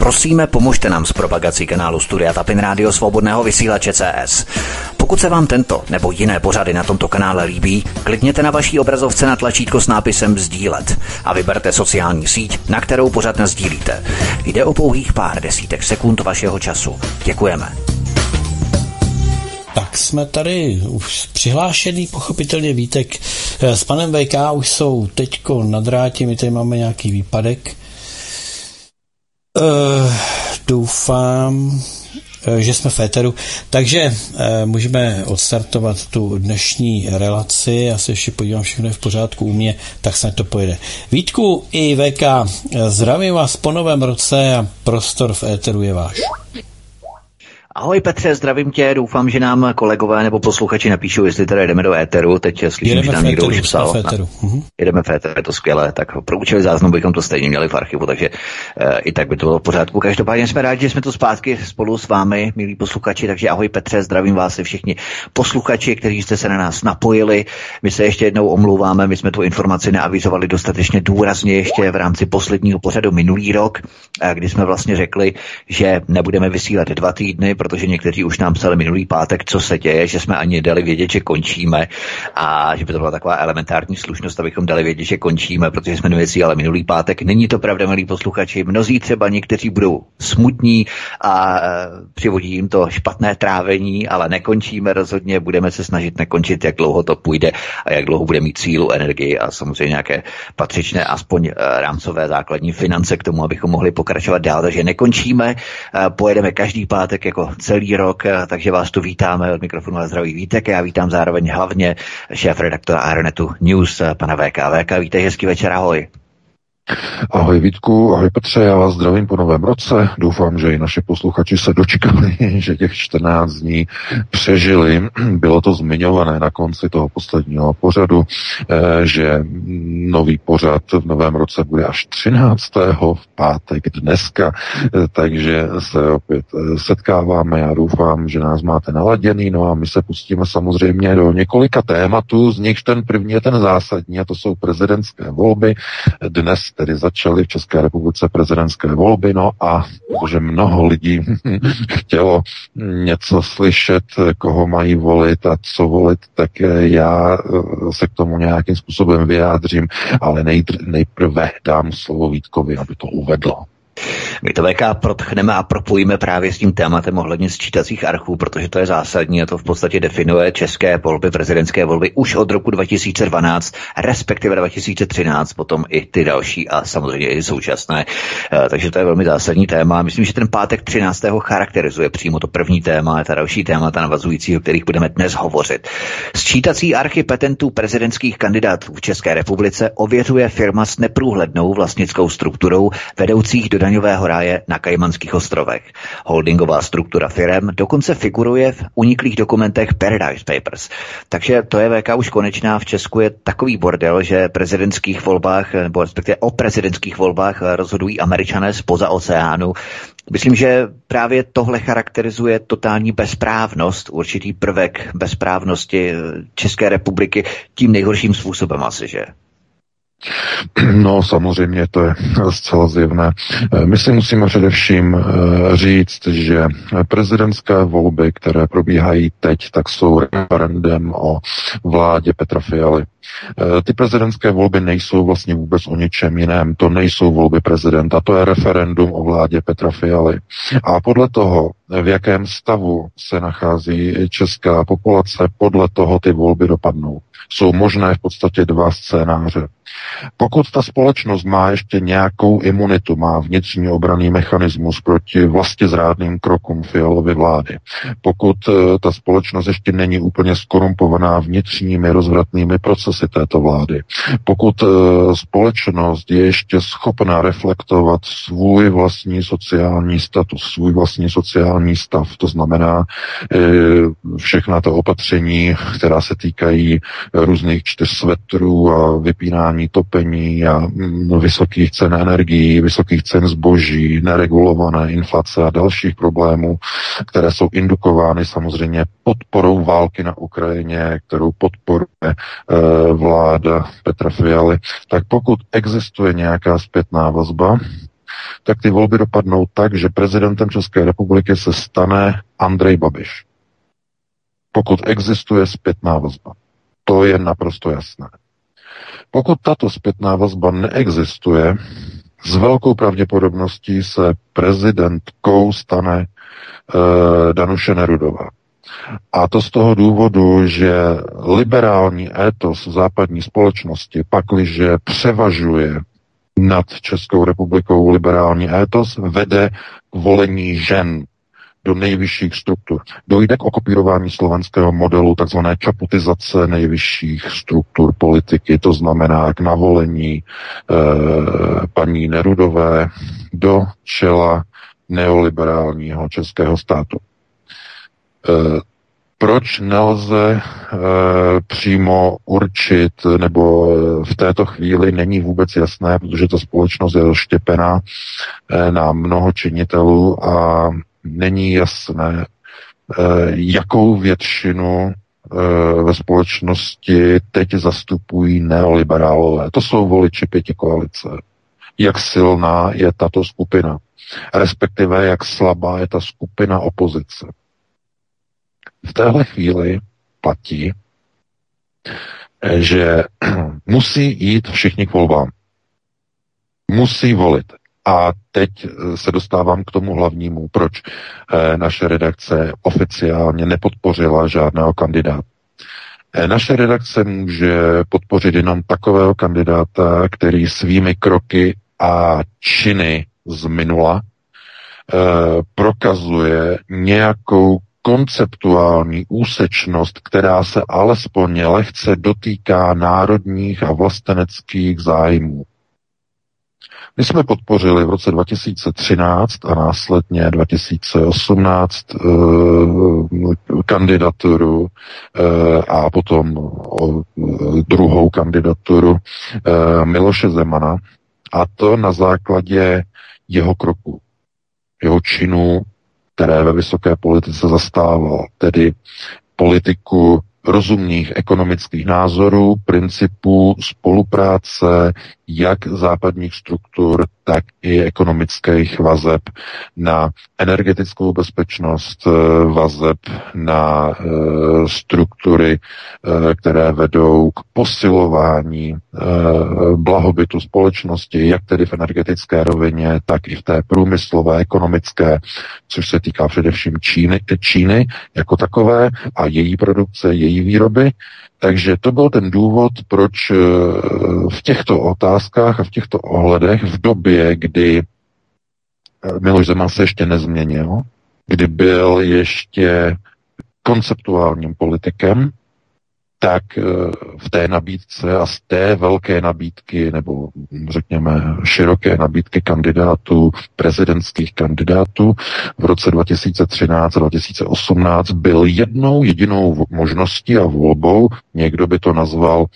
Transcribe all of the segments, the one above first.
Prosíme, pomožte nám s propagací kanálu Studia Tapin Rádio Svobodného vysílače CS. Pokud se vám tento nebo jiné pořady na tomto kanále líbí, klikněte na vaší obrazovce na tlačítko s nápisem Sdílet a vyberte sociální síť, na kterou pořád sdílíte. Jde o pouhých pár desítek sekund vašeho času. Děkujeme. Tak jsme tady už přihlášený, pochopitelně Vítek eh, s panem VK už jsou teďko na drátě, my tady máme nějaký výpadek. Uh, doufám, eh, že jsme v éteru. Takže uh, můžeme odstartovat tu dnešní relaci. Já se ještě podívám, všechno je v pořádku u mě, tak snad to pojede. Vítku i VK, zdravím vás po novém roce a prostor v éteru je váš. Ahoj Petře, zdravím tě, doufám, že nám kolegové nebo posluchači napíšou, jestli tady jdeme do éteru, teď slyším, jedeme že nám někdo už psal. Éteru. Na, mhm. jedeme v éteru, je to skvělé, tak pro účely záznamu bychom to stejně měli v archivu, takže e, i tak by to bylo v pořádku. Každopádně jsme rádi, že jsme tu zpátky spolu s vámi, milí posluchači, takže ahoj Petře, zdravím vás i všichni posluchači, kteří jste se na nás napojili. My se ještě jednou omlouváme, my jsme tu informaci neavizovali dostatečně důrazně ještě v rámci posledního pořadu minulý rok, eh, kdy jsme vlastně řekli, že nebudeme vysílat dva týdny, protože někteří už nám psali minulý pátek, co se děje, že jsme ani dali vědět, že končíme a že by to byla taková elementární slušnost, abychom dali vědět, že končíme, protože jsme ale minulý pátek. Není to pravda, milí posluchači. Mnozí třeba někteří budou smutní a e, přivodí jim to špatné trávení, ale nekončíme rozhodně, budeme se snažit nekončit, jak dlouho to půjde a jak dlouho bude mít sílu, energii a samozřejmě nějaké patřičné, aspoň e, rámcové základní finance k tomu, abychom mohli pokračovat dál. Takže nekončíme, e, pojedeme každý pátek jako celý rok, eh, takže vás tu vítáme od mikrofonu a zdraví Vítek. Já vítám zároveň hlavně šéf redaktora Aeronetu News, eh, pana VK. VK, vítej, hezký večer, ahoj. Ahoj Vítku, ahoj Petře, já vás zdravím po novém roce. Doufám, že i naše posluchači se dočkali, že těch 14 dní přežili. Bylo to zmiňované na konci toho posledního pořadu, eh, že nový pořad v novém roce bude až 13. v pátek dneska, eh, takže se opět eh, setkáváme. Já doufám, že nás máte naladěný, no a my se pustíme samozřejmě do několika tématů, z nichž ten první je ten zásadní, a to jsou prezidentské volby. Dnes tedy začaly v České republice prezidentské volby, no a protože mnoho lidí chtělo něco slyšet, koho mají volit a co volit, tak já eh, se k tomu nějakým způsobem vyjádřím, ale nejprve dám slovo Vítkovi, aby to uvedl. My to VK protchneme a propojíme právě s tím tématem ohledně sčítacích archů, protože to je zásadní a to v podstatě definuje české volby, prezidentské volby už od roku 2012, respektive 2013, potom i ty další a samozřejmě i současné. Eh, takže to je velmi zásadní téma. Myslím, že ten pátek 13. charakterizuje přímo to první téma a ta další témata navazující, o kterých budeme dnes hovořit. Sčítací archy petentů prezidentských kandidátů v České republice ověřuje firma s neprůhlednou vlastnickou strukturou vedoucích do daňového ráje na Kajmanských ostrovech. Holdingová struktura firem dokonce figuruje v uniklých dokumentech Paradise Papers. Takže to je VK už konečná. V Česku je takový bordel, že prezidentských volbách, nebo respektive o prezidentských volbách rozhodují američané spoza oceánu. Myslím, že právě tohle charakterizuje totální bezprávnost, určitý prvek bezprávnosti České republiky tím nejhorším způsobem asi, že? No samozřejmě to je zcela zjevné. My si musíme především eh, říct, že prezidentské volby, které probíhají teď, tak jsou referendem o vládě Petra Fialy. Eh, ty prezidentské volby nejsou vlastně vůbec o ničem jiném. To nejsou volby prezidenta, to je referendum o vládě Petra Fialy. A podle toho, v jakém stavu se nachází česká populace, podle toho ty volby dopadnou. Jsou možné v podstatě dva scénáře. Pokud ta společnost má ještě nějakou imunitu, má vnitřní obraný mechanismus proti vlastně zrádným krokům Fialovy vlády, pokud eh, ta společnost ještě není úplně skorumpovaná vnitřními rozvratnými procesy této vlády, pokud eh, společnost je ještě schopná reflektovat svůj vlastní sociální status, svůj vlastní sociální stav, to znamená eh, všechna ta opatření, která se týkají různých čtyř svetrů a vypínání topení a mm, vysokých cen energií, vysokých cen zboží, neregulované inflace a dalších problémů, které jsou indukovány samozřejmě podporou války na Ukrajině, kterou podporuje e, vláda Petra Fialy, tak pokud existuje nějaká zpětná vazba, tak ty volby dopadnou tak, že prezidentem České republiky se stane Andrej Babiš. Pokud existuje zpětná vazba. To je naprosto jasné. Pokud tato zpětná vazba neexistuje, s velkou pravděpodobností se prezidentkou stane uh, Danuše Nerudová. A to z toho důvodu, že liberální étos západní společnosti pakliže převažuje nad Českou republikou liberální étos, vede k volení žen do nejvyšších struktur. Dojde k okopírování slovenského modelu takzvané čaputizace nejvyšších struktur politiky, to znamená k navolení e, paní Nerudové do čela neoliberálního českého státu. E, proč nelze e, přímo určit, nebo v této chvíli není vůbec jasné, protože ta společnost je rozštěpená e, na mnoho činitelů a není jasné, eh, jakou většinu eh, ve společnosti teď zastupují neoliberálové. To jsou voliči pěti koalice. Jak silná je tato skupina, respektive jak slabá je ta skupina opozice. V téhle chvíli platí, eh, že musí jít všichni k volbám. Musí volit. A teď eh, se dostávám k tomu hlavnímu, proč eh, naše redakce oficiálně nepodpořila žádného kandidáta. Naše redakce může podpořit jenom takového kandidáta, který svými kroky a činy z minula prokazuje nějakou konceptuální úsečnost, která se alespoň lehce dotýká národních a vlasteneckých zájmů. My jsme podpořili v roce 2013 a následně 2018 eh, kandidaturu eh, a potom o, druhou kandidaturu eh, Miloše Zemana a to na základě jeho kroku, jeho činů, které ve vysoké politice zastával, tedy politiku rozumných ekonomických názorů, principů spolupráce jak západních struktur, tak i ekonomických vazeb na energetickou bezpečnost, eh, vazeb na eh, struktury, eh, které vedou k posilování blahobytu společnosti, jak tedy v energetické rovině, tak i v té průmyslové, ekonomické, což se týká především Číny, Číny jako takové a její produkce, její výroby. Takže to byl ten důvod, proč v těchto otázkách a v těchto ohledech v době, kdy Miloš Zeman se ještě nezměnil, kdy byl ještě konceptuálním politikem, tak eh, v té nabídce a z té velké nabídky, nebo řekněme široké nabídky kandidátů, prezidentských kandidátů v roce 2013 a 2018 byl jednou jedinou možností a volbou, někdo by to nazval uh,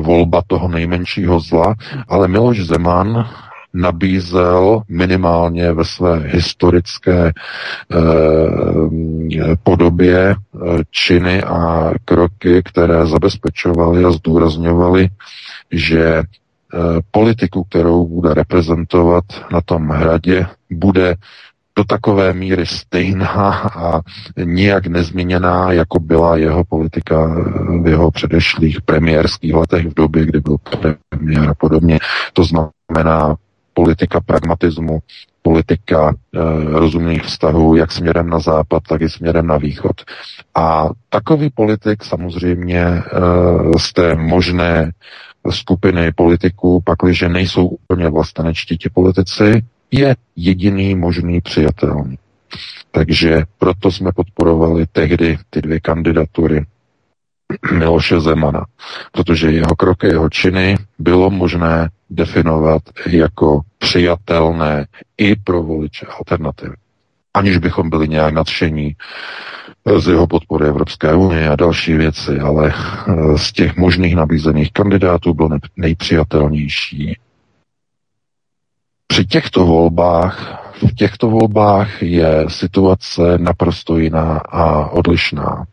volba toho nejmenšího zla, ale Miloš Zeman nabízel minimálně ve své historické eh, podobě eh, činy a kroky, které zabezpečovaly a zdůrazňovaly, že eh, politiku, kterou bude reprezentovat na tom hradě, bude do takové míry stejná a nijak nezměněná, jako byla jeho politika v jeho předešlých premiérských letech v době, kdy byl premiér a podobně. To znamená politika pragmatismu, politika e, rozumných vztahů, jak směrem na západ, tak i směrem na východ. A takový politik samozřejmě e, z té možné skupiny politiků, pakliže nejsou úplně vlastenečtí ti politici, je jediný možný přijatelný. Takže proto jsme podporovali tehdy ty dvě kandidatury Miloše Zemana, protože jeho kroky, jeho činy bylo možné definovat jako přijatelné i pro voliče alternativy. Aniž bychom byli nějak nadšení z jeho podpory Evropské unie a další věci, ale eh, z těch možných nabízených kandidátů byl nejpřijatelnější. Při těchto volbách, v těchto volbách je situace naprosto jiná a odlišná.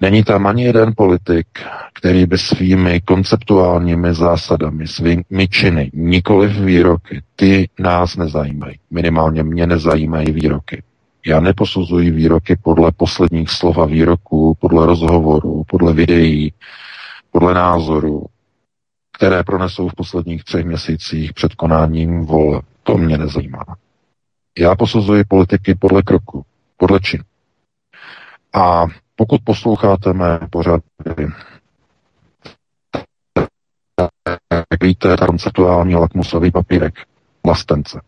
Není tam ani jeden politik, který by svými konceptuálními zásadami, svými činy, nikoli výroky, ty nás nezajímají. Minimálně mě nezajímají výroky. Já neposuzuji výroky podle posledních slova výroků, podle rozhovorů, podle videí, podle názorů, které pronesou v posledních třech měsících před konáním vol. To mě nezajímá. Já posuzuji politiky podle kroku, podle čin. A pokud posloucháte mé pořady, jak víte, konceptuální lakmusový papírek vlastence.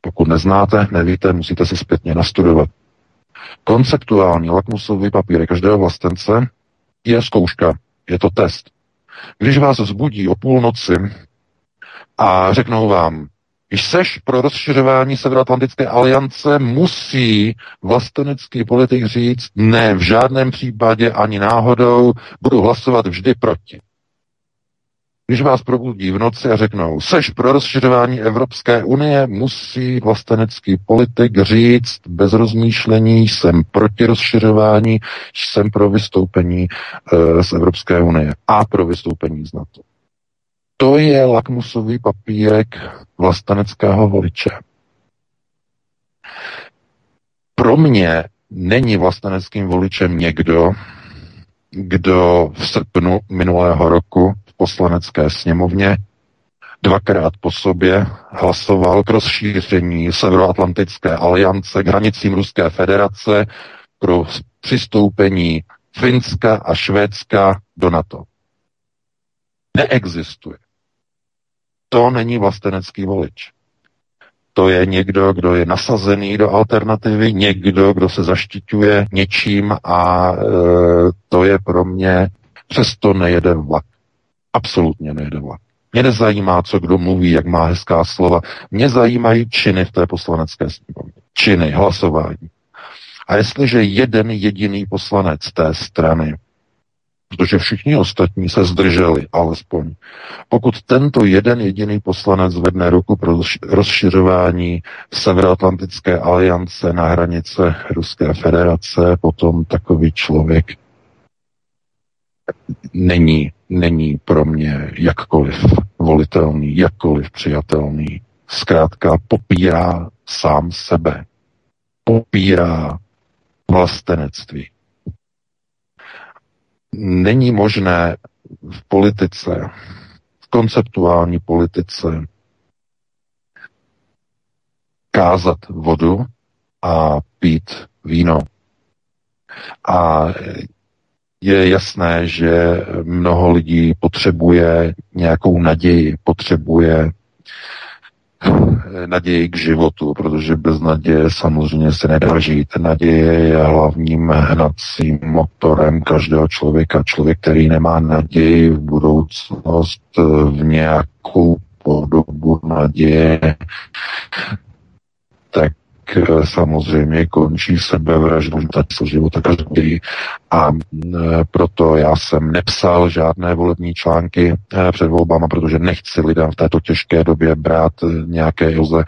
Pokud neznáte, nevíte, musíte si zpětně nastudovat. Konceptuální lakmusový papírek každého vlastence je zkouška, je to test. Když vás vzbudí o půlnoci a řeknou vám, Jseš pro rozšiřování Severoatlantické aliance, musí vlastenecký politik říct, ne, v žádném případě ani náhodou budu hlasovat vždy proti. Když vás probudí v noci a řeknou, seš pro rozšiřování Evropské unie, musí vlastenecký politik říct bez rozmýšlení, jsem proti rozšiřování, jsem pro vystoupení e, z Evropské unie a pro vystoupení z NATO. To je lakmusový papírek vlasteneckého voliče. Pro mě není vlasteneckým voličem někdo, kdo v srpnu minulého roku v poslanecké sněmovně dvakrát po sobě hlasoval k rozšíření Severoatlantické aliance k hranicím Ruské federace pro přistoupení Finska a Švédska do NATO. Neexistuje. To není vlastenecký volič. To je někdo, kdo je nasazený do alternativy, někdo, kdo se zaštiťuje něčím a e, to je pro mě, přesto nejede vlak. Absolutně nejede vlak. Mě nezajímá, co kdo mluví, jak má hezká slova. Mě zajímají činy v té poslanecké sněmovně. Činy, hlasování. A jestliže jeden jediný poslanec té strany protože všichni ostatní se zdrželi, alespoň. Pokud tento jeden jediný poslanec vedne ruku pro rozšiřování Severoatlantické aliance na hranice Ruské federace, potom takový člověk není, není pro mě jakkoliv volitelný, jakkoliv přijatelný. Zkrátka popírá sám sebe. Popírá vlastenectví. Není možné v politice, v konceptuální politice kázat vodu a pít víno. A je jasné, že mnoho lidí potřebuje nějakou naději, potřebuje naději k životu, protože bez naděje samozřejmě se nedá žít. Naděje je hlavním hnacím motorem každého člověka. Člověk, který nemá naději v budoucnost, v nějakou podobu naděje, tak Eh, samozřejmě končí sebevraždou co života každý a eh, proto já jsem nepsal žádné volební články eh, před volbama, protože nechci lidem v této těžké době brát nějaké joze,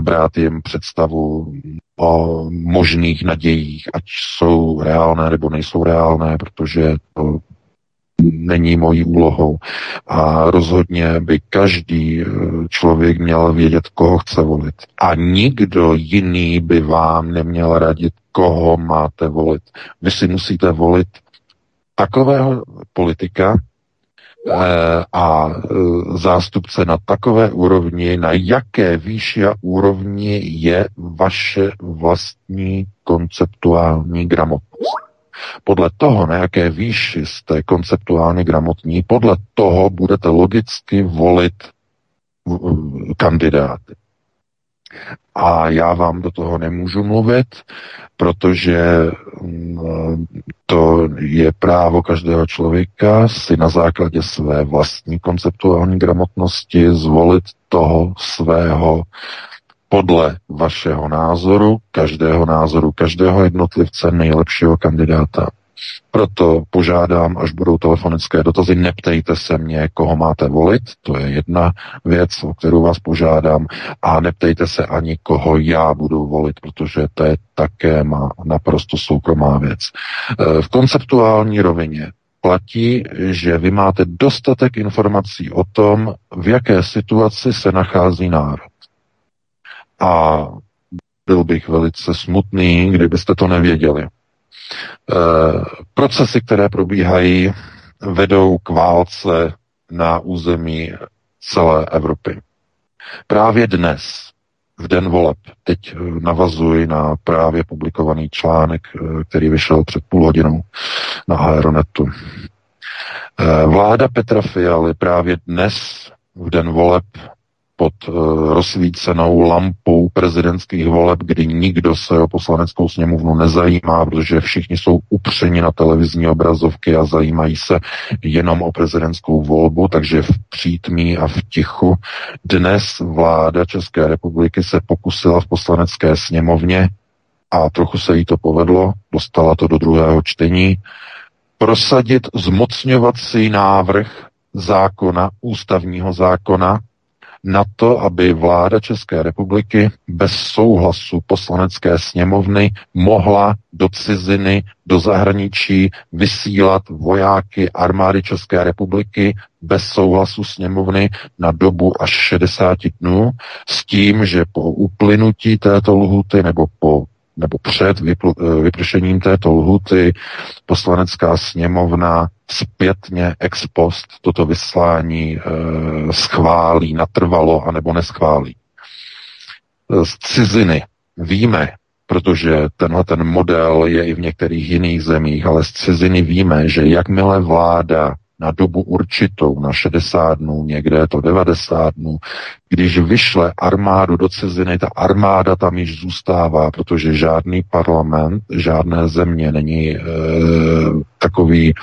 brát jim představu o možných nadějích, ať jsou reálné nebo nejsou reálné, protože to není mojí úlohou. A rozhodně by každý eh, člověk měl vědět, koho chce volit. A nikdo jiný by vám neměl radit, koho máte volit. Vy si musíte volit takového politika, eh, a eh, zástupce na takové úrovni, na jaké výši a úrovni je vaše vlastní konceptuální gramotnost. Podle toho, na jaké výši jste konceptuálně gramotní, podle toho budete logicky volit kandidáty. A já vám do toho nemůžu mluvit, protože mm, to je právo každého člověka si na základě své vlastní konceptuální gramotnosti zvolit toho svého podle vašeho názoru, každého názoru, každého jednotlivce nejlepšího kandidáta. Proto požádám, až budou telefonické dotazy, neptejte se mě, koho máte volit, to je jedna věc, o kterou vás požádám, a neptejte se ani, koho já budu volit, protože to je také má naprosto soukromá věc. E, v konceptuální rovině platí, že vy máte dostatek informací o tom, v jaké situaci se nachází národ. A byl bych velice smutný, kdybyste to nevěděli. E, procesy, které probíhají, vedou k válce na území celé Evropy. Právě dnes, v den voleb, teď navazuji na právě publikovaný článek, eh, který vyšel před půl hodinou na Aeronetu. Vláda Petra Fialy právě dnes, v den voleb, pod uh, rozsvícenou lampou prezidentských voleb, kdy nikdo se o poslaneckou sněmovnu nezajímá, protože všichni jsou upřeni na televizní obrazovky a zajímají se jenom o prezidentskou volbu, takže v přítmí a v tichu dnes vláda České republiky se pokusila v poslanecké sněmovně a trochu se jí to povedlo, dostala to do druhého čtení, prosadit zmocňovací návrh zákona, ústavního zákona, na to, aby vláda České republiky bez souhlasu poslanecké sněmovny mohla do ciziny, do zahraničí vysílat vojáky armády České republiky bez souhlasu sněmovny na dobu až 60 dnů s tím, že po uplynutí této lhuty nebo po nebo před vypršením této lhuty poslanecká sněmovna zpětně ex post toto vyslání e, schválí, natrvalo anebo neschválí. Z ciziny víme, protože tenhle ten model je i v některých jiných zemích, ale z ciziny víme, že jakmile vláda na dobu určitou, na 60 dnů, někde je to 90 dnů. Když vyšle armádu do ciziny, ta armáda tam již zůstává, protože žádný parlament, žádné země není e, takový e,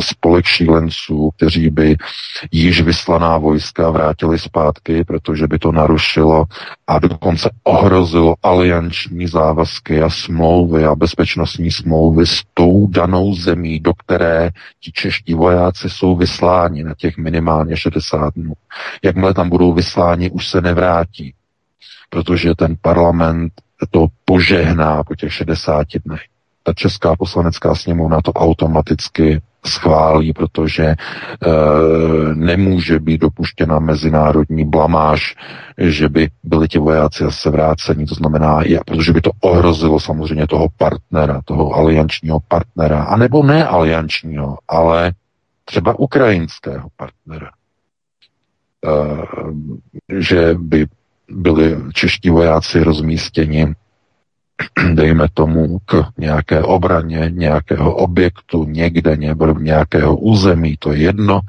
spolek šílenců, kteří by již vyslaná vojska vrátili zpátky, protože by to narušilo a dokonce ohrozilo alianční závazky a smlouvy a bezpečnostní smlouvy s tou danou zemí, do které ti čeští vojáci jsou vysláni na těch minimálně 60 dnů. Jakmile tam budou vysláni, už se nevrátí, protože ten parlament to požehná po těch 60 dnech. Ta Česká poslanecká sněmovna to automaticky schválí, protože e, nemůže být dopuštěna mezinárodní blamáž, že by byli ti vojáci zase vráceni. To znamená, je, protože by to ohrozilo samozřejmě toho partnera, toho aliančního partnera, anebo ne aliančního, ale třeba ukrajinského partnera. E, že by byli čeští vojáci rozmístěni dejme tomu, k nějaké obraně nějakého objektu někde, nějakého území, to je jedno,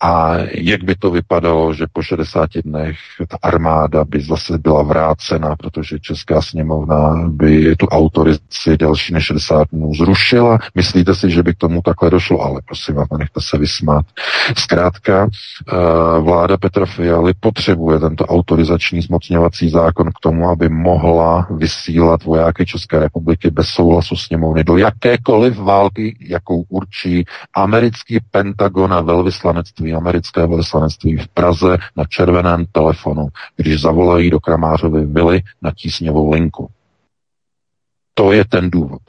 a jak by to vypadalo, že po 60 dnech ta armáda by zase byla vrácena, protože Česká sněmovna by tu autorizaci delší než 60 dnů zrušila. Myslíte si, že by k tomu takhle došlo? Ale prosím vás, nechte se vysmát. Zkrátka, eh, vláda Petra Fialy potřebuje tento autorizační zmocňovací zákon k tomu, aby mohla vysílat vojáky České republiky bez souhlasu sněmovny do jakékoliv války, jakou určí americký Pentagon a velvyslanectví americké velvyslanectví v Praze na červeném telefonu, když zavolají do Kramářovy vily na tísňovou linku. To je ten důvod.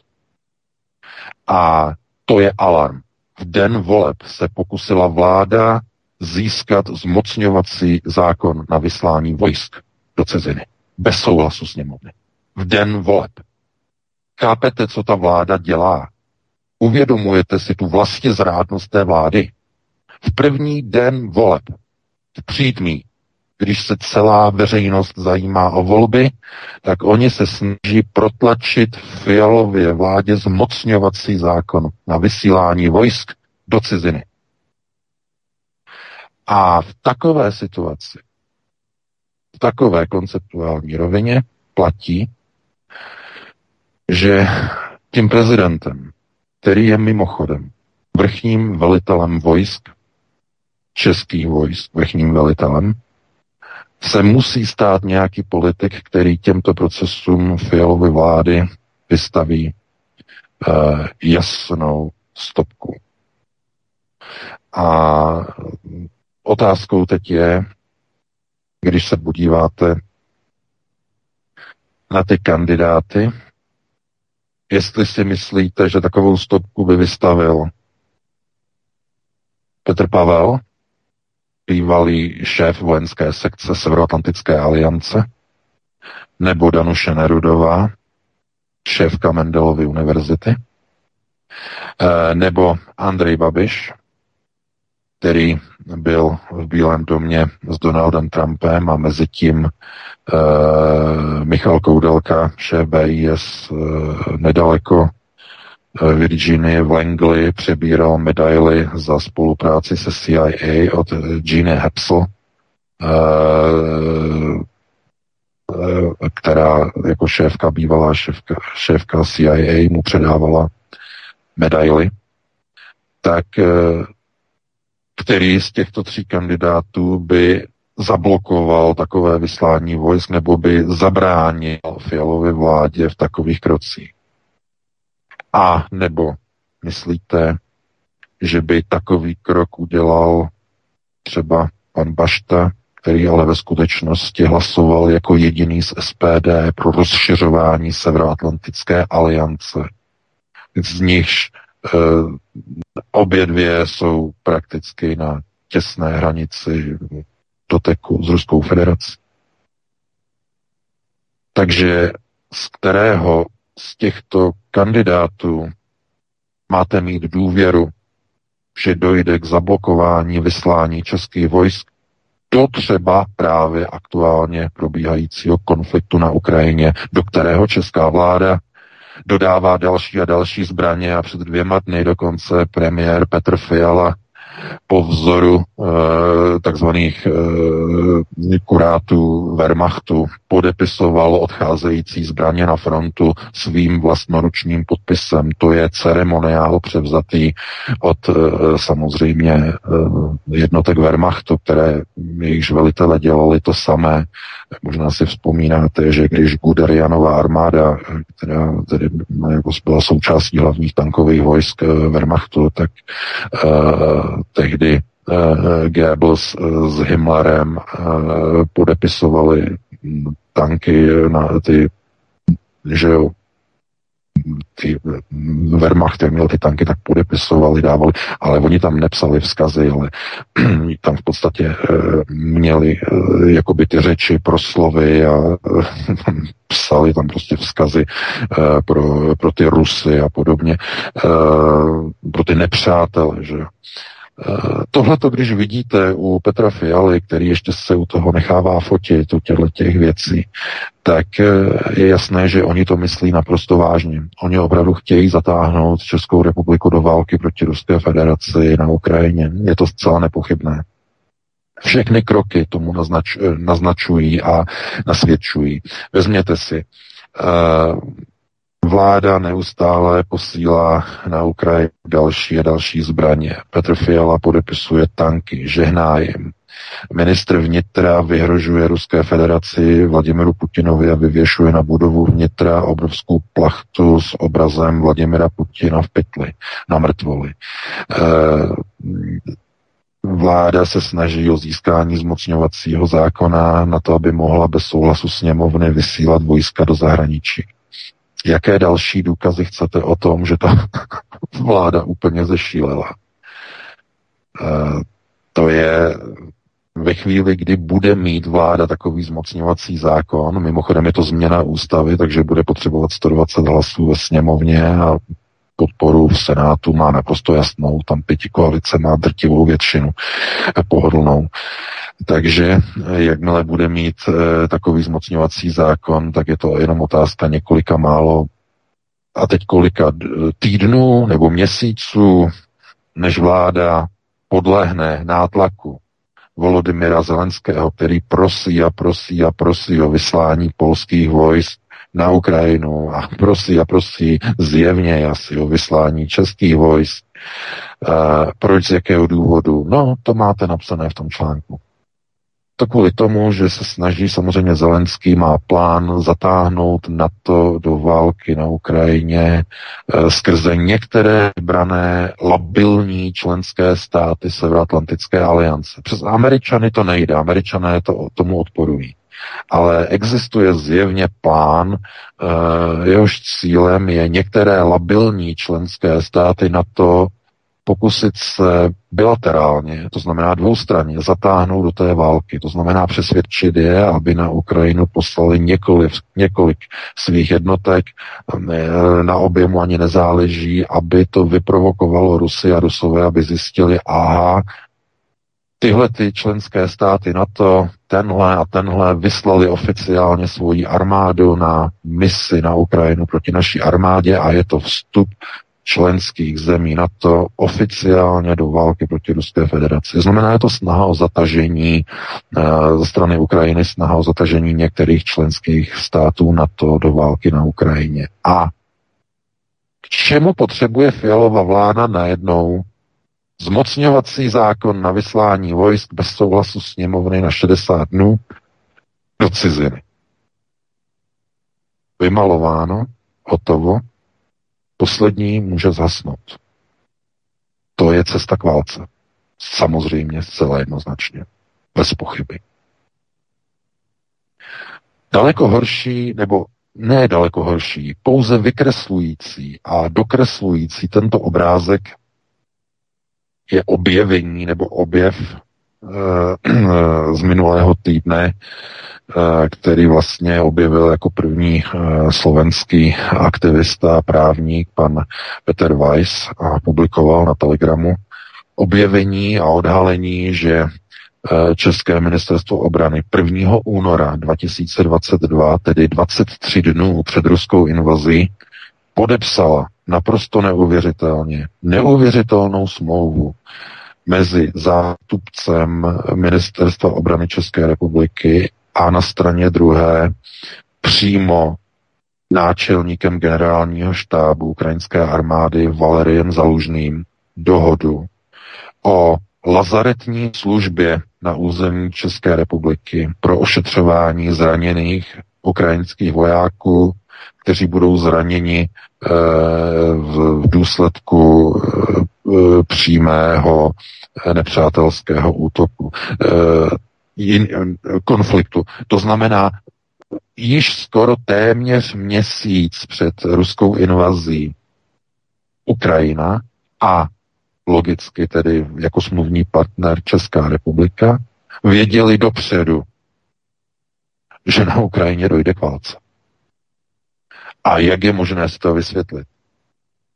A to je alarm. V den voleb se pokusila vláda získat zmocňovací zákon na vyslání vojsk do ciziny. Bez souhlasu sněmovny. V den voleb. Chápete, co ta vláda dělá? Uvědomujete si tu vlastně zrádnost té vlády? v první den voleb, v přítmí, když se celá veřejnost zajímá o volby, tak oni se snaží protlačit fialově vládě zmocňovací zákon na vysílání vojsk do ciziny. A v takové situaci, v takové konceptuální rovině platí, že tím prezidentem, který je mimochodem vrchním velitelem vojsk, českých vojsk vrchním velitelem, se musí stát nějaký politik, který těmto procesům Fialovy vlády vystaví jasnou stopku. A otázkou teď je, když se podíváte na ty kandidáty, jestli si myslíte, že takovou stopku by vystavil Petr Pavel, bývalý šéf vojenské sekce Severoatlantické aliance, nebo Danuše Nerudová, šéfka Mendelovy univerzity, eh, nebo Andrej Babiš, který byl v Bílém domě s Donaldem Trumpem a mezi tím Michal Koudelka, šéf BIS, e, nedaleko e, Virginie v Langley přebíral medaily za spolupráci se CIA od Gene Hepsel, která jako šéfka, bývalá šéfka, šéfka CIA mu předávala medaily, tak který z těchto tří kandidátů by zablokoval takové vyslání vojsk nebo by zabránil Fialově vládě v takových krocích. A nebo myslíte, že by takový krok udělal třeba pan Bašta, který ale ve skutečnosti hlasoval jako jediný z SPD pro rozšiřování Severoatlantické aliance, z nichž Eh, obě dvě jsou prakticky na těsné hranici doteku s Ruskou federací. Takže z kterého z těchto kandidátů máte mít důvěru, že dojde k zablokování vyslání českých vojsk do třeba právě aktuálně probíhajícího konfliktu na Ukrajině, do kterého česká vláda dodává další a další zbraně a před dvěma dny dokonce premiér Petr Fiala po vzoru e, takzvaných e, kurátů Wehrmachtu podepisoval odcházející zbraně na frontu svým vlastnoručním podpisem. To je ceremoniál převzatý od e, samozřejmě e, jednotek Wehrmachtu, které jejichž velitele dělali to samé. Možná si vzpomínáte, že když Guderianová armáda, která tedy jako byla součástí hlavních tankových vojsk Wehrmachtu, tak tehdy uh, Goebbels uh, s Himmlerem uh, podepisovali tanky na ty, že jo, ty Wehrmacht, jak měl ty tanky, tak podepisovali, dávali, ale oni tam nepsali vzkazy, ale tam v podstatě měli jakoby ty řeči, proslovy a psali tam prostě vzkazy pro, pro ty Rusy a podobně, pro ty nepřátele, že Eh, Tohle to, když vidíte u Petra Fialy, který ještě se u toho nechává fotit, u těchto těch věcí, tak eh, je jasné, že oni to myslí naprosto vážně. Oni opravdu chtějí zatáhnout Českou republiku do války proti Ruské federaci na Ukrajině. Je to zcela nepochybné. Všechny kroky tomu naznač, eh, naznačují a nasvědčují. Vezměte si, Vláda neustále posílá na Ukrajinu další a další zbraně. Petr Fiala podepisuje tanky, žehná jim. Ministr vnitra vyhrožuje Ruské federaci Vladimiru Putinovi a vyvěšuje na budovu vnitra obrovskou plachtu s obrazem Vladimira Putina v pytli na mrtvoli. E, vláda se snaží o získání zmocňovacího zákona na to, aby mohla bez souhlasu sněmovny vysílat vojska do zahraničí. Jaké další důkazy chcete o tom, že ta vláda úplně zešílela? E, to je ve chvíli, kdy bude mít vláda takový zmocňovací zákon, mimochodem je to změna ústavy, takže bude potřebovat 120 hlasů ve sněmovně a podporu v Senátu má naprosto jasnou, tam pěti koalice má drtivou většinu pohodlnou. Takže jakmile bude mít e, takový zmocňovací zákon, tak je to jenom otázka několika málo a teď kolika týdnů nebo měsíců, než vláda podlehne nátlaku Volodymyra Zelenského, který prosí a prosí a prosí o vyslání polských vojsk na Ukrajinu a prosí a prosí zjevně asi o vyslání českých vojsk. Uh, proč, z jakého důvodu? No, to máte napsané v tom článku. to kvůli tomu, že se snaží samozřejmě Zelenský má plán zatáhnout NATO do války na Ukrajině e, skrze některé vybrané labilní členské státy Severoatlantické aliance. Přes Američany to nejde, Američané to tomu odporují. Ale existuje zjevně plán, e, jehož cílem je některé labilní členské státy NATO pokusit se bilaterálně, to znamená dvoustranně, zatáhnout do té války. To znamená přesvědčit je, aby na Ukrajinu poslali několik, několik svých jednotek, na objemu ani nezáleží, aby to vyprovokovalo Rusy a Rusové, aby zjistili, aha, tyhle ty členské státy NATO, tenhle a tenhle vyslali oficiálně svoji armádu na misi na Ukrajinu proti naší armádě a je to vstup členských zemí na to oficiálně do války proti Ruské federaci. Znamená je to snaha o zatažení uh, ze strany Ukrajiny, snaha o zatažení některých členských států na to do války na Ukrajině. A k čemu potřebuje Fialová vláda najednou zmocňovací zákon na vyslání vojsk bez souhlasu sněmovny na 60 dnů do ciziny. Vymalováno, hotovo, poslední může zhasnout. To je cesta k válce. Samozřejmě, zcela jednoznačně. Bez pochyby. Daleko horší, nebo ne daleko horší, pouze vykreslující a dokreslující tento obrázek je objevení nebo objev e, z minulého týdne Eh, který vlastně objevil jako první eh, slovenský aktivista, právník, pan Peter Weiss, a publikoval na Telegramu objevení a odhalení, že eh, České ministerstvo obrany 1. února 2022, tedy 23 dnů před ruskou invazí, podepsala naprosto neuvěřitelně, neuvěřitelnou smlouvu mezi zástupcem Ministerstva obrany České republiky a na straně druhé přímo náčelníkem generálního štábu ukrajinské armády Valeriem Zalužným dohodu o lazaretní službě na území České republiky pro ošetřování zraněných ukrajinských vojáků, kteří budou zraněni e, v, důsledku e, přímého nepřátelského útoku. Konfliktu. To znamená, již skoro téměř měsíc před ruskou invazí Ukrajina a logicky tedy jako smluvní partner Česká republika věděli dopředu, že na Ukrajině dojde k válce. A jak je možné si to vysvětlit?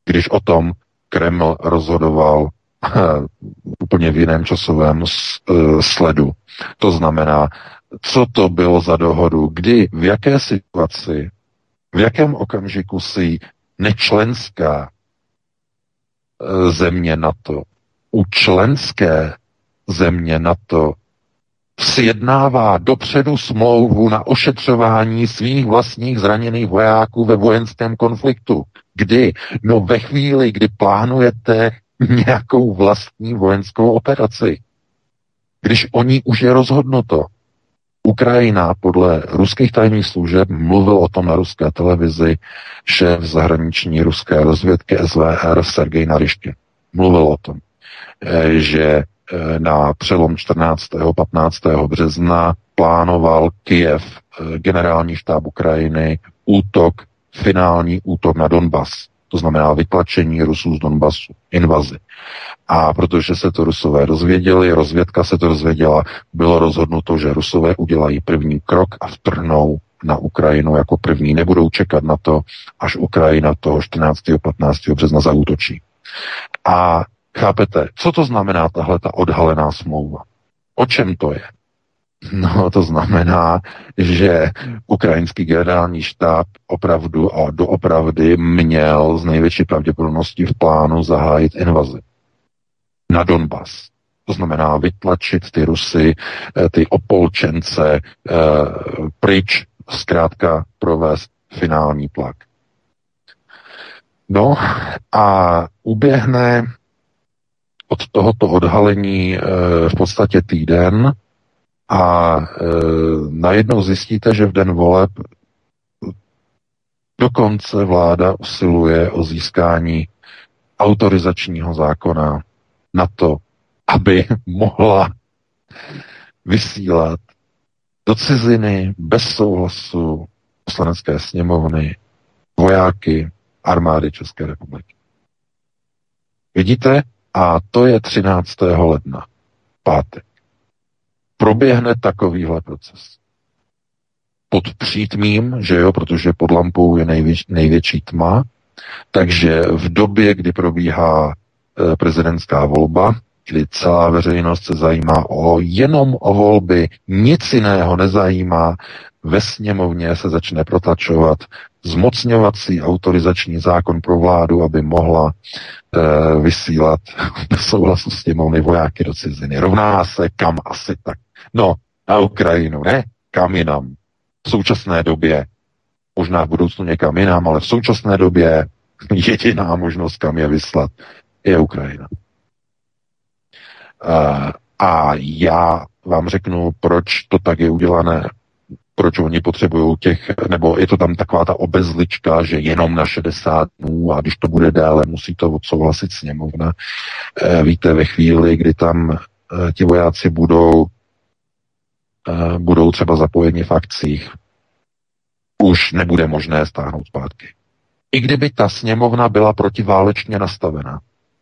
Když o tom Kreml rozhodoval úplně v jiném časovém eh, sledu. To znamená, co to bylo za dohodu, kdy, v jaké situaci, v jakém okamžiku si nečlenská eh, země NATO u členské země NATO sjednává dopředu smlouvu na ošetřování svých vlastních zraněných vojáků ve vojenském konfliktu. Kdy? No ve chvíli, kdy plánujete nějakou vlastní vojenskou operaci. Když oni už je rozhodnuto. Ukrajina podle ruských tajných služeb mluvil o tom na ruské televizi šéf zahraniční ruské rozvědky SVR Sergej Nariškin. Mluvil o tom, eh, že na přelom 14. 15. března plánoval Kijev, eh, generální štáb Ukrajiny, útok, finální útok na Donbas. To znamená vytlačení Rusů z Donbasu, invazi. A protože se to Rusové dozvěděli, rozvědka se to dozvěděla, bylo rozhodnuto, že Rusové udělají první krok a vtrhnou na Ukrajinu jako první. Nebudou čekat na to, až Ukrajina toho 14. 15. března zautočí. A chápete, co to znamená tahle ta odhalená smlouva? O čem to je? No, to znamená, že ukrajinský generální štáb opravdu a doopravdy měl z největší pravděpodobností v plánu zahájit invazi na Donbas. To znamená vytlačit ty Rusy, eh, ty opolčence eh, pryč, zkrátka provést finální tlak. No a uběhne od tohoto odhalení eh, v podstatě týden A e, najednou zjistíte, že v den voleb dokonce vláda usiluje o získání autorizačního zákona na to, aby mohla vysílat do ciziny bez souhlasu poslanecké sněmovny vojáky armády České republiky. Vidíte? A to je 13. ledna, pátek. Proběhne takovýhle proces. Pod přítmím, že jo, protože pod lampou je největší, největší tma, takže v době, kdy probíhá e, prezidentská volba, kdy celá veřejnost se zajímá o jenom o volby, nic jiného nezajímá, ve sněmovně se začne protlačovat zmocňovací autorizační zákon pro vládu, aby mohla e, vysílat souhlasu sněmovny vojáky do ciziny. Rovná se kam asi tak. No, na Ukrajinu, ne? Kam jinam. V současné době, možná v budoucnu někam jinam, ale v současné době jediná možnost, kam je vyslat, je Ukrajina. E, a já vám řeknu, proč to tak je udělané proč oni potřebují těch, nebo je to tam taková ta obezlička, že jenom na 60 dnů a když to bude déle, musí to odsouhlasit sněmovna. E, víte, ve chvíli, kdy tam e, ti vojáci budou, e, budou třeba zapojeni v akcích, už nebude možné stáhnout zpátky. I kdyby ta sněmovna byla protiválečně nastavená,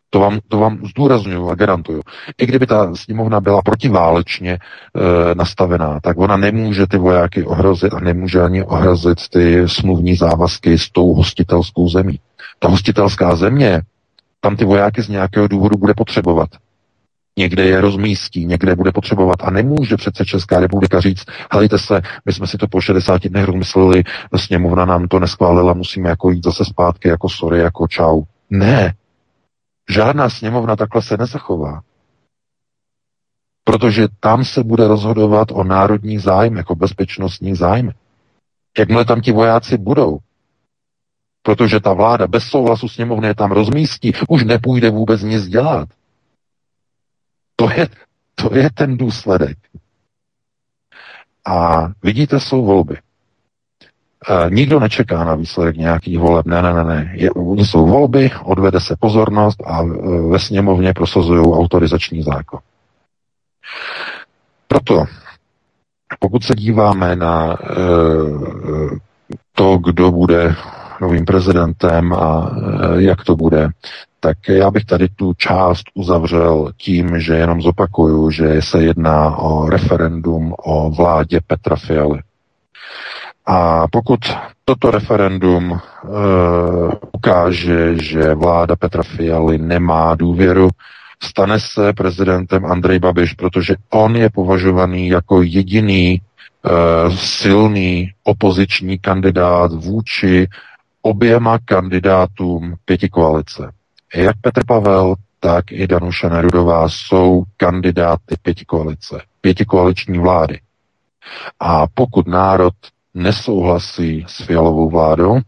to vám, to vám zdůraznuju a garantuju. I kdyby ta sněmovna byla protiválečně e, nastavená, tak ona nemůže ty vojáky ohrozit a nemůže ani ohrozit ty smluvní závazky s tou hostitelskou zemí. Ta hostitelská země, tam ty vojáky z nějakého důvodu bude potřebovat. Někde je rozmístí, někde bude potřebovat a nemůže přece Česká republika říct, helejte se, my jsme si to po 60 dnech rozmysleli, sněmovna nám to neschválila, musíme jako jít zase zpátky, jako sorry, jako čau. Ne, Žádná sněmovna takhle se nezachová. Protože tam se bude rozhodovat o národní zájmy, jako bezpečnostní zájmy. Jakmile tam ti vojáci budou, protože ta vláda bez souhlasu sněmovny je tam rozmístí, už nepůjde vůbec nic dělat. To je, to je ten důsledek. A vidíte, jsou volby. E, nikdo nečeká na výsledek nějakých voleb. Ne, ne, ne, ne. Je, jsou volby, odvede se pozornost a e, ve sněmovně prosazují autorizační zákon. Proto, pokud se díváme na e, to, kdo bude novým prezidentem a e, jak to bude, tak já bych tady tu část uzavřel tím, že jenom zopakuju, že se jedná o referendum o vládě Petra Fialy. A pokud toto referendum e, ukáže, že vláda Petra Fialy nemá důvěru, stane se prezidentem Andrej Babiš, protože on je považovaný jako jediný e, silný opoziční kandidát vůči oběma kandidátům pěti koalice. Jak Petr Pavel, tak i Danuša Nerudová jsou kandidáty pěti koalice, pěti koaliční vlády. A pokud národ nesouhlasí s fialovou vládou, e,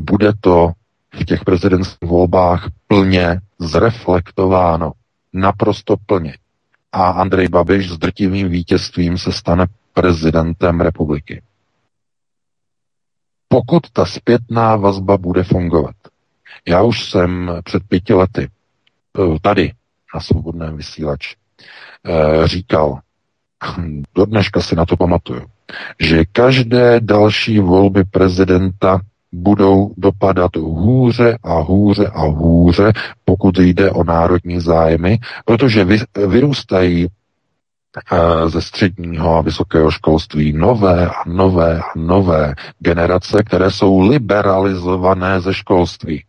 bude to v těch prezidentských volbách plně zreflektováno. Naprosto plně. A Andrej Babiš s drtivým vítězstvím se stane prezidentem republiky. Pokud ta zpětná vazba bude fungovat. Já už jsem před pěti lety e, tady na svobodném vysílači e, říkal, do dneška si na to pamatuju, že každé další volby prezidenta budou dopadat hůře a hůře a hůře, pokud jde o národní zájmy, protože vy, vyrůstají eh, ze středního a vysokého školství nové a nové a nové generace, které jsou liberalizované ze školství.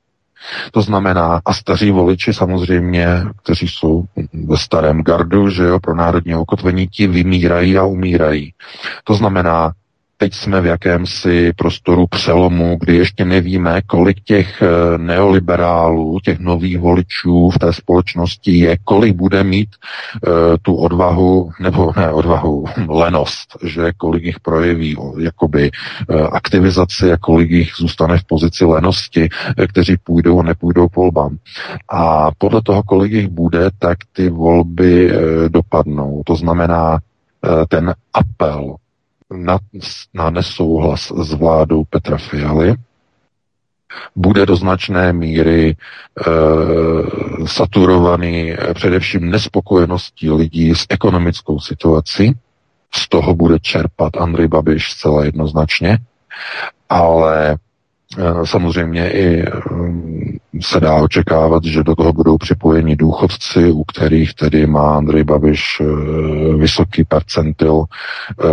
To znamená, a staří voliči samozřejmě, kteří jsou ve starém gardu, že jo, pro národní ukotvení, ti vymírají a umírají. To znamená, teď jsme v jakémsi prostoru přelomu, kdy ještě nevíme, kolik těch eh, neoliberálů, těch nových voličů v té společnosti je, kolik bude mít uh, tu odvahu, nebo ne odvahu, lenost, že kolik jich projeví jakoby uh, aktivizaci a kolik jich zůstane v pozici lenosti, kteří půjdou a nepůjdou k volbám. A podle toho, kolik jich bude, tak ty volby uh, dopadnou. To znamená, ten apel na, na nesouhlas s vládou Petra Fialy bude do značné míry e, saturovaný především nespokojeností lidí s ekonomickou situací. Z toho bude čerpat Andrej Babiš zcela jednoznačně, ale samozřejmě i mm, se dá očekávat, že do toho budou připojeni důchodci, u kterých tedy má Andrej Babiš eh, vysoký percentil eh,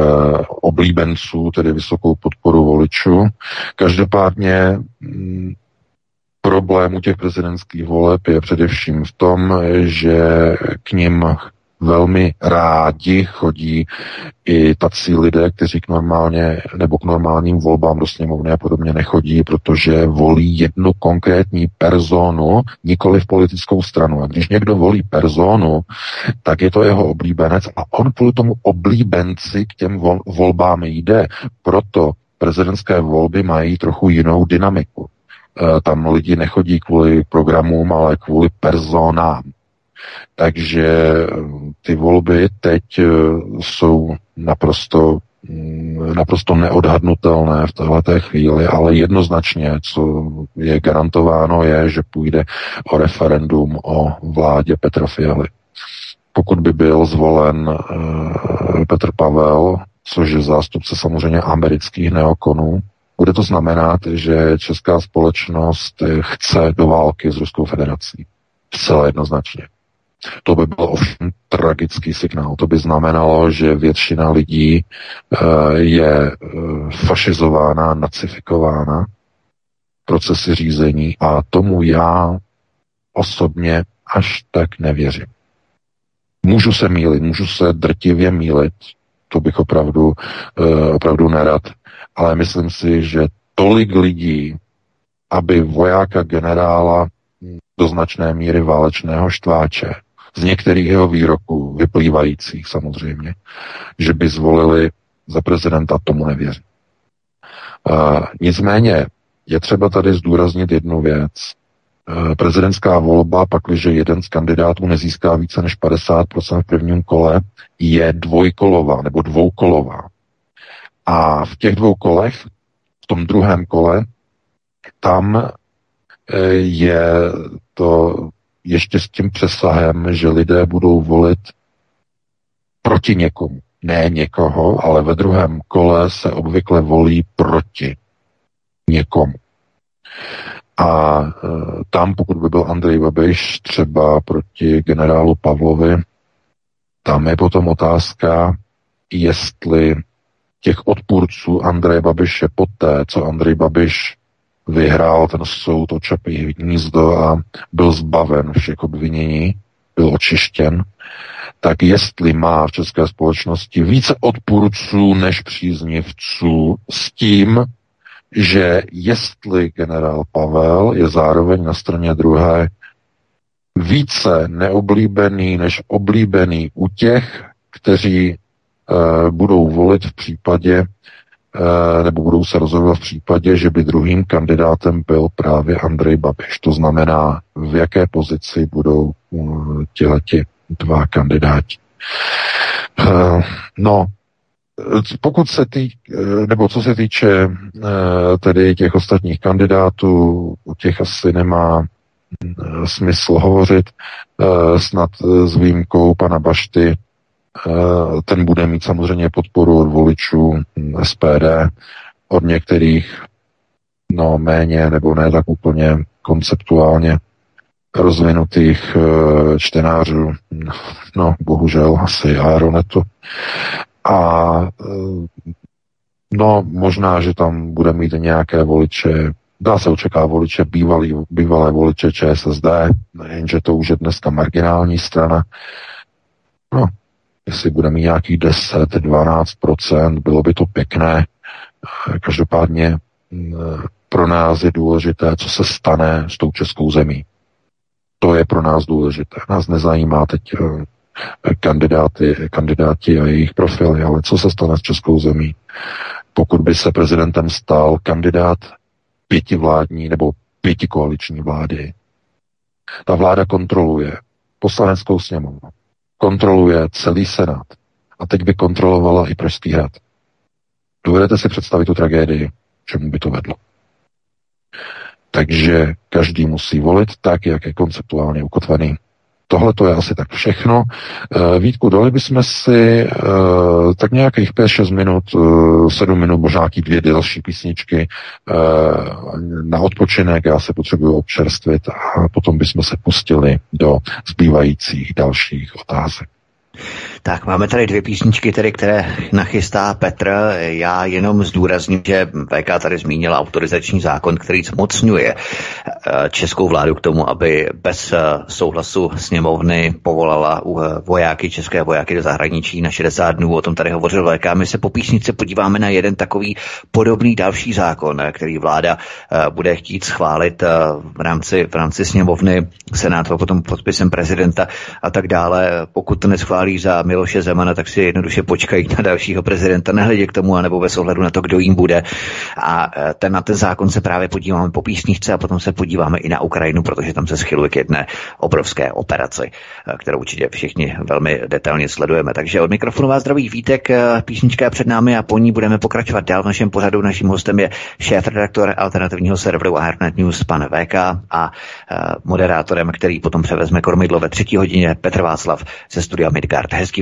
oblíbenců, tedy vysokou podporu voličů. Každopádně mm, problém u těch prezidentských voleb je především v tom, že k ním velmi rádi chodí i tací lidé, kteří k normálně nebo k normálním volbám do sněmovny a podobně nechodí, protože volí jednu konkrétní personu, nikoli v politickou stranu. A když někdo volí personu, tak je to jeho oblíbenec a on kvůli tomu oblíbenci k těm volbám jde. Proto prezidentské volby mají trochu jinou dynamiku. E, tam lidi nechodí kvůli programům, ale kvůli personám. Takže eh, ty volby teď eh, jsou naprosto mm, naprosto neodhadnutelné v této chvíli, ale jednoznačně, co je garantováno, je, že půjde o referendum o vládě Petra Fialy. Pokud by byl zvolen uh, Petr Pavel, což je zástupce samozřejmě amerických neokonů, bude to znamenat, že česká společnost chce do války s Ruskou federací. Zcela jednoznačně. To by byl ovšem tragický signál. To by znamenalo, že většina lidí eh, je eh, fašizována, nacifikována procesy řízení a tomu já osobně až tak nevěřím. Můžu se mílit, můžu se drtivě mílit, to bych opravdu, eh, opravdu nerad, ale myslím si, že tolik lidí, aby vojáka generála do značné míry válečného štváče z některých jeho výroků, vyplývajících samozřejmě, že by zvolili za prezidenta, tomu nevěří. Uh, nicméně je třeba tady zdůraznit jednu věc. Prezidentská volba, pakliže jeden z kandidátů nezíská více než 50% v prvním kole, je dvojkolová nebo dvoukolová. A v těch dvou kolech, v tom druhém kole, tam je to ještě s tím přesahem, že lidé budou volit proti někomu. Ne někoho, ale ve druhém kole se obvykle volí proti někomu. A e, tam, pokud by byl Andrej Babiš třeba proti generálu Pavlovi, tam je potom otázka, jestli těch odpůrců Andreje Babiše poté, co Andrej Babiš vyhrál ten soud o Čapí hnízdo a byl zbaven všech obvinění, byl očištěn, tak jestli má v české společnosti více odpůrců než příznivců s tím, že jestli generál Pavel je zároveň na straně druhé více neoblíbený než oblíbený u těch, kteří e, budou volit v případě, nebo budou se rozhodovat v případě, že by druhým kandidátem byl právě Andrej Babiš. To znamená, v jaké pozici budou eh, těleti dva kandidáti. Eh, no, pokud se tý, nebo co se týče tedy těch ostatních kandidátů, o těch asi nemá smysl hovořit, snad s výjimkou pana Bašty, Eh, ten bude mít samozřejmě podporu od voličů SPD, od některých no méně nebo ne tak úplně konceptuálně rozvinutých uh, čtenářů, no bohužel asi Aeronetu. A uh, no možná, že tam bude mít nějaké voliče, dá se očekávat voliče bývalý, bývalé voliče ČSSD, jenže to už je dneska marginální strana. No, jestli bude mít nějakých 10-12%, bylo by to pěkné. Každopádně mm, pro nás je důležité, co se stane s tou českou zemí. To je pro nás důležité. Nás nezajímá teď eh, kandidáty, kandidáti a jejich profily, ale co se stane s českou zemí. Pokud by se prezidentem stal kandidát pětivládní nebo pětikoaliční vlády, ta vláda kontroluje poslaneckou sněmovnu, kontroluje celý Senát a teď by kontrolovala i Pražský hrad. Dovedete si představit tu tragédii, čemu by to vedlo. Takže každý musí volit tak, jak je konceptuálně ukotvený. Tohle to je asi tak všechno. Eh, Vítku, dali bychom si eh, tak nějakých 5-6 minut, 7 minut, možná nějaký dvě další písničky na odpočinek. Já se potřebuji občerstvit a potom bychom se pustili do zbývajících dalších otázek. Tak máme tady dvě písničky, tedy, které nachystá Petr. Já jenom zdůrazním, že VK tady zmínila autorizační zákon, který zmocňuje eh, českou vládu k tomu, aby bez eh, souhlasu sněmovny povolala eh, vojáky, české vojáky do zahraničí na 60 dnů. O tom tady hovořil VK. My se po písničce podíváme na jeden takový podobný další zákon, který vláda bude chtít schválit v rámci, v rámci sněmovny, senát potom podpisem prezidenta a tak dále. Pokud to neschválí za Miloše Zemana, tak si jednoduše počkají na dalšího prezidenta, nehledě k tomu, anebo bez ohledu na to, kdo jim bude. A e, ten, na ten zákon se právě podíváme po písničce a potom se podíváme i na Ukrajinu, protože tam se schyluje k jedné obrovské operaci, e, kterou určitě všichni velmi detailně sledujeme. Takže od mikrofonu vás zdraví Vítek, e, písnička je před námi a po ní budeme pokračovat dál v našem pořadu. Naším hostem je šéf-redaktor alternativního serveru Airnet News, pan VK a moderátorem, který potom převezme kormidlo ve třetí hodině, Petr Václav ze studia Midgard. Hezký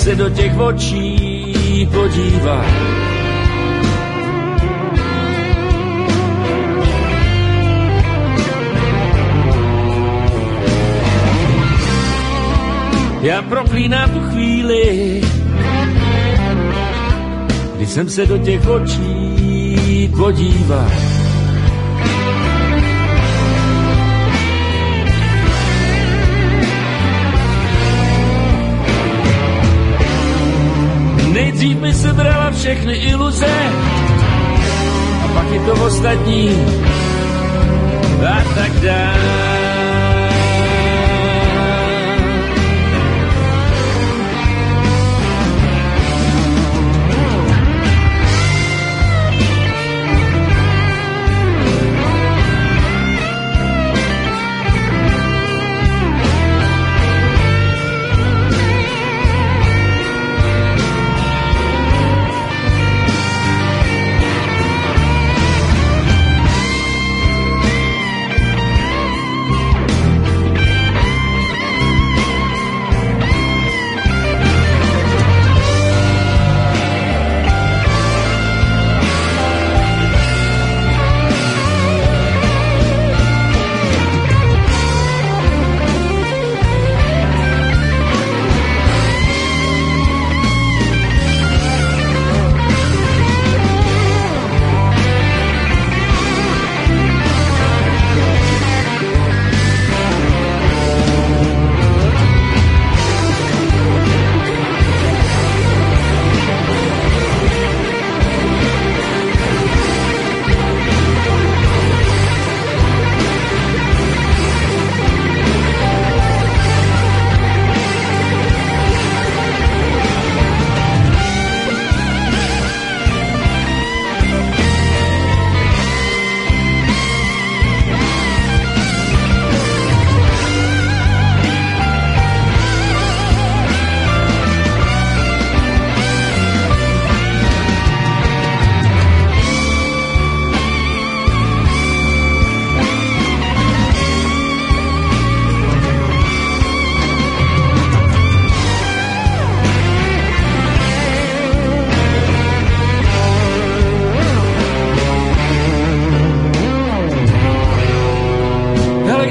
Se do těch očí podíval. Já proklínám tu chvíli, kdy jsem se do těch očí podíval. Nejdřív mi se brala všechny iluze a pak je to ostatní a tak dále.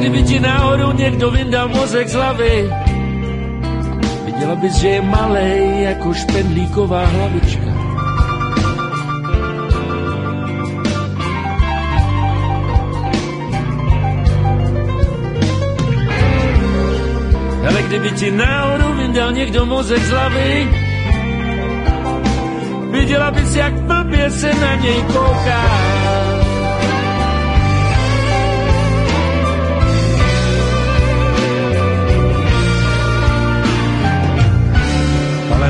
Kdyby ti náhodou někdo vyndal mozek z hlavy, viděla bys, že je malej jako špendlíková hlavička. Ale kdyby ti náhodou vyndal někdo mozek z hlavy, viděla bys, jak blbě se na něj kouká.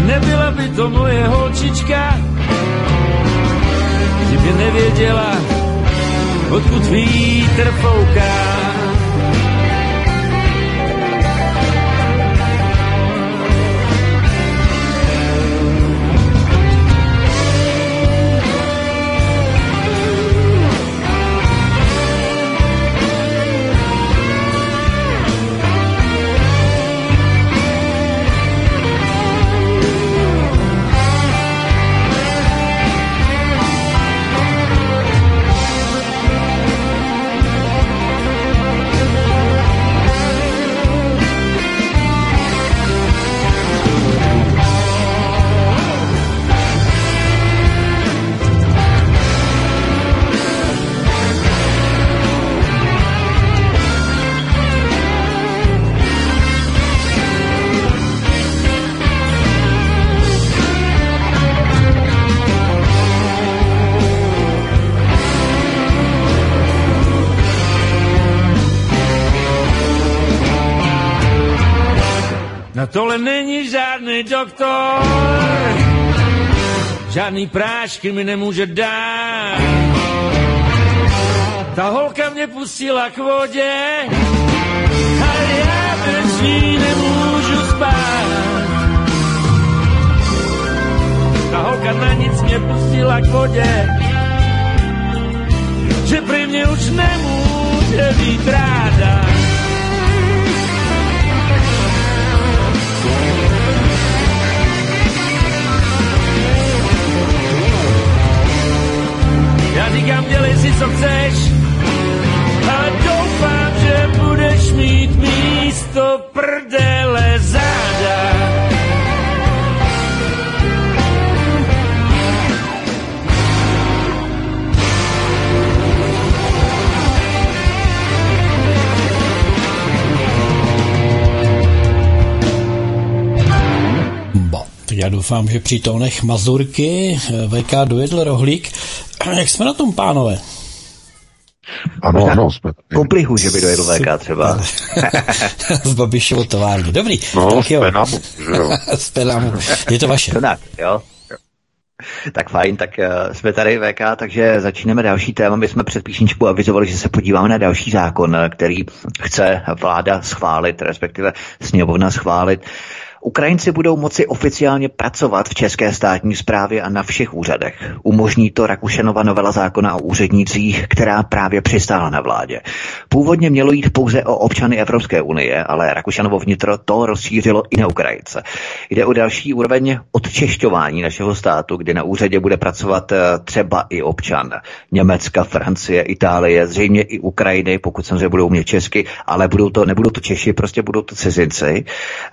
Nebyla by to moje holčička, kdyby nevěděla, odkud vítr fouká. Žádný prášky mi nemůže dát. Ta holka mě pustila k vodě, ale já bez ní nemůžu spát. Ta holka na nic mě pustila k vodě, že prý mě už nemůže být ráda. Říkám, dělej si, co chceš, ale doufám, že budeš mít místo prdele záda. Já doufám, že při tónech Mazurky eh, VK dojedl rohlík. Jak jsme na tom, pánové? Ano, ano, jsme tady. Komplihu, že by dojedl VK třeba. Z Babišovo továrny. Dobrý. No, tak jo. z Penamu, že jo. Z Penamu. Je to vaše. Tak, jo. Tak fajn, tak uh, jsme tady VK, takže začínáme další téma. My jsme před písničkou avizovali, že se podíváme na další zákon, eh, který chce vláda schválit, respektive sněmovna schválit. Ukrajinci budou moci oficiálně pracovat v české státní správě a na všech úřadech. Umožní to Rakušenova novela zákona o úřednících, která právě přistála na vládě. Původně mělo jít pouze o občany Evropské unie, ale Rakušanovo vnitro to rozšířilo i na Ukrajince. Jde o další úroveň odčešťování našeho státu, kdy na úřadě bude pracovat eh, třeba i občan Německa, Francie, Itálie, zřejmě i Ukrajiny, pokud samozřejmě budou umět česky, ale budou to, nebudou to Češi, prostě budou to cizinci.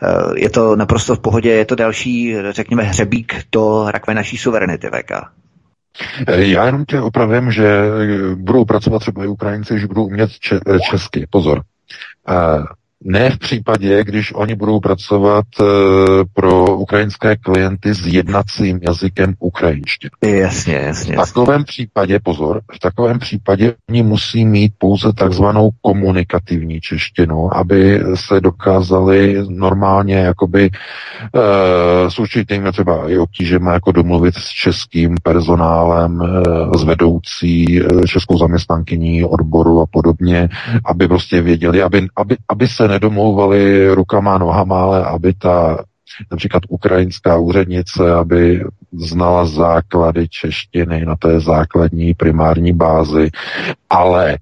Eh, Je to naprosto v pohodě, je to další, řekněme, hřebík do rakve naší suverenity, VK. Já jenom tě opravím, že eh, budou pracovat třeba i Ukrajinci, že budou umět če- eh, česky. Pozor. Ne v případě, když oni budou pracovat eh, pro ukrajinské klienty s jednacím jazykem ukrajinštiny. Jasně, jasně. V takovém případě, pozor, v takovém případě oni musí mít pouze takzvanou komunikativní češtinu, aby se dokázali normálně jakoby e, s určitými třeba i obtížemi jako domluvit s českým personálem, e, s vedoucí e, českou zaměstnankyní odboru a podobně, aby prostě věděli, aby, aby, aby se nedomlouvali rukama, nohama, ale aby ta například ukrajinská úřednice, aby znala základy češtiny na té základní primární bázi, ale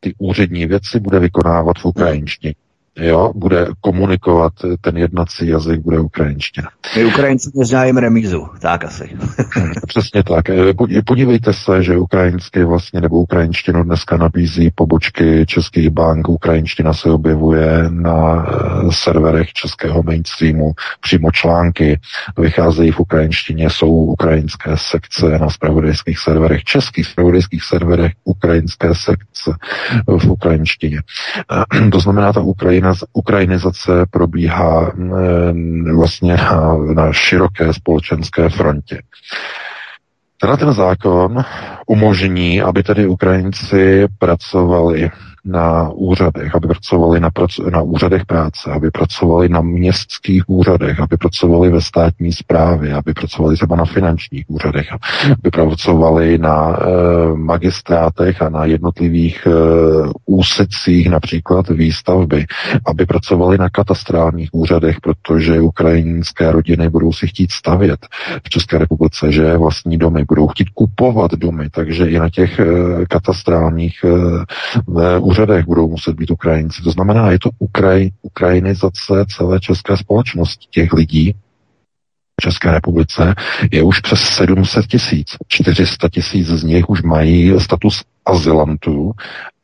ty úřední věci bude vykonávat v ukrajinštině. Jo, bude komunikovat, ten jednací jazyk bude ukrajinština. My Ukrajinci neznáme remízu, tak asi. Přesně tak. Eh, podívejte se, že ukrajinsky vlastně nebo ukrajinštinu dneska nabízí pobočky českých bank. Ukrajinština se objevuje na eh, serverech českého mainstreamu. Přímo články vycházejí v ukrajinštině, jsou ukrajinské sekce na spravodajských serverech, českých spravodajských serverech, ukrajinské sekce v ukrajinštině. Eh, to znamená, ta Ukrajina, ukrajinizace probíhá vlastně na, na široké společenské frontě. Tenhle ten zákon umožní, aby tedy Ukrajinci pracovali na úřadech, aby pracovali na, prac- na úřadech práce, aby pracovali na městských úřadech, aby pracovali ve státní správě, aby pracovali třeba na finančních úřadech, aby pracovali na e, magistrátech a na jednotlivých e, úsecích například výstavby, aby pracovali na katastrálních úřadech, protože ukrajinské rodiny budou si chtít stavět v České republice, že vlastní domy, budou chtít kupovat domy, takže i na těch e, katastrálních e, úřadech budou muset být Ukrajinci. To znamená, je to Ukraj, ukrajinizace celé české společnosti. Těch lidí v České republice je už přes 700 tisíc. 400 tisíc z nich už mají status azylantů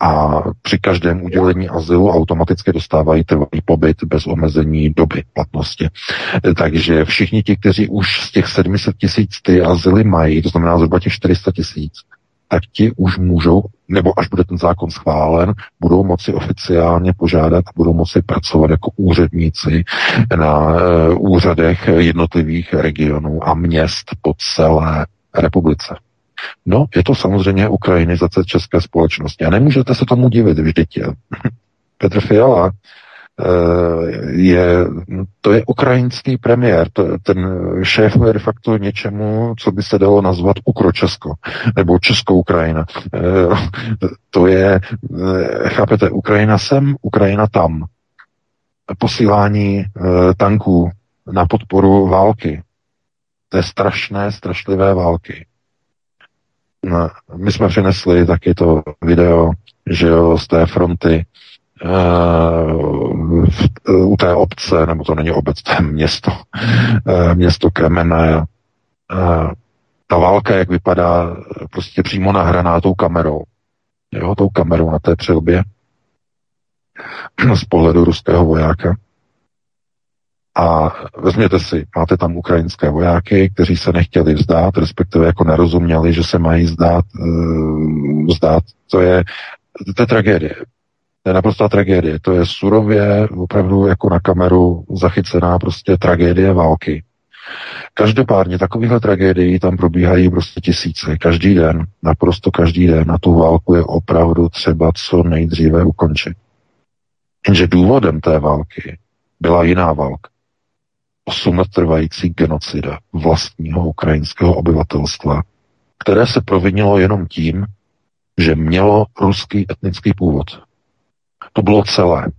a při každém udělení azylu automaticky dostávají trvalý pobyt bez omezení doby platnosti. Takže všichni ti, kteří už z těch 700 tisíc ty azyly mají, to znamená zhruba těch 400 tisíc, tak ti už můžou, nebo až bude ten zákon schválen, budou moci oficiálně požádat a budou moci pracovat jako úředníci na uh, úřadech jednotlivých regionů a měst po celé republice. No, je to samozřejmě ukrajinizace české společnosti. A nemůžete se tomu divit, vždyť Petr Fiala Eh, je, to je ukrajinský premiér, to, ten šéfuje de facto něčemu, co by se dalo nazvat Ukročesko, nebo Česko-Ukrajina. Eh, to je, eh, chápete, Ukrajina sem, Ukrajina tam. Posílání tanků na podporu války. To je strašné, strašlivé války. No, my jsme přinesli taky to video, že jo, z té fronty, uh, u té obce, nebo to není obec, to je město, uh, město Kremene. Uh, ta válka, jak vypadá, prostě přímo nahraná tou kamerou. Jo, tou kamerou na té přilbě z pohledu ruského vojáka. A vezměte si, máte tam ukrajinské vojáky, kteří se nechtěli vzdát, respektive jako nerozuměli, že se mají vzdát, vzdát. To je, to je tragédie. To je naprostá tragédie. To je surově, opravdu jako na kameru zachycená prostě tragédie války. Každopádně takovýchhle tragédií tam probíhají prostě tisíce. Každý den, naprosto každý den. Na tu válku je opravdu třeba co nejdříve ukončit. Jenže důvodem té války byla jiná válka. Osm let trvající genocida vlastního ukrajinského obyvatelstva, které se provinilo jenom tím, že mělo ruský etnický původ. To bylo celé.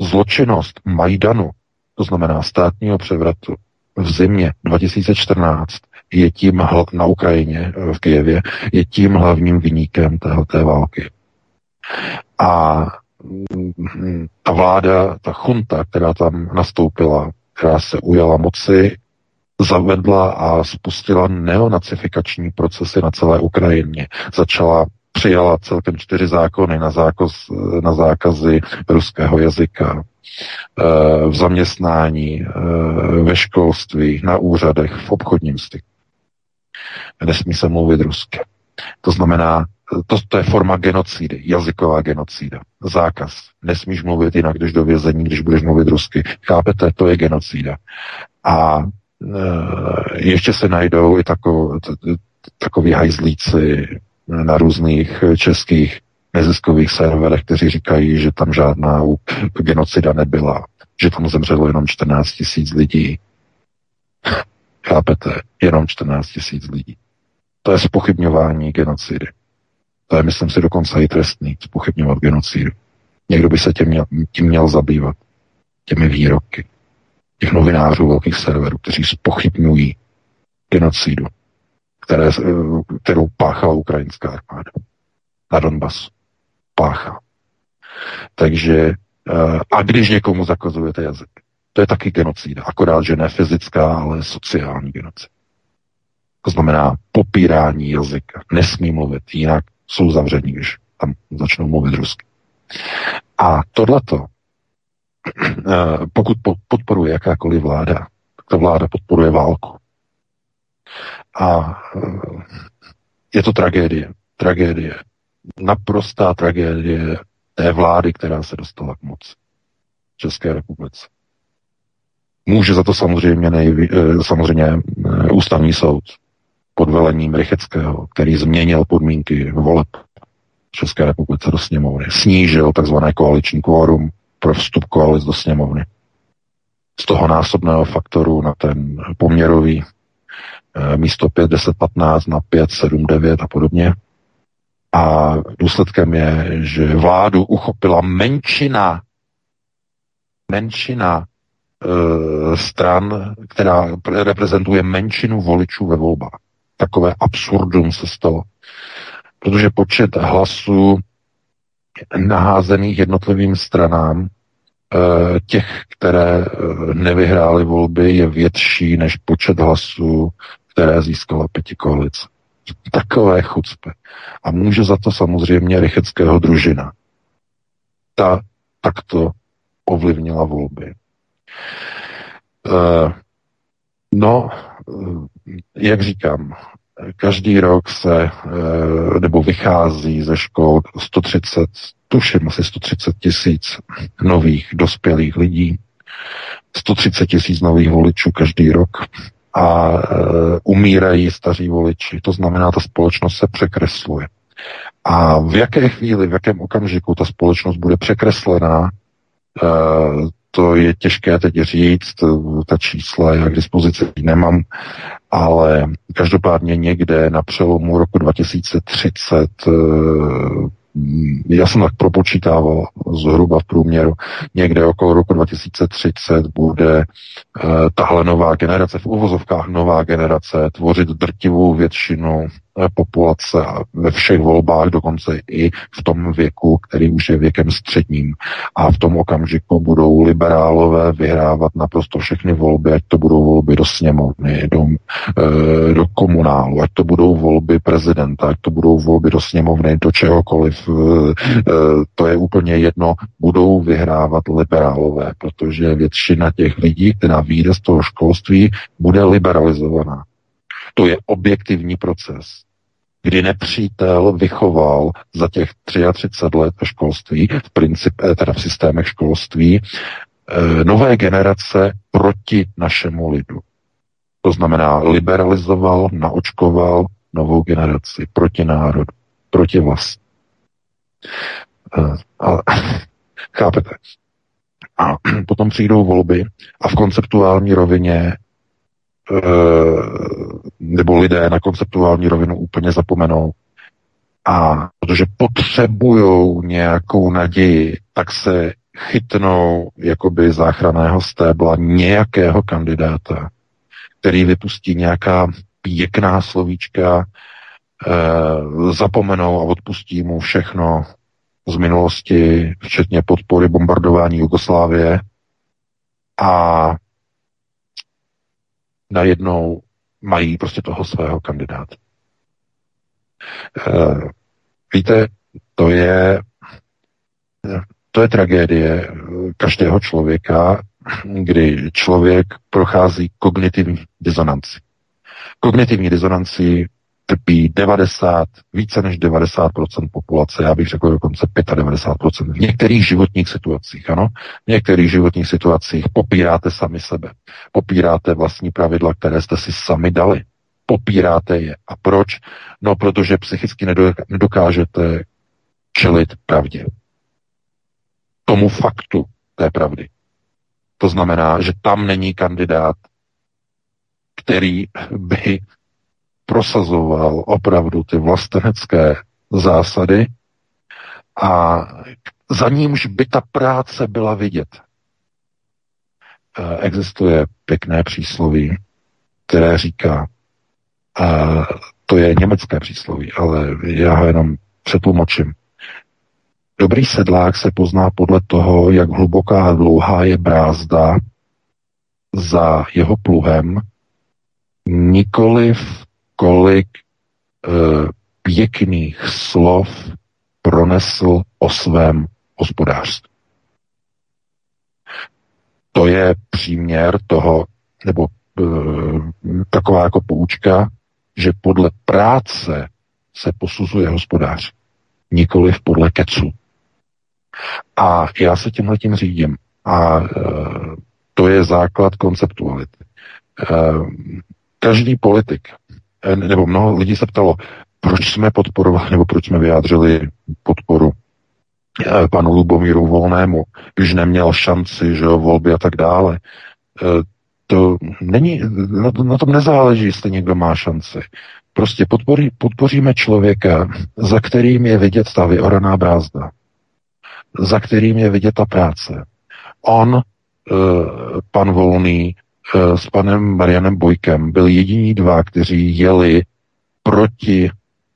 Zločinnost Majdanu, to znamená státního převratu v zimě 2014, je tím na Ukrajině, v Kijevě, je tím hlavním vyníkem téhleté války. A mm, ta vláda, ta chunta, která tam nastoupila, která se ujala moci, zavedla a spustila neonacifikační procesy na celé Ukrajině. Začala přijala celkem čtyři zákony na, zákaz, na zákazy ruského jazyka, eh, v zaměstnání, eh, ve školství, na úřadech, v obchodním styku. Nesmí se mluvit rusky. To znamená, to, to je forma genocidy, jazyková genocída. Zákaz. Nesmíš mluvit jinak, když do vězení, když budeš mluvit rusky. Chápete? To je genocída. A e, ještě se najdou i tako, takoví hajzlíci, na různých českých neziskových serverech, kteří říkají, že tam žádná genocida nebyla, že tam zemřelo jenom 14 tisíc lidí. Chápete? Jenom 14 tisíc lidí. To je spochybňování genocidy. To je, myslím si, dokonce i trestný, spochybňovat genocidu. Někdo by se tím měl, tím měl zabývat. Těmi výroky těch novinářů velkých serverů, kteří spochybňují genocidu které, kterou páchala ukrajinská armáda na Donbasu. Páchá. Takže a když někomu zakazujete jazyk. To je taky genocída, akorát, že ne fyzická, ale sociální genocida. To znamená popírání jazyka. Nesmí mluvit, jinak jsou zavření, když tam začnou mluvit rusky. A tohleto, eh, pokud podporuje jakákoliv vláda, tak ta vláda podporuje válku. A eh, je to tragédie. Tragédie. Naprostá tragédie té vlády, která se dostala k moci v České republice. Může za to samozřejmě, nejví, eh, samozřejmě ústavní soud pod velením Rycheckého, který změnil podmínky voleb České republice do sněmovny. Snížil takzvané koaliční kvórum pro vstup koalic do sněmovny. Z toho násobného faktoru na ten poměrový eh, místo 5, 10, 15 na 5, 7, 9 a podobně. A důsledkem je, že vládu uchopila menšina menšina e, stran, která reprezentuje menšinu voličů ve volbách. Takové absurdum se stalo protože počet hlasů naházených jednotlivým stranám eh, těch, které eh, nevyhrály volby, je větší než počet hlasů, které získala pěti koalice. Takové chucpe. A může za to samozřejmě Rycheckého družina. Ta takto ovlivnila volby. Uh, no, jak říkám, Každý rok se, eh, nebo vychází ze škol 130, tuším asi 130 tisíc nových dospělých lidí, 130 tisíc nových voličů každý rok a e, umírají staří voliči. To znamená, ta společnost se překresluje. A v jaké chvíli, v jakém okamžiku ta společnost bude překreslená, e, to je těžké teď říct, ta čísla já k dispozici nemám, ale každopádně někde na přelomu roku 2030 já jsem tak propočítával zhruba v průměru, někde okolo roku 2030 bude uh, tahle nová generace, v uvozovkách nová generace, tvořit drtivou většinu populace ve všech volbách, dokonce i v tom věku, který už je věkem středním. A v tom okamžiku budou liberálové vyhrávat naprosto všechny volby, ať to budou volby do sněmovny, do, uh, do komunálu, ať to budou volby prezidenta, ať to budou volby do sněmovny, do čehokoliv Eh, eh, to je úplně jedno, budou vyhrávat liberálové, protože většina těch lidí, která vyjde z toho školství, bude liberalizovaná. To je objektivní proces, kdy nepřítel vychoval za těch 33 let školství, v princip, eh, teda v systémech školství, nové generace proti našemu lidu. To znamená, liberalizoval, naočkoval novou generaci proti národu, proti vlast. Uh, ale, chápete? A potom přijdou volby a v konceptuální rovině nebo lidé na konceptuální rovinu úplně zapomenou. A protože potřebují nějakou naději, tak se chytnou jakoby záchraného stébla nějakého kandidáta, který vypustí nějaká pěkná slovíčka, Eh, zapomenou a odpustí mu všechno z minulosti, včetně podpory bombardování Jugoslávie a najednou mají prostě toho svého kandidáta. Eh, víte, to je, to je tragédie každého člověka, kdy člověk prochází kognitivní disonanci. Kognitivní disonanci trpí 90, více než 90% populace, já bych řekl dokonce 95%. V některých životních situacích, ano, v některých životních situacích popíráte sami sebe, popíráte vlastní pravidla, které jste si sami dali, popíráte je. A proč? No, protože psychicky nedokážete čelit pravdě. Tomu faktu té pravdy. To znamená, že tam není kandidát, který by prosazoval opravdu ty vlastenecké zásady a za nímž by ta práce byla vidět. Eh, existuje pěkné přísloví, které říká, a to je německé přísloví, ale já ho jenom přetlumočím. Dobrý sedlák se pozná podle toho, jak hluboká a dlouhá je brázda za jeho pluhem, nikoliv kolik e, pěkných slov pronesl o svém hospodářství. To je příměr toho, nebo e, taková jako poučka, že podle práce se posuzuje hospodář, nikoliv podle kecu. A já se tímhle tím řídím. A e, to je základ konceptuality. E, každý politik, nebo mnoho lidí se ptalo, proč jsme podporovali, nebo proč jsme vyjádřili podporu e, panu Lubomíru Volnému, když neměl šanci, že jo, volby a tak dále. E, to není, na, tom nezáleží, jestli někdo má šanci. Prostě podporí, podpoříme člověka, za kterým je vidět ta vyoraná brázda za kterým je vidět ta práce. On, eh, pan Volný, eh, s panem Marianem Bojkem byl jediní dva, kteří jeli proti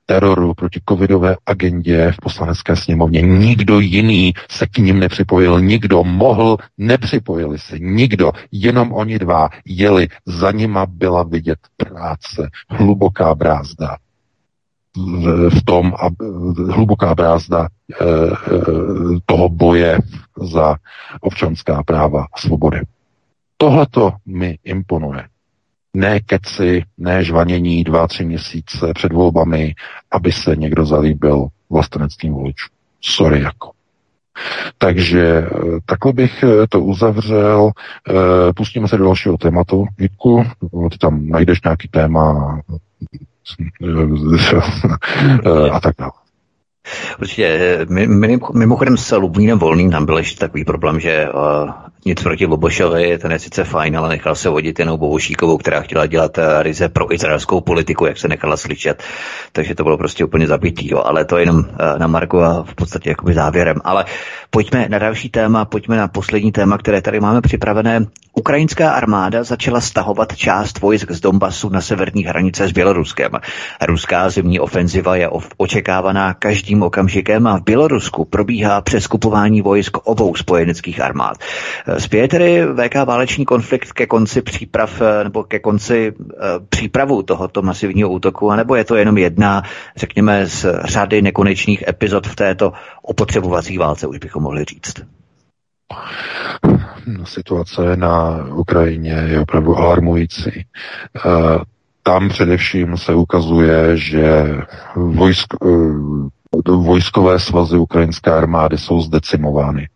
teroru, proti covidové agendě v poslanecké sněmovně. Nikdo jiný se k ním nepřipojil, nikdo mohl, nepřipojili se, nikdo, jenom oni dva jeli, za nima byla vidět práce, hluboká brázda v tom a hluboká brázda e, toho boje za občanská práva a svobody. Tohle to mi imponuje. Ne keci, ne žvanění dva, tři měsíce před volbami, aby se někdo zalíbil vlasteneckým voličům. Sorry jako. Takže e, takhle bych to uzavřel. Pustíme se do dalšího tématu. Vítku, ty tam najdeš nějaký téma, a tak dále. Určitě. Mimochodem s Lubnínem Volným tam byl ještě takový problém, že uh, nic proti Lobošovi, ten je sice fajn, ale nechal se vodit jenom Bobošíkovou, která chtěla dělat uh, ryze pro izraelskou politiku, jak se nechala slyšet. Takže to bylo prostě úplně zabitý, jo. ale to jenom uh, na Marku a v podstatě jakoby závěrem. Ale pojďme na další téma, pojďme na poslední téma, které tady máme připravené. Ukrajinská armáda začala stahovat část vojsk z Donbasu na severní hranice s Běloruskem. Ruská zimní ofenziva je očekávaná každým okamžikem a v Bělorusku probíhá přeskupování vojsk obou spojeneckých armád. Spěje tedy VK válečný konflikt ke konci příprav nebo ke konci eh, přípravu tohoto masivního útoku, anebo je to jenom jedna, řekněme, z řady nekonečných epizod v této opotřebovací válce, už bychom mohli říct. Situace na Ukrajině je opravdu alarmující. E, tam především se ukazuje, že vojsk, e, vojskové svazy ukrajinské armády jsou zdecimovány.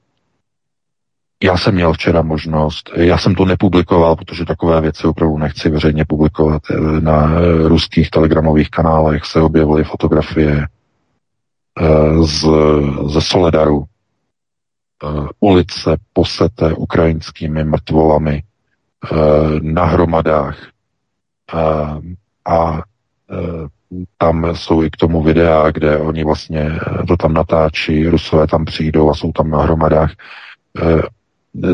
Já jsem měl včera možnost, já jsem to nepublikoval, protože takové věci opravdu nechci veřejně publikovat. E, na ruských telegramových kanálech se objevily fotografie z, ze Soledaru, Eh, ulice poseté ukrajinskými mrtvolami eh, na hromadách. Eh, a tam jsou i k tomu videa, kde oni vlastně to tam natáčí, Rusové tam přijdou a jsou tam na hromadách.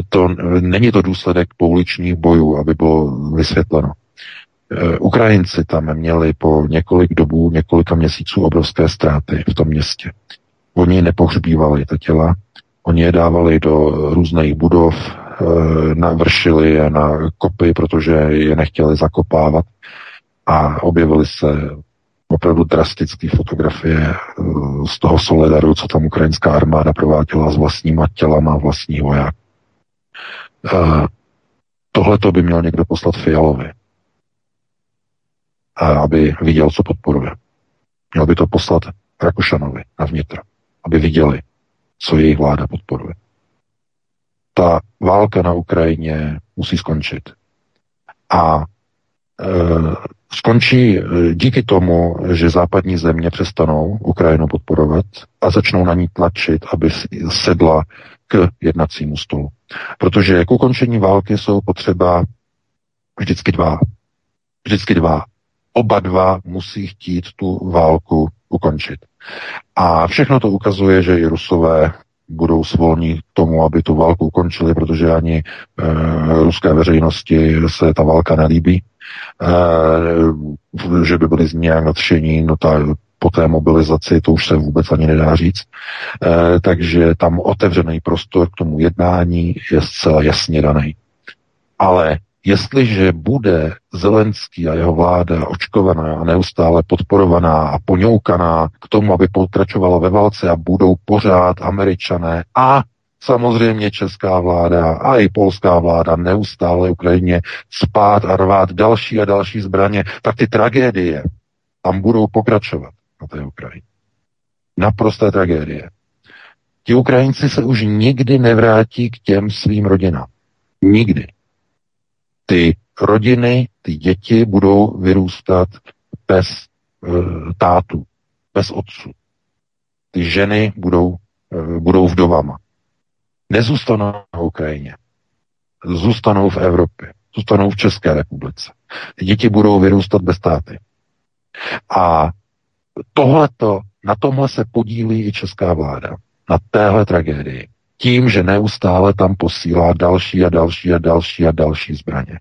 To, není to důsledek pouličních bojů, aby bylo vysvětleno. Ukrajinci tam měli po několik dobů, několika měsíců obrovské ztráty v tom městě. Oni nepohřbívali ta těla, Oni je dávali do různých budov, eh, navršili je na kopy, protože je nechtěli zakopávat a objevily se opravdu drastické fotografie eh, z toho Soledaru, co tam ukrajinská armáda prováděla s vlastníma tělama vlastních vojáků. Eh, Tohle to by měl někdo poslat Fialovi, aby viděl, co podporuje. Měl by to poslat Rakušanovi na vnitro, aby viděli, co jejich vláda podporuje. Ta válka na Ukrajině musí skončit. A e, skončí e, díky tomu, že západní země přestanou Ukrajinu podporovat a začnou na ní tlačit, aby sedla k jednacímu stolu. Protože k ukončení války jsou potřeba vždycky dva. Vždycky dva. Oba dva musí chtít tu válku ukončit. A všechno to ukazuje, že i Rusové budou svolní k tomu, aby tu válku ukončili, protože ani e, ruské veřejnosti se ta válka nelíbí, e, že by byli nějak nadšení, no ta po té mobilizaci, to už se vůbec ani nedá říct. E, takže tam otevřený prostor k tomu jednání je zcela jasně daný. Ale jestliže bude Zelenský a jeho vláda očkovaná a neustále podporovaná a poňoukaná k tomu, aby pokračovala ve válce a budou pořád američané a samozřejmě česká vláda a i polská vláda neustále Ukrajině spát a rvát další a další zbraně, tak ty tragédie tam budou pokračovat na té Ukrajině. Naprosté tragédie. Ti Ukrajinci se už nikdy nevrátí k těm svým rodinám. Nikdy. Ty rodiny, ty děti budou vyrůstat bez e, tátu, bez otců. Ty ženy budou, e, budou vdovama. Nezůstanou na Ukrajině. Zůstanou v Evropě. Zůstanou v České republice. Ty děti budou vyrůstat bez táty. A tohleto, na tomhle se podílí i česká vláda. Na téhle tragédii. Tím, že neustále tam posílá další a další a další a další zbraně.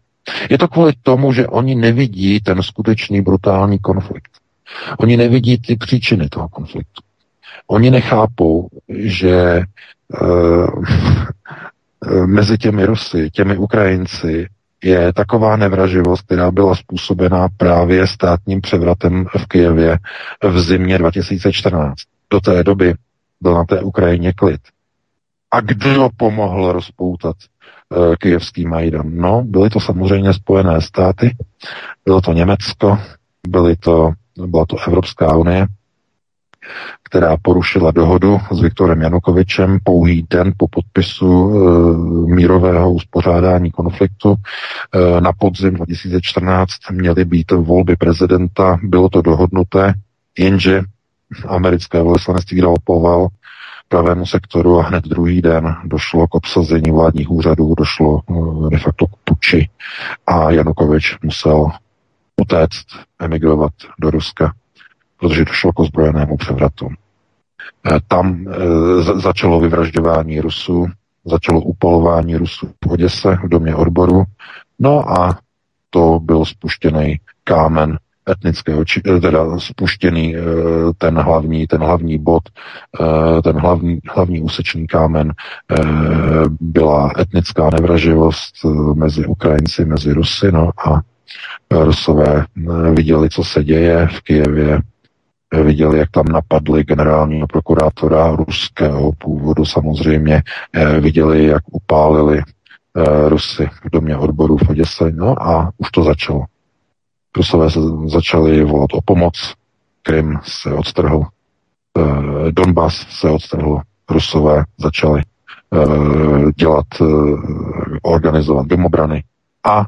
Je to kvůli tomu, že oni nevidí ten skutečný brutální konflikt. Oni nevidí ty příčiny toho konfliktu. Oni nechápou, že uh, mezi těmi Rusy, těmi Ukrajinci je taková nevraživost, která byla způsobená právě státním převratem v Kijevě v zimě 2014. Do té doby byl na té Ukrajině klid. A kdo pomohl rozpoutat uh, kijevský Majdan? No, byly to samozřejmě Spojené státy, bylo to Německo, byly to, byla to Evropská unie, která porušila dohodu s Viktorem Janukovičem pouhý den po podpisu e, mírového uspořádání konfliktu. E, na podzim 2014 měly být volby prezidenta, bylo to dohodnuté, jenže americké velvyslanectví dalo poval pravému sektoru a hned druhý den došlo k obsazení vládních úřadů, došlo e, de facto k puči a Janukovič musel utéct, emigrovat do Ruska protože došlo k ozbrojenému převratu. Eh, tam e, začalo vyvražďování Rusů, začalo upalování Rusů v Oděse, v domě odboru, no a to byl spuštěný kámen etnického, eh, teda spuštěný ten hlavní, ten hlavní bod, ten hlavní, hlavní úsečný kámen byla etnická nevraživost mezi Ukrajinci, mezi Rusy, no a Rusové viděli, co se děje v Kijevě, viděli, jak tam napadli generálního prokurátora ruského původu samozřejmě, eh, viděli, jak upálili eh, Rusy v domě odboru v Oděse, no a už to začalo. Rusové se začali volat o pomoc, Krym se odstrhl, eh, Donbass se odstrhl, Rusové začali dělat, organizovat domobrany a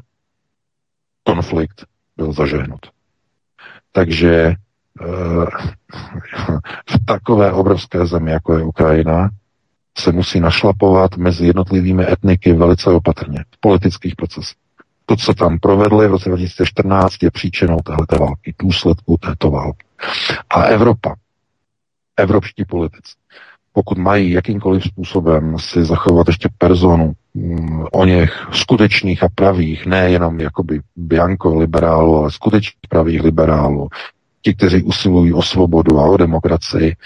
konflikt byl zažehnut. Takže v takové obrovské zemi, jako je Ukrajina, se musí našlapovat mezi jednotlivými etniky velice opatrně v politických procesech. To, co tam provedli v roce 2014, je příčinou této války, důsledku této války. A Evropa, evropští politici, pokud mají jakýmkoliv způsobem si zachovat ještě personu mm, o něch skutečných a pravých, nejenom jakoby bianco liberálů, ale skutečných pravých liberálů, ti, kteří usilují o svobodu a o demokracii,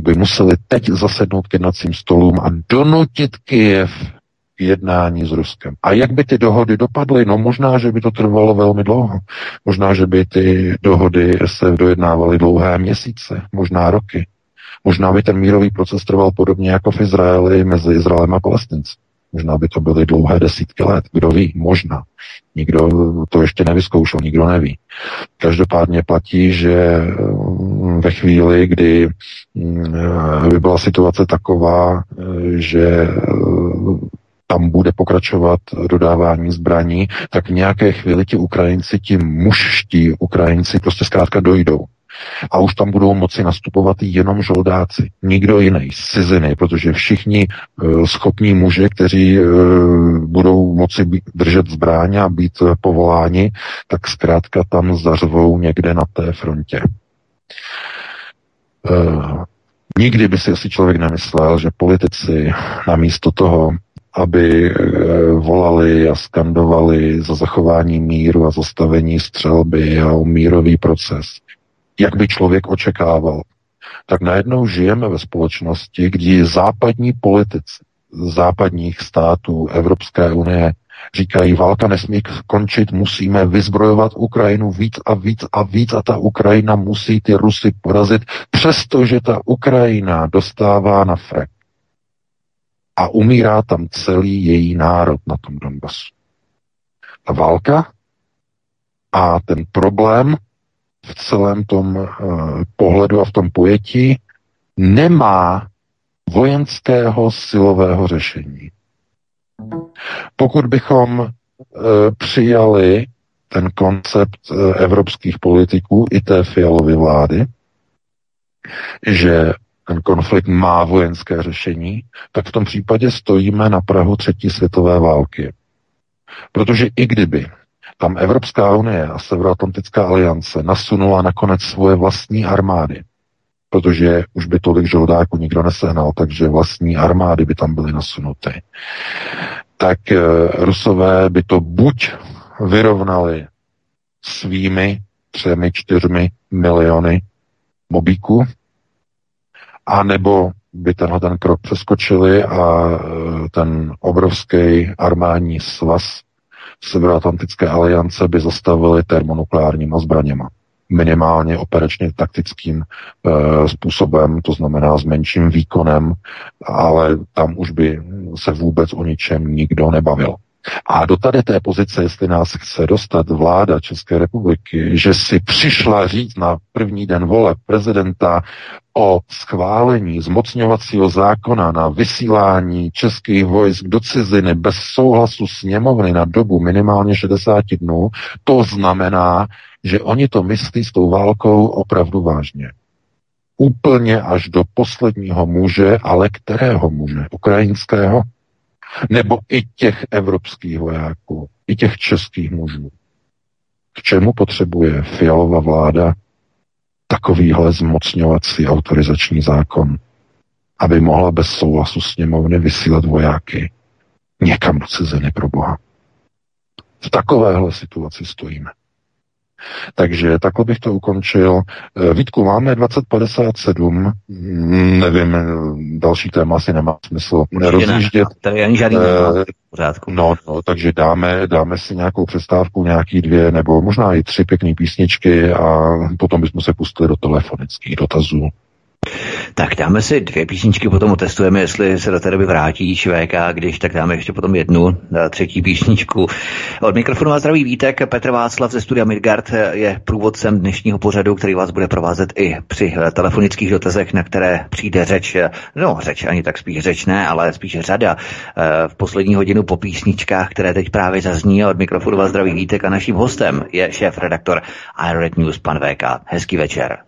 by museli teď zasednout k jednacím stolům a donutit Kyjev jednání s Ruskem. A jak by ty dohody dopadly? No možná, že by to trvalo velmi dlouho. Možná, že by ty dohody se dojednávaly dlouhé měsíce, možná roky. Možná by ten mírový proces trval podobně jako v Izraeli mezi Izraelem a Palestinci. Možná by to byly dlouhé desítky let, kdo ví, možná. Nikdo to ještě nevyzkoušel, nikdo neví. Každopádně platí, že mm, ve chvíli, kdy mm, by byla situace taková, že mm, tam bude pokračovat dodávání zbraní, tak v nějaké chvíli ti Ukrajinci, ti mužští Ukrajinci prostě zkrátka dojdou. A už tam budou moci nastupovat jenom žoldáci, nikdo jiný, ciziny, protože všichni uh, schopní muži, kteří uh, budou moci být, držet zbráně a být uh, povoláni, tak zkrátka tam zařvou někde na té frontě. Uh, nikdy by si asi člověk nemyslel, že politici namísto toho, aby volali a skandovali za zachování míru a zastavení střelby a mírový proces, jak by člověk očekával, tak najednou žijeme ve společnosti, kdy západní politici západních států Evropské unie říkají, válka nesmí končit, musíme vyzbrojovat Ukrajinu víc a víc a víc a ta Ukrajina musí ty Rusy porazit, přestože ta Ukrajina dostává na frek. A umírá tam celý její národ na tom Donbasu. Ta válka a ten problém v celém tom uh, pohledu a v tom pojetí nemá vojenského silového řešení. Pokud bychom e, přijali ten koncept e, evropských politiků i té fialové vlády, že ten konflikt má vojenské řešení, tak v tom případě stojíme na Prahu třetí světové války. Protože i kdyby tam Evropská unie a Severoatlantická aliance nasunula nakonec svoje vlastní armády, protože už by tolik žoldáků nikdo nesehnal, takže vlastní armády by tam byly nasunuty. Tak e, Rusové by to buď vyrovnali svými třemi, čtyřmi miliony mobíků, a nebo by tenhle ten krok přeskočili a e, ten obrovský armádní svaz Severoatlantické aliance by zastavili termonukleárníma zbraněma minimálně operačně taktickým e, způsobem, to znamená s menším výkonem, ale tam už by se vůbec o ničem nikdo nebavil. A do tady té pozice, jestli nás chce dostat vláda České republiky, že si přišla říct na první den vole prezidenta o schválení zmocňovacího zákona na vysílání českých vojsk do ciziny bez souhlasu sněmovny na dobu minimálně 60 dnů, to znamená, že oni to myslí s tou válkou opravdu vážně. Úplně až do posledního muže, ale kterého muže? Ukrajinského? Nebo i těch evropských vojáků, i těch českých mužů? K čemu potřebuje fialová vláda takovýhle zmocňovací autorizační zákon, aby mohla bez souhlasu sněmovny vysílat vojáky někam do ciziny pro Boha. V takovéhle situaci stojíme. Takže takhle bych to ukončil. Eh, Vítku, máme 2057, mm, nevím, další téma asi nemá smysl rozjíždět. Tady ani žádný uh, pořádku. No, no, takže dáme, dáme si nějakou přestávku, nějaký dvě, nebo možná i tři pěkné písničky a potom bychom se pustili do telefonických dotazů. Tak dáme si dvě písničky, potom otestujeme, jestli se do té doby vrátí ČVK, když tak dáme ještě potom jednu, eh, třetí písničku. Od mikrofonu vás zdraví Vítek, Petr Václav ze studia Midgard je průvodcem dnešního pořadu, který vás bude provázet i při eh, telefonických dotazech, na které přijde řeč, eh, no řeč ani tak spíš řeč ne, ale spíš řada v poslední hodinu po písničkách, které teď právě zazní. Od mikrofonu vás zdraví Vítek a naším hostem je šéf redaktor iRed News, pan VK. Hezký večer.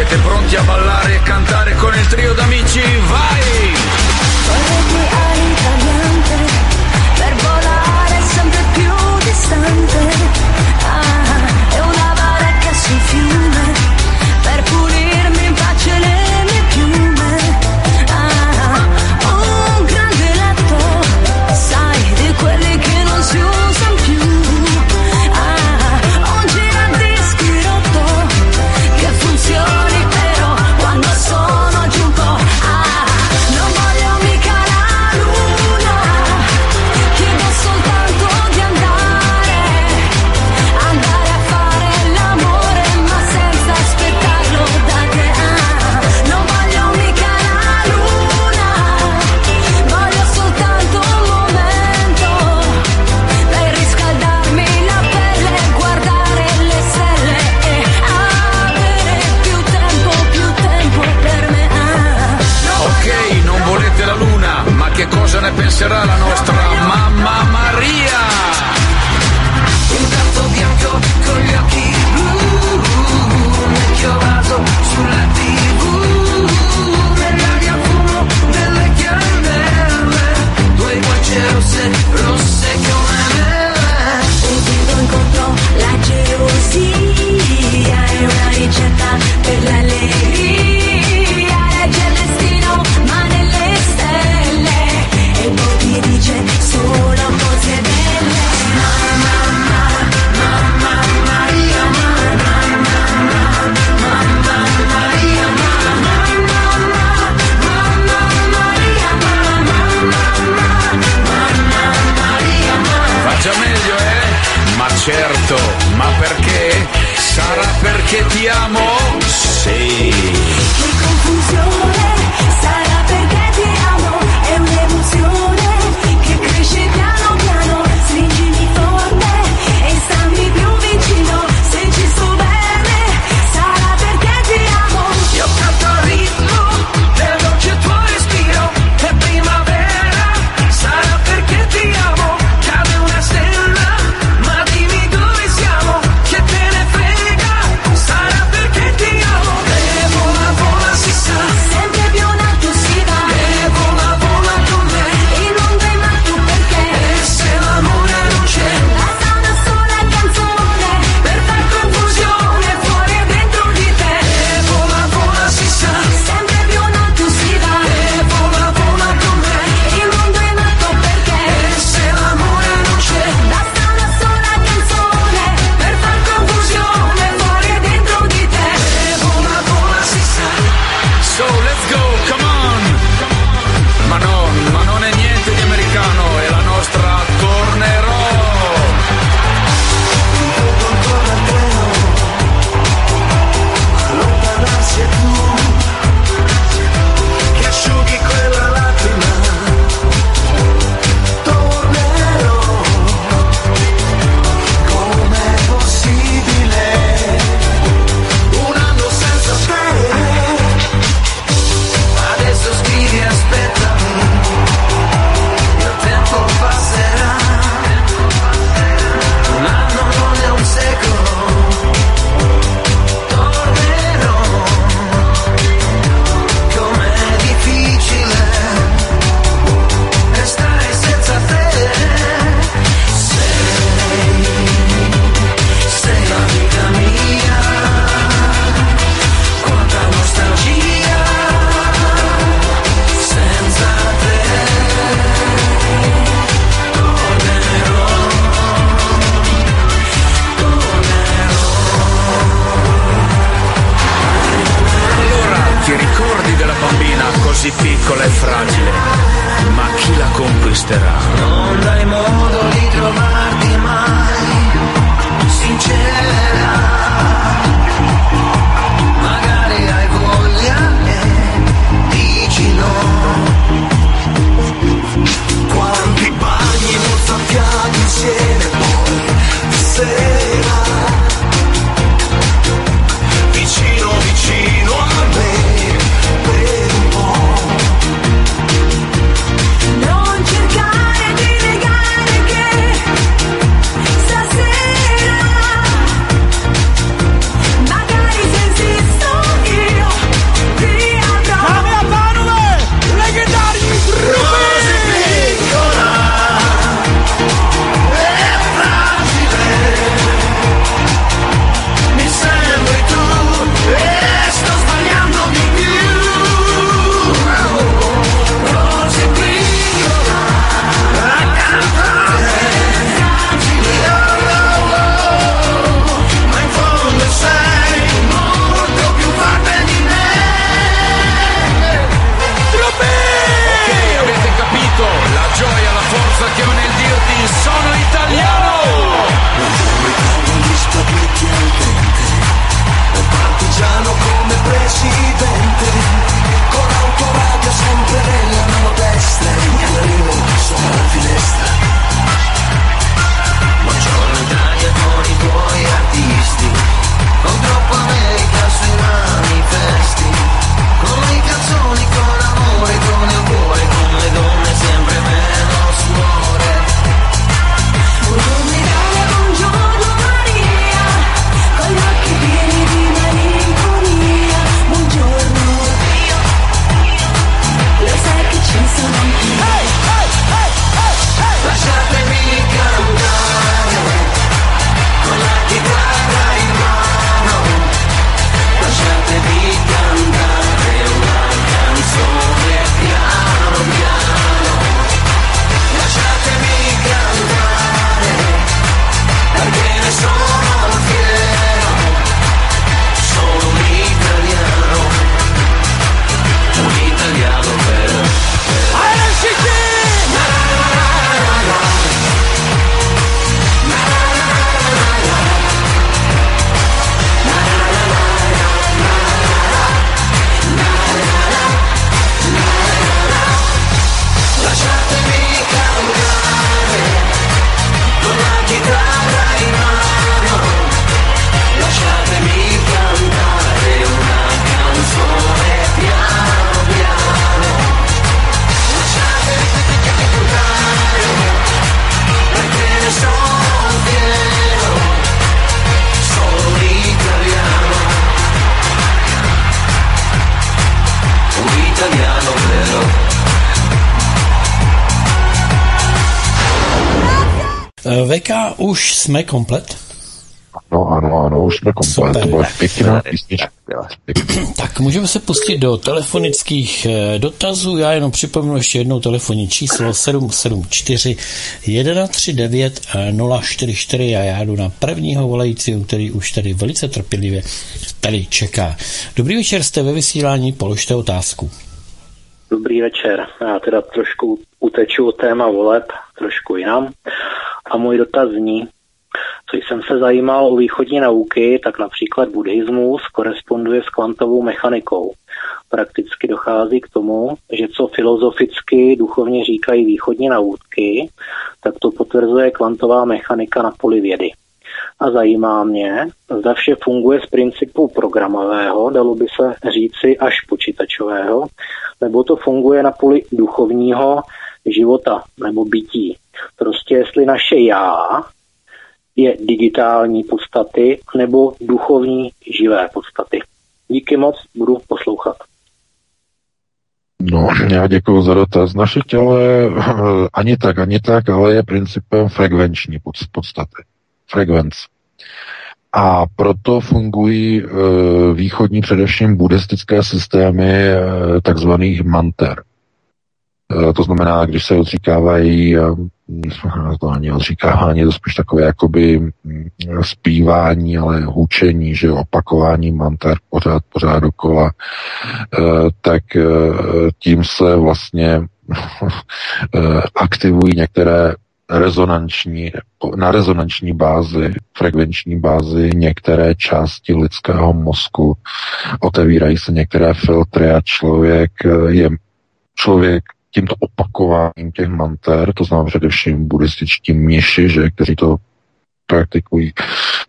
Siete pronti a ballare e cantare con il trio d'amici? Vai! Per volare sempre più distante. Jsme komplet? No ano, ano, už jsme komplet. Super. To byla pěkná Tak, písnička. Tak můžeme se pustit do telefonických eh, dotazů. Já jenom připomenu ještě jednou telefonní číslo 774 139 044 a já jdu na prvního volajícího, který už tady velice trpělivě tady čeká. Dobrý večer, jste ve vysílání, položte otázku. Dobrý večer. Já teda trošku uteču od téma voleb, trošku jinam. A můj dotaz zní, jsem se zajímal o východní nauky, tak například buddhismus koresponduje s kvantovou mechanikou. Prakticky dochází k tomu, že co filozoficky duchovně říkají východní nauky, tak to potvrzuje kvantová mechanika na poli vědy. A zajímá mě, zda vše funguje z principu programového, dalo by se říci až počítačového, nebo to funguje na poli duchovního života nebo bytí. Prostě jestli naše já je digitální podstaty nebo duchovní živé podstaty. Díky moc, budu poslouchat. No, já děkuji za dotaz. Naše tělo je eh, ani tak, ani tak, ale je principem frekvenční pod- podstaty. Frekvenc. A proto fungují e, východní, především buddhistické systémy e, takzvaných manter. E, to znamená, když se odříkávají, e, to ani odříkávání, to spíš takové jakoby mm, zpívání, ale hučení, že opakování manter pořád, pořád dokola, e, tak tím se vlastně aktivují některé rezonanční, na rezonanční bázi, frekvenční bázi některé části lidského mozku. Otevírají se některé filtry a člověk eh, je člověk tímto opakováním těch manter, to znamená především buddhističtí mniši, že, kteří to praktikují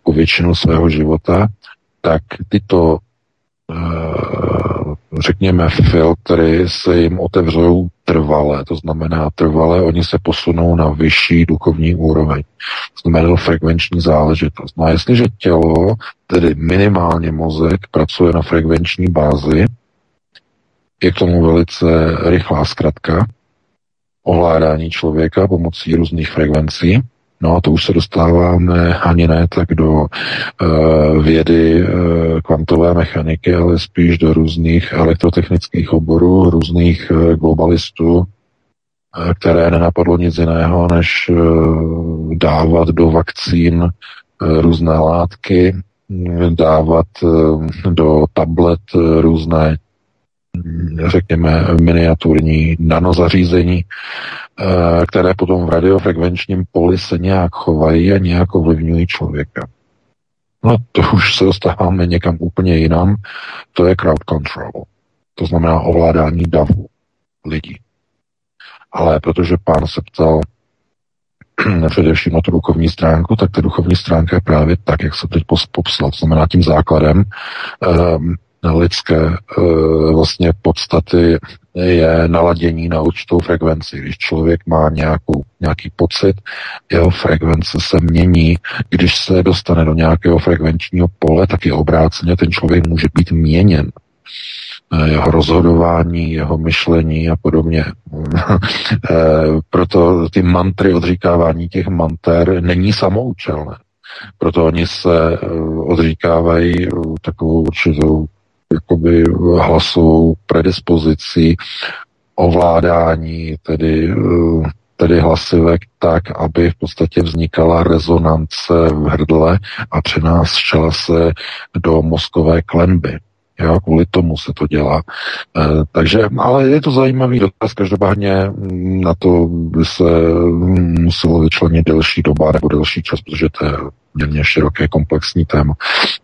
po většinu svého života, tak tyto řekněme, filtry se jim otevřou trvale, to znamená trvale, oni se posunou na vyšší duchovní úroveň. To znamená frekvenční záležitost. No a jestliže tělo, tedy minimálně mozek, pracuje na frekvenční bázi, je k tomu velice rychlá zkratka, ovládání člověka pomocí různých frekvencí, No a to už se dostáváme ani ne tak do uh, vědy uh, kvantové mechaniky, ale spíš do různých elektrotechnických oborů, různých uh, globalistů, uh, které nenapadlo nic jiného, než uh, dávat do vakcín uh, různé látky, dávat uh, do tablet uh, různé řekněme, miniaturní nanozařízení, které potom v radiofrekvenčním poli se nějak chovají a nějak ovlivňují člověka. No to už se dostáváme někam úplně jinam. To je crowd control. To znamená ovládání davu lidí. Ale protože pán se ptal především na tu duchovní stránku, tak ta duchovní stránka je právě tak, jak se teď popsal. To znamená tím základem um, lidské uh, vlastně podstaty je naladění na určitou frekvenci. Když člověk má nějakou, nějaký pocit, jeho frekvence se mění. Když se dostane do nějakého frekvenčního pole, tak je obráceně ten člověk může být měněn jeho rozhodování, jeho myšlení a podobně. Proto ty mantry, odříkávání těch manter není samoučelné. Proto oni se odříkávají takovou určitou jakoby hlasovou predispozicí ovládání, tedy, tedy hlasivek tak, aby v podstatě vznikala rezonance v hrdle a přenášela se do mozkové klenby. Jo, kvůli tomu se to dělá. E, takže, ale je to zajímavý dotaz, každopádně na to by se muselo vyčlenit delší doba nebo delší čas, protože to je poměrně široké komplexní téma.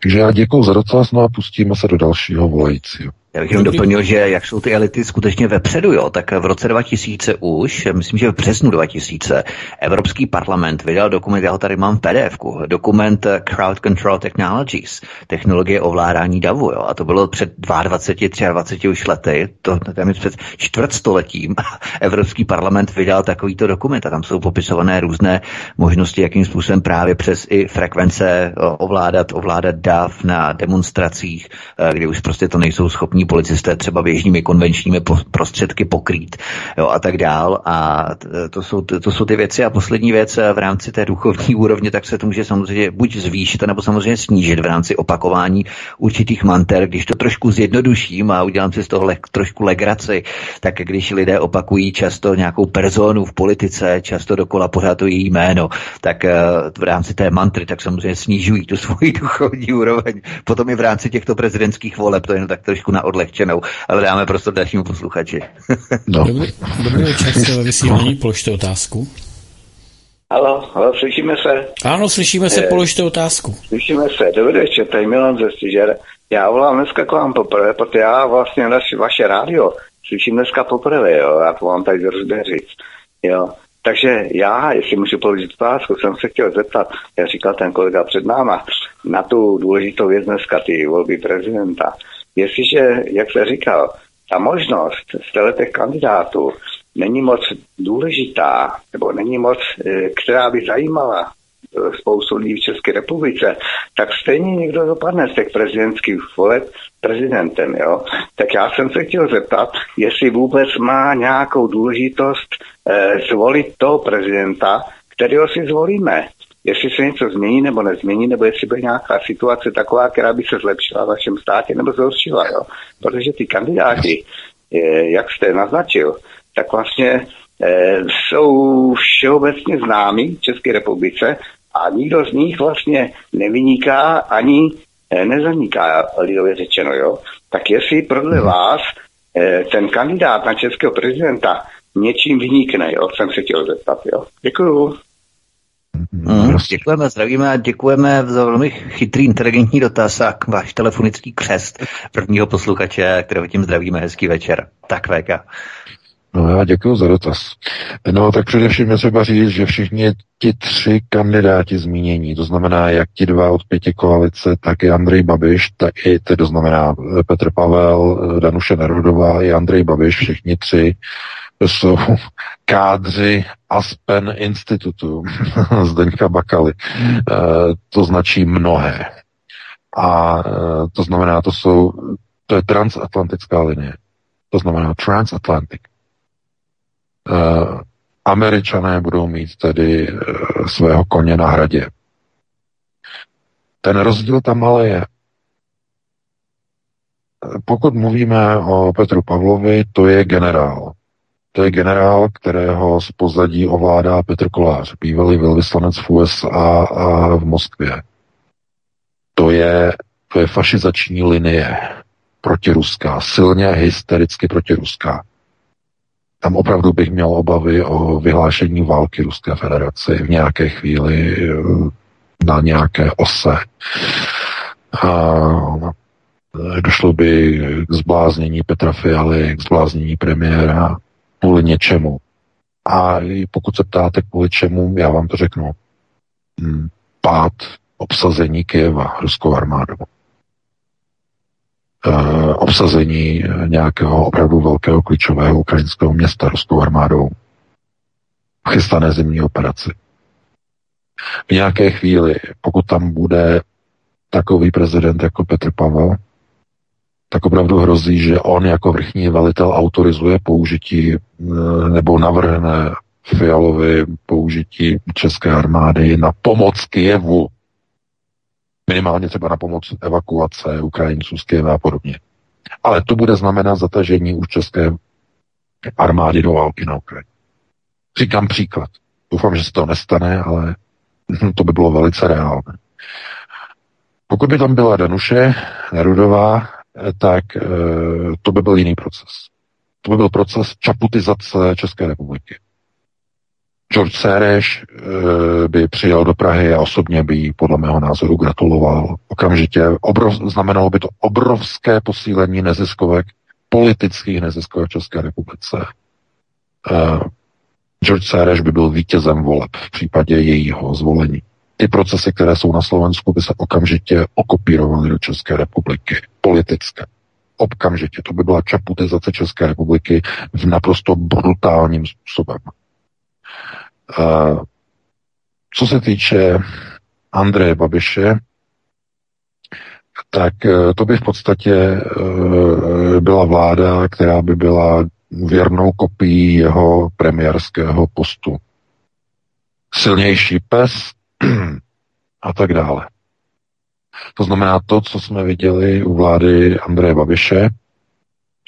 Takže já děkuji za dotaz, no a pustíme se do dalšího volajícího. Já bych jenom doplnil, že jak jsou ty elity skutečně vepředu, jo, tak v roce 2000 už, myslím, že v březnu 2000, Evropský parlament vydal dokument, já ho tady mám v pdf dokument Crowd Control Technologies, technologie ovládání davu, jo, a to bylo před 22, 23 už lety, to tam je před čtvrtstoletím, Evropský parlament vydal takovýto dokument a tam jsou popisované různé možnosti, jakým způsobem právě přes i frekvence ovládat, ovládat dav na demonstracích, kdy už prostě to nejsou schopní policisté třeba běžnými konvenčními prostředky pokrýt jo, a tak dál. A to jsou, to jsou ty věci. A poslední věc eh, v rámci té duchovní úrovně, tak se to může samozřejmě buď zvýšit, nebo samozřejmě snížit v rámci opakování určitých manter. Když to trošku zjednoduším a udělám si z toho le- trošku legraci, tak když lidé opakují často nějakou personu v politice, často dokola pořád to její jméno, tak eh, v rámci té mantry, tak samozřejmě snižují tu svoji duchovní úroveň. Potom i v rámci těchto prezidentských voleb, to je tak trošku na odlehčenou, ale dáme prostor dalšímu posluchači. No. Dobrý, dobrý večer, jste ve vysílání, položte otázku. Halo, halo, slyšíme se? Ano, slyšíme se, Eh. položte otázku. Slyšíme se. Dobrý večer, tady Milan ze Styžer. Já volám dneska k vám poprvé, protože já vlastně naši, vaše rádio slyším dneska poprvé, jo, já to vám tady říct, jo. Takže já, jestli můžu položit otázku, jsem se chtěl zeptat, jak říkal ten kolega před náma, na tu důležitou věc dneska, ty volby prezidenta. Jestliže, jak se říkal, ta možnost z těch kandidátů není moc důležitá, nebo není moc, eh, která by zajímala eh, spoustu lidí v České republice, tak stejně někdo dopadne z těch prezidentských voleb prezidentem, jo. Tak já jsem se chtěl zeptat, jestli vůbec má nějakou důležitost eh, zvolit toho prezidenta, kterého si zvolíme. Jestli se něco změní nebo nezmění, nebo jestli bude nějaká situace taková, která by se zlepšila v našem státě nebo zhoršila, jo. Protože ty kandidáti, jak jste naznačil, tak vlastně eh, jsou všeobecně známí v České republice a nikdo z nich vlastně nevyniká ani eh, nezaniká, lidově řečeno, jo. Tak jestli podle vás eh, ten kandidát na českého prezidenta něčím vynikne, jo, jsem se chtěl zeptat, jo. Děkuju. Mm, děkujeme, zdravíme a děkujeme za velmi chytrý, inteligentní dotaz a váš telefonický křest prvního posluchače, kterého tím zdravíme. Hezký večer. Tak VK. No já děkuji za dotaz. No tak především je třeba říct, že všichni ti tři kandidáti zmínění, to znamená jak ti dva od pěti koalice, tak i Andrej Babiš, tak i to znamená Petr Pavel, Danuše Nerudová i Andrej Babiš, všichni tři jsou kádři Aspen Institutu Zdeňka Bakaly. E, to značí mnohé. A e, to znamená, to jsou, to je transatlantická linie. To znamená transatlantic. Uh, američané budou mít tedy svého koně na hradě. Ten rozdíl tam ale je. Pokud mluvíme o Petru Pavlovi, to je generál. To je generál, kterého z pozadí ovládá Petr Kolář, bývalý velvyslanec v USA a v Moskvě. To je, to je fašizační linie protiruská, silně hystericky protiruská. Tam opravdu bych měl obavy o vyhlášení války Ruské federaci v nějaké chvíli na nějaké ose. A došlo by k zbláznění Petra Fialy, k zbláznění premiéra kvůli něčemu. A pokud se ptáte kvůli čemu, já vám to řeknu. Pád obsazení Kyjeva ruskou armádou. Uh, obsazení nějakého opravdu velkého klíčového ukrajinského města ruskou armádou chystané zimní operaci. V nějaké chvíli, pokud tam bude takový prezident jako Petr Pavel, tak opravdu hrozí, že on jako vrchní velitel autorizuje použití nebo navrhne Fialovi použití české armády na pomoc Kijevu minimálně třeba na pomoc evakuace Ukrajinců z Kyjeva a podobně. Ale to bude znamenat zatažení už české armády do války na Ukrajině. Říkám příklad. Doufám, že se to nestane, ale to by bylo velice reálné. Pokud by tam byla Danuše Nerudová, tak to by byl jiný proces. To by byl proces čaputizace České republiky. George Sereš by přijel do Prahy a osobně by jí podle mého názoru gratuloval. Okamžitě obrov, znamenalo by to obrovské posílení neziskovek, politických neziskovek v České republice. George Sereš by byl vítězem voleb v případě jejího zvolení. Ty procesy, které jsou na Slovensku, by se okamžitě okopírovaly do České republiky. Politické. Okamžitě. To by byla čaputizace České republiky v naprosto brutálním způsobem. Uh, co se týče Andreje Babiše, tak eh, to by v podstatě eh, byla vláda, která by byla věrnou kopií jeho premiérského postu. Silnější pes a tak dále. To znamená to, co jsme viděli u vlády Andreje Babiše,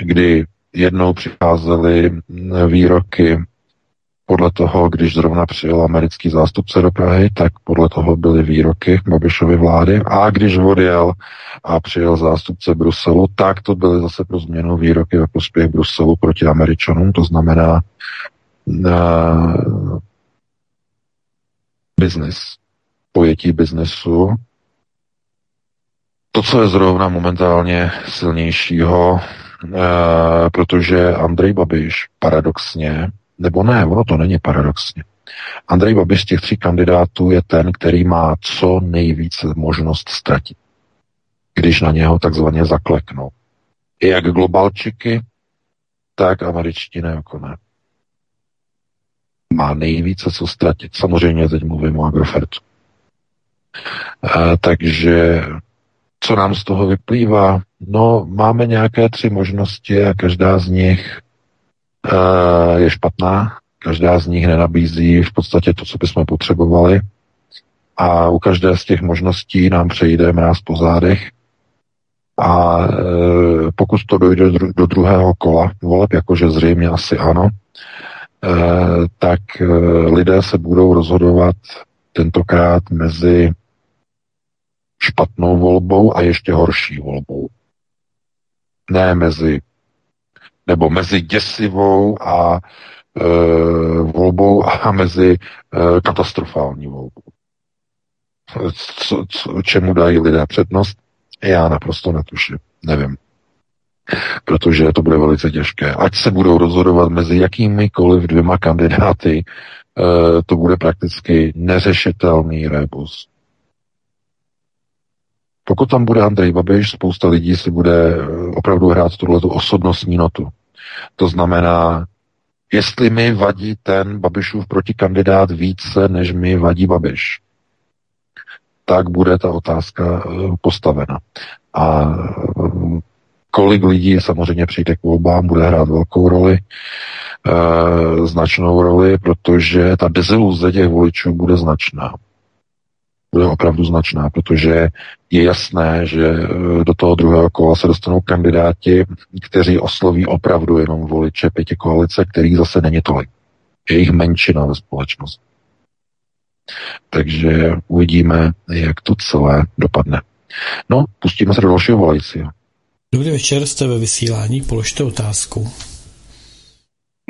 kdy jednou přicházely výroky podle toho, když zrovna přijel americký zástupce do Prahy, tak podle toho byly výroky Babišovy vlády. A když odjel a přijel zástupce Bruselu, tak to byly zase pro změnu výroky ve prospěch Bruselu proti Američanům. To znamená uh, biznis, pojetí biznesu. To, co je zrovna momentálně silnějšího, uh, protože Andrej Babiš paradoxně nebo ne, ono to není paradoxně. Andrej Babiš z těch tří kandidátů je ten, který má co nejvíce možnost ztratit, když na něho takzvaně zakleknou. I jak globalčiky, tak američtí neokoné. Má nejvíce co ztratit. Samozřejmě teď mluvím o Agrofertu. E, takže co nám z toho vyplývá? No, máme nějaké tři možnosti a každá z nich Eh, je špatná. Každá z nich nenabízí v podstatě to, co bychom potřebovali. A u každé z těch možností nám přejde mráz po zádech. A e, pokud to dojde do druhého kola voleb, jakože zřejmě asi ano, e, tak e, lidé se budou rozhodovat tentokrát mezi špatnou volbou a ještě horší volbou. Ne mezi nebo mezi děsivou a e, volbou a mezi e, katastrofální volbou. Co, co, čemu dají lidé přednost? Já naprosto netuším, nevím. Protože to bude velice těžké. Ať se budou rozhodovat mezi jakýmikoliv dvěma kandidáty, e, to bude prakticky neřešitelný rebus. Pokud tam bude Andrej Babiš, spousta lidí si bude eh, opravdu hrát tuhle osobnostní notu. To znamená, jestli mi vadí ten Babišův protikandidát více, než mi vadí Babiš, tak bude ta otázka eh, postavena. A eh, kolik lidí samozřejmě přijde k volbám, bude hrát velkou roli, e, značnou roli, protože ta deziluze těch voličů bude značná bude opravdu značná, protože je jasné, že eh, do toho druhého kola se dostanou kandidáti, kteří osloví opravdu jenom voliče pěti koalice, kterých zase není tolik. Je jich menšina ve společnosti. Takže uvidíme, jak to celé dopadne. No, pustíme se do dalšího volajícího. Dobrý večer, jste ve vysílání, položte otázku.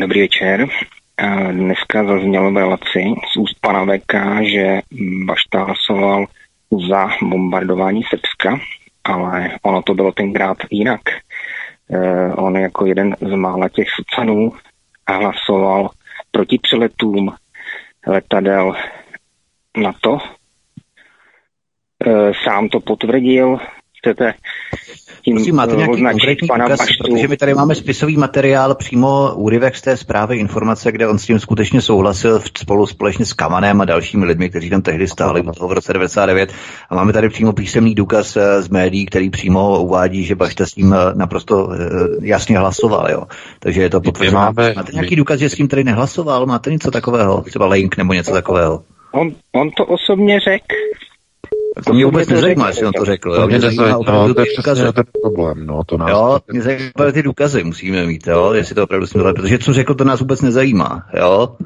Dobrý večer. Dneska zaznělo v relaci z úst pana VK, že Bašta hlasoval za bombardování Srbska, ale ono to bylo tenkrát jinak. Eh, on jako jeden z mála těch socanů hlasoval proti přeletům letadel NATO. Eh, sám to potvrdil. Chcete tím Prosím, máte nějaký konkrétní pana důkaz, Baštu. protože my tady máme spisový materiál přímo úryvek z té zprávy informace, kde on s tím skutečně souhlasil spolu společně s Kamanem a dalšími lidmi, kteří tam tehdy stáli v roce 99 a máme tady přímo písemný důkaz eh, z médií, který přímo uvádí, že Bašta s tím eh, naprosto eh, jasně hlasoval, jo. Takže je to potvrzené. Máme... Máte nějaký důkaz, že s tím tady nehlasoval? Máte něco takového? Třeba link nebo něco takového? On, on to osobně řekl, to mě vůbec nezajímá, jestli on to řekl. To mě zajímá opravdu no, to je přesně ten problém, no, to nás... Jo, mě zajímavé ty důkazy musíme mít, jo, jestli to opravdu jsme protože co řekl, to nás vůbec nezajímá, jo.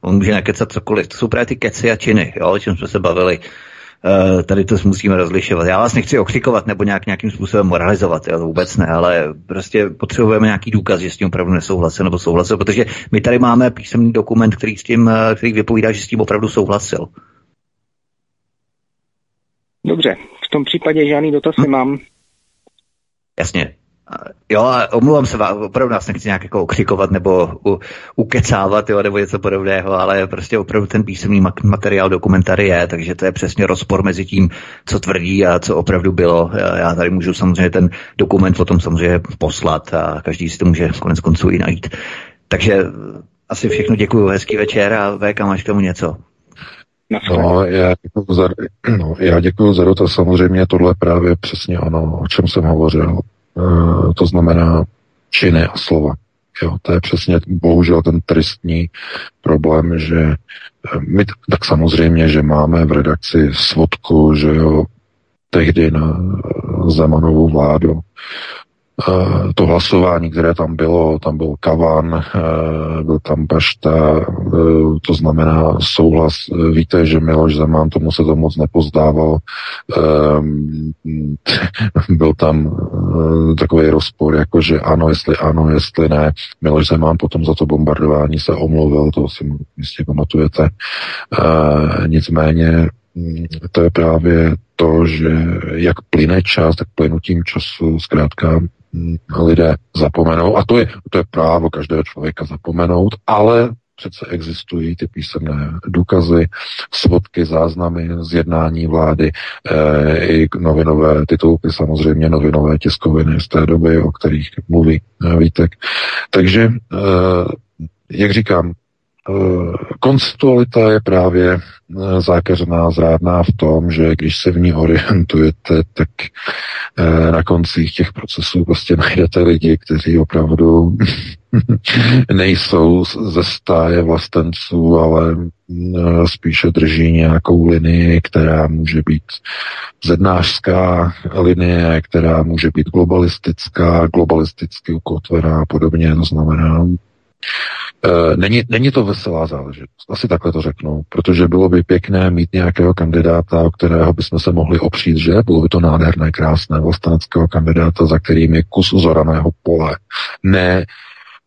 On může nakecat cokoliv, to jsou právě ty keci a činy, jo, o čem jsme se bavili. Uh, tady to musíme rozlišovat. Já vás nechci okřikovat nebo nějak, nějakým způsobem moralizovat, jo, to vůbec ne, ale prostě potřebujeme nějaký důkaz, že s tím opravdu nesouhlasil nebo souhlasil, protože my tady máme písemný dokument, který s tím, eh, který vypovídá, že s tím opravdu souhlasil. Dobře, v tom případě žádný dotaz hm? nemám. Jasně. Jo, a omluvám se vám, opravdu nás nechci nějak jako okřikovat nebo u, ukecávat, jo, nebo něco podobného, ale prostě opravdu ten písemný materiál dokumentary je, takže to je přesně rozpor mezi tím, co tvrdí a co opravdu bylo. Já tady můžu samozřejmě ten dokument potom samozřejmě poslat a každý si to může konec konců i najít. Takže asi všechno děkuji, hezký večer a VK máš k tomu něco. No, já děkuji za, no, já děkuji za dotaz. Samozřejmě tohle právě přesně ano, o čem jsem hovořil. E, to znamená činy a slova. Jo, to je přesně bohužel ten tristní problém, že eh, my tak samozřejmě, že máme v redakci svodku, že jo, tehdy na Zemanovou vládu Eh, to hlasování, které tam bylo, tam byl Kavan, eh, byl tam Pašta, eh, to znamená souhlas. Víte, že Miloš Zeman tomu se to moc nepozdával. Byl tam takový rozpor, jako že ano, jestli ano, jestli ne. Miloš Zeman potom za to bombardování se omluvil, to si jistě pamatujete. Nicméně hm, to je právě to, že jak plyne čas, tak plynutím času zkrátka lidé zapomenou, a to je, to je právo každého člověka zapomenout, ale přece existují ty písemné důkazy, svodky, záznamy z jednání vlády, e, i novinové titulky, samozřejmě novinové tiskoviny z té doby, o kterých mluví e, Vítek. Takže, e, jak říkám, Eh, konceptualita je právě eh, zákeřná, zrádná v tom, že když se v ní orientujete, tak eh, na koncích těch procesů prostě najdete lidi, kteří opravdu nejsou ze stáje vlastenců, ale spíše drží nějakou linii, která může být zednářská linie, která může být globalistická, globalisticky ukotvená a podobně. To znamená, Eh, není, není to veselá záležitost, asi takhle to řeknu, protože bylo by pěkné mít nějakého kandidáta, o kterého bychom se mohli opřít, že? Bylo by to nádherné, krásné vlasteneckého kandidáta, za kterým je kus zoraného pole, ne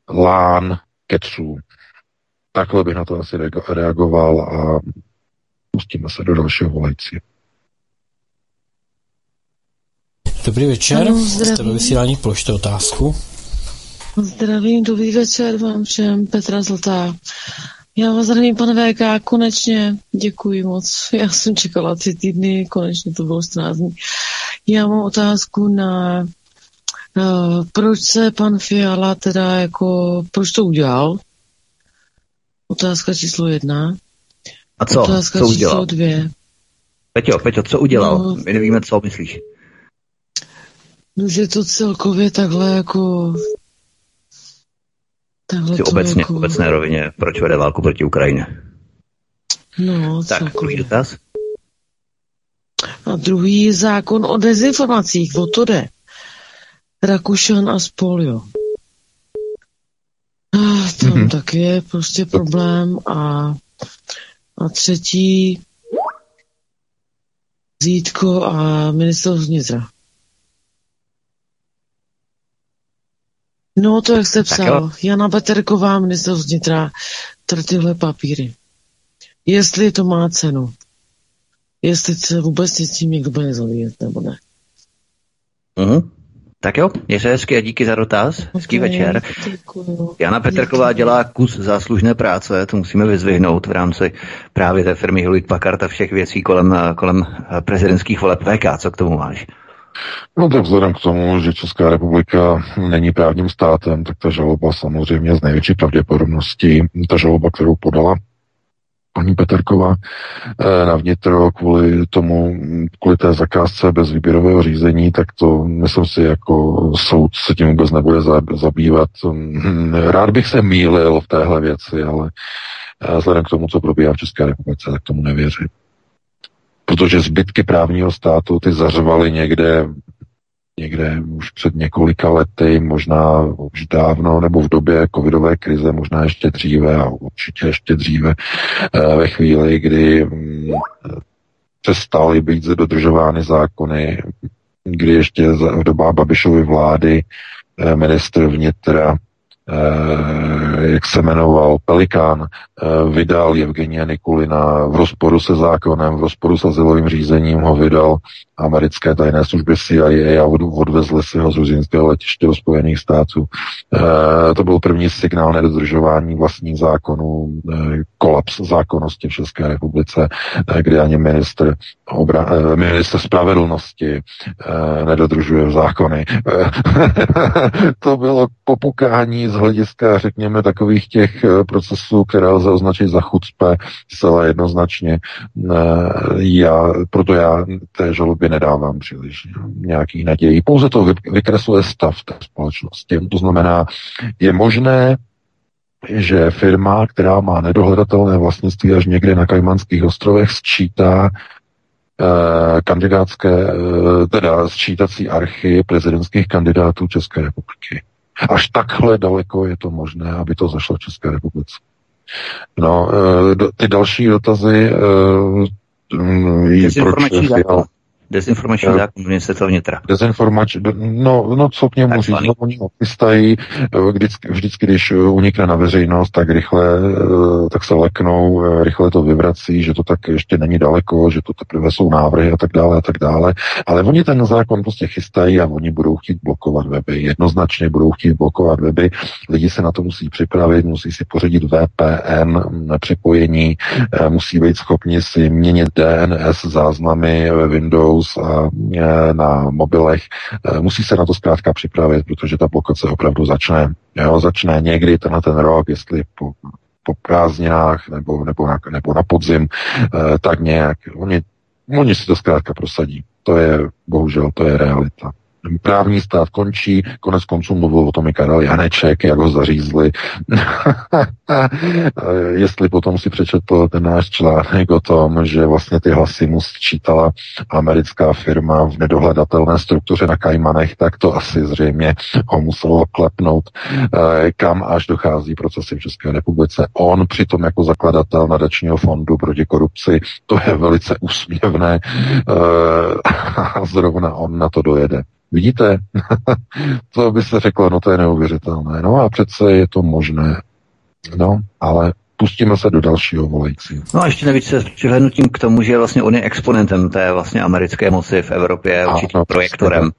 lán keců. Takhle bych na to asi reagoval a pustíme se do dalšího volejci. Dobrý večer, ano, jste ve vysílání, položte otázku. Zdravím, dobrý večer vám všem, Petra Zlatá. Já vás zdravím, pane VK, konečně, děkuji moc. Já jsem čekala tři týdny, konečně to bylo 14 dní. Já mám otázku na, uh, proč se pan Fiala teda jako, proč to udělal? Otázka číslo jedna. A co? Otázka co číslo udělal? dvě. Peťo, Peťo, co udělal? No. My nevíme, co myslíš. No, že to celkově takhle jako Takhle Si to obecně, jako... obecné rovině, proč vede válku proti Ukrajině. No, Tak, druhý celkově. dotaz. A druhý zákon o dezinformacích, o to jde. Rakušan a spol, jo. Ah, tam Mhm. mm-hmm. taky je prostě problém a, a třetí Zítko a minister vnitra. No to, jak jste Tak psal, jo. Jana Peterková, minister vnitra, tady tyhle papíry. Jestli to má cenu. Jestli se vůbec s tím někdo bude zabývat, nebo ne. Mhm. Tak jo, měj se hezky a díky za dotaz. Hezký Ok, večer. děkuju. Jana Petrková Díky. dělá kus záslužné práce, to musíme vyzvihnout v rámci právě té firmy Hewlett Packard a všech věcí kolem, kolem prezidentských voleb VK. Co k tomu máš? No tak vzhledem k tomu, že Česká republika není právním státem, tak ta žaloba samozřejmě z největší pravděpodobností, ta žaloba, kterou podala paní Peterková eh, na vnitro kvůli tomu, kvůli té zakázce bez výběrového řízení, tak to myslím si jako soud se tím vůbec nebude za- zabývat. Hm, Rád bych se mýlil v téhle věci, ale eh, vzhledem k tomu, co probíhá v České republice, tak tomu nevěřím. Protože zbytky právního státu ty zařvaly někde někde už před několika lety, možná už dávno, nebo v době covidové krize, možná ještě dříve a určitě ještě dříve, eh, ve chvíli, kdy mm, přestaly být dodržovány zákony, kdy ještě v dobách Babišovy vlády eh, ministr vnitra eh, jak se jmenoval, Pelikán, eh, vydal Evgenia Nikulina v rozporu se zákonem, v rozporu s azylovým řízením ho vydal americké tajné služby CIA a od- odvezli si ho z ruzinského letiště do Spojených států. Eh, to byl první signál nedodržování vlastních zákonů, eh, kolaps zákonnosti v České republice, eh, kdy ani minister, obra, eh, minister spravedlnosti eh, nedodržuje zákony. Eh, to bylo popukání z hlediska, řekněme, takových těch eh, procesů, které lze označit za chucpe, zcela jednoznačně. Eh, Já, proto já té žalobě nedávám příliš nějaký naději. Pouze to vy- vykresluje stav té společnosti. To znamená, je možné, že firma, která má nedohledatelné vlastnictví až někde na Kajmanských ostrovech, sčítá eh, kandidátské, teda sčítací archy prezidentských kandidátů České republiky. Až takhle daleko je to možné, aby to zašlo v České republice. No, eh, ty další dotazy, eh, mm, Dezinformační Fiala-. Dezinformační Eh, zákon ministerstva vnitra. Dezinformač, no, no co k němu říct, no, oni ho chystají, eh, vždycky, vždycky, když unikne na veřejnost, tak rychle, eh, tak se leknou, rychle to vyvrací, že to tak ještě není daleko, že to teprve jsou návrhy a tak dále a tak dále, ale oni ten zákon prostě chystají a oni budou chtít blokovat weby, jednoznačně budou chtít blokovat weby, lidi se na to musí připravit, musí si pořídit VPN na připojení, eh, musí být schopni si měnit DNS záznamy ve Windows a eh, na mobilech. Eh, Musí se na to zkrátka připravit, protože ta blokace opravdu začne. Jo, začne někdy tenhle ten rok, jestli po, po prázdninách nebo, nebo, na, nebo na podzim, eh, tak nějak. Oni, oni si to zkrátka prosadí. To je, bohužel, to je realita. Právní stát končí, konec konců mluvil o tom i Karel Janeček, jak ho zařízli. Jestli potom si přečetl ten náš článek o tom, že vlastně ty hlasy mu sčítala americká firma v nedohledatelné struktuře na Kajmanech, tak to asi zřejmě ho muselo klepnout, eh, kam až dochází procesy v České republice. On přitom jako zakladatel nadačního fondu proti korupci, to je velice úsměvné eh, a zrovna on na to dojede. Vidíte, to by se řeklo, no to je neuvěřitelné. No a přece je to možné. No, ale pustíme se do dalšího volajícího. No a ještě navíc se přihlednutím k tomu, že vlastně on je exponentem té vlastně americké moci v Evropě, Ano, určitým přesně projektorem.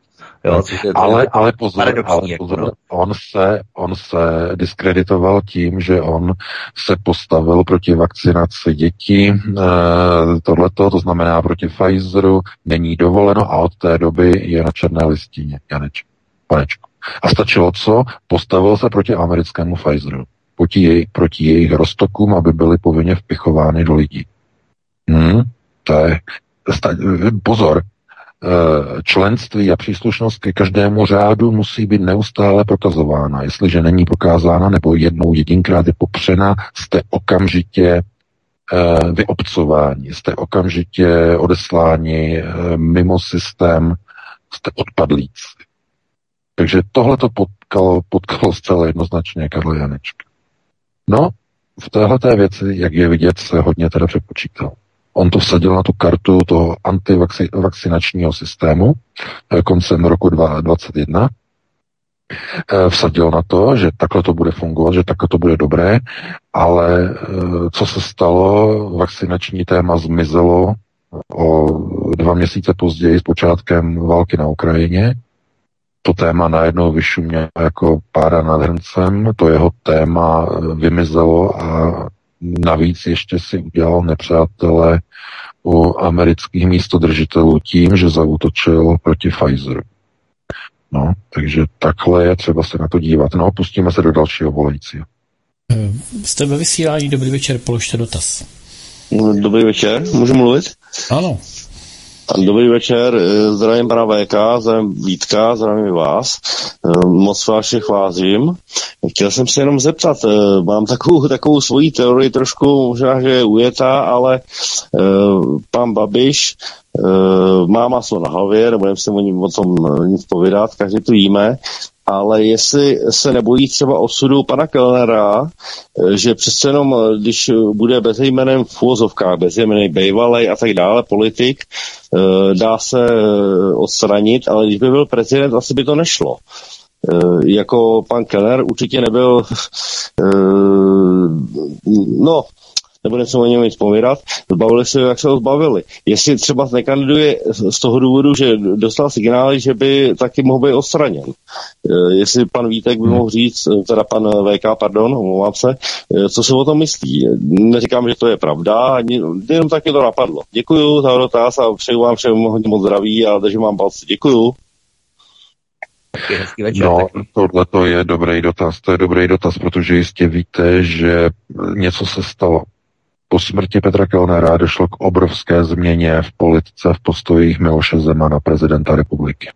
Jo, je, Ale, ale pozor, ale pozor on, se, on se diskreditoval tím, že on se postavil proti vakcinaci dětí, e, tohleto, to znamená proti Pfizeru, není dovoleno a od té doby je na černé listině. Janečku, panečku. A stačilo co? Postavil se proti americkému Pfizeru. Proti, jej, proti jejich roztokům, aby byly povinně vpichovány do lidí. Hmm, to je... Sta, pozor, členství a příslušnost ke každému řádu musí být neustále prokazována. Jestliže není prokázána nebo jednou jedinkrát je popřena, jste okamžitě eh, vyobcování, jste okamžitě odesláni eh, mimo systém, jste odpadlíci. Takže tohle to potkalo, potkalo zcela jednoznačně Karla Janečka. No, v téhleté věci, jak je vidět, se hodně teda přepočítal. On to vsadil na tu kartu toho antivakcinačního systému eh, koncem roku 2021. Eh, Vsadil na to, že takhle to bude fungovat, že takhle to bude dobré, ale eh, co se stalo, vakcinační téma zmizelo o dva měsíce později s počátkem války na Ukrajině. To téma najednou vyšumělo jako pára nad hrncem, to jeho téma vymizelo a navíc ještě si udělal nepřátele u amerických místodržitelů tím, že zautočil proti Pfizeru. No, takže takhle je třeba se na to dívat. No, pustíme se do dalšího volajícího. Eh, Jste ve vysílání, dobrý večer, položte dotaz. Dobrý večer, můžu mluvit? Ano. Dobrý večer, eh, zdravím pana VK, zdravím Vítka, zdravím vás. Eh, Moc vás všech vážím. Chtěl jsem se jenom zeptat, eh, mám takovou, takovou svoji teorii, trošku možná, že je ujetá, ale pan Babiš má maso na hlavě, nebudeme se o, ním, o tom nic povídat, každý to jíme, ale jestli se nebojí třeba osudu pana Kellnera, eh, že přece jenom, eh, když bude bezejmenem v úvozovkách, bezejmený bejvalej a tak dále, politik, eh, dá se odstranit, ale když by byl prezident, asi by to nešlo. Jako pan Kellner určitě nebyl, no, nebudeme se o něm nic povídat, zbavili se, jak se ho zbavili. Jestli třeba nekandiduje z toho důvodu, že dostal signály, že by taky mohl být odstraněn. Eh, Jestli pan Vítek by mohl říct, eh, teda pan VK, pardon, omlouvám se, eh, co si o tom myslí. Neříkám, že to je pravda, ani, jenom taky to napadlo. Děkuju za dotaz a přeju vám všem hodně moc zdraví a držím vám palce. Děkuju. Hezký večer. No, tohle to je dobrý dotaz. To je dobrý dotaz, protože jistě víte, že něco se stalo. Po smrti Petra Kellnera došlo k obrovské změně v politice v postojích Miloše Zemana, prezidenta republiky.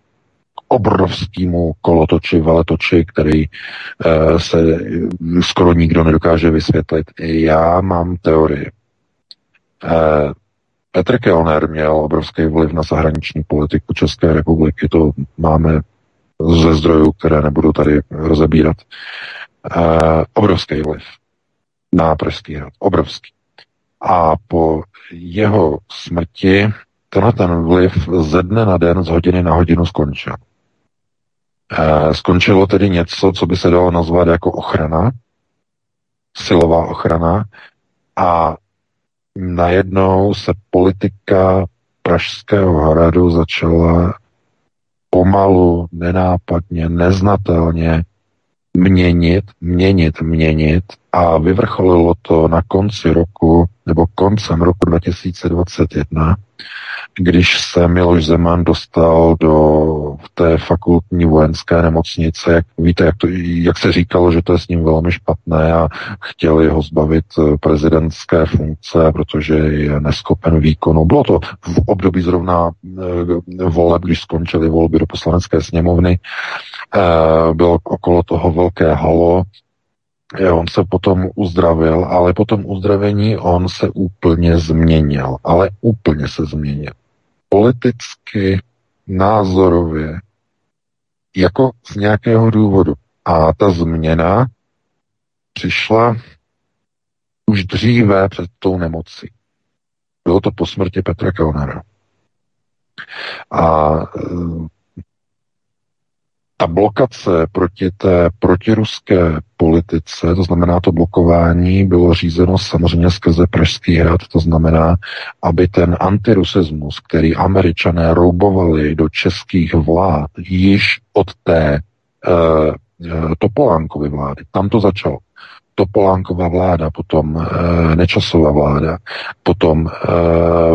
K obrovskému kolotoči, veletoči, který eh, se skoro nikdo nedokáže vysvětlit. Já mám teorii. Eh, Petr Kellner měl obrovský vliv na zahraniční politiku České republiky. To máme ze zdrojů, které nebudu tady rozebírat. Uh, obrovský vliv na Pražský hrad. Obrovský. A po jeho smrti tenhle ten vliv ze dne na den, z hodiny na hodinu skončil. Uh, skončilo tedy něco, co by se dalo nazvat jako ochrana, silová ochrana a najednou se politika Pražského hradu začala pomalu, nenápadně, neznatelně měnit, měnit, měnit a vyvrcholilo to na konci roku nebo koncem roku 2021, když se Miloš Zeman dostal do té fakultní vojenské nemocnice, jak víte, jak, to, jak se říkalo, že to je s ním velmi špatné a chtěli ho zbavit eh, prezidentské funkce, protože je neskopen výkonu. Bylo to v období zrovna e, voleb, když skončily volby do poslanecké sněmovny, e, bylo okolo toho velké halo, On se potom uzdravil, ale po tom uzdravení on se úplně změnil. Ale úplně se změnil. Politicky, názorově, jako z nějakého důvodu. A ta změna přišla už dříve před tou nemocí. Bylo to po smrti Petra Kellnera. A ta blokace proti té protiruské politice, to znamená to blokování, bylo řízeno samozřejmě skrze Pražský hrad, to znamená, aby ten antirusismus, který američané roubovali do českých vlád již od té uh, Topolánkovy vlády, tam to začalo. Topolánková vláda, potom e, Nečasová vláda, potom e,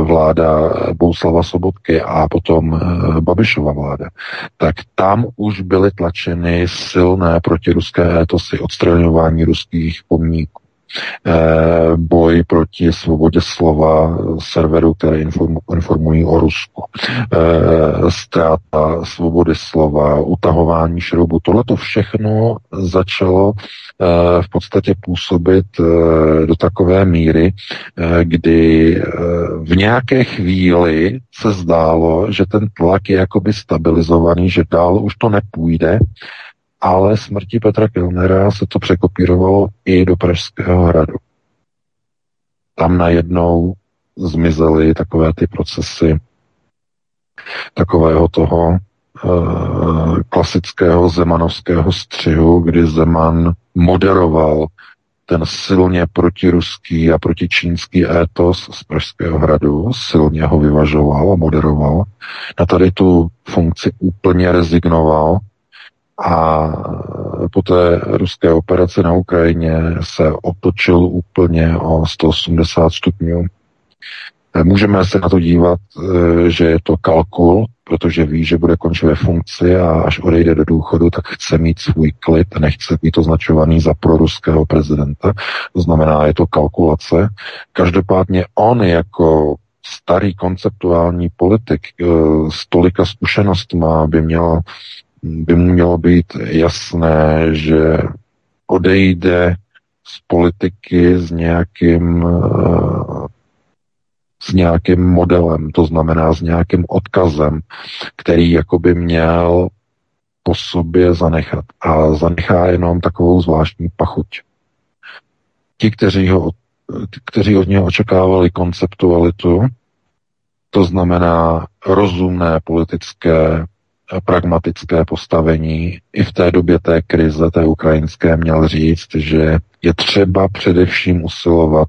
vláda Bouslava Sobotky a potom e, Babišova vláda, tak tam už byly tlačeny silné protiruské etosy, odstraňování ruských pomníků boj proti svobodě slova serverů, které informují o Rusku, ztráta svobody slova, utahování šroubu. Tohle to všechno začalo v podstatě působit do takové míry, kdy v nějaké chvíli se zdálo, že ten tlak je jakoby stabilizovaný, že dál už to nepůjde, ale smrti Petra Kilnera se to překopírovalo i do Pražského hradu. Tam najednou zmizely takové ty procesy takového toho e, klasického zemanovského střihu, kdy Zeman moderoval ten silně protiruský a protičínský étos z Pražského hradu, silně ho vyvažoval a moderoval. Na tady tu funkci úplně rezignoval a po té ruské operaci na Ukrajině se otočil úplně o 180 stupňů. Můžeme se na to dívat, eh, že je to kalkul, protože ví, že bude končit ve funkci a až odejde do důchodu, tak chce mít svůj klid, nechce být označovaný za proruského prezidenta. To znamená, je to kalkulace. Každopádně on jako starý konceptuální politik eh, s tolika zkušenostma by měl by mu mělo být jasné, že odejde z politiky s nějakým eh, s nějakým modelem, to znamená s nějakým odkazem, který jakoby měl po sobě zanechat. A zanechá jenom takovou zvláštní pachuť. Ti, kteří, ho, kteří od něho očekávali konceptualitu, to znamená rozumné politické pragmatické postavení. I v té době té krize, té ukrajinské, měl říct, že je třeba především usilovat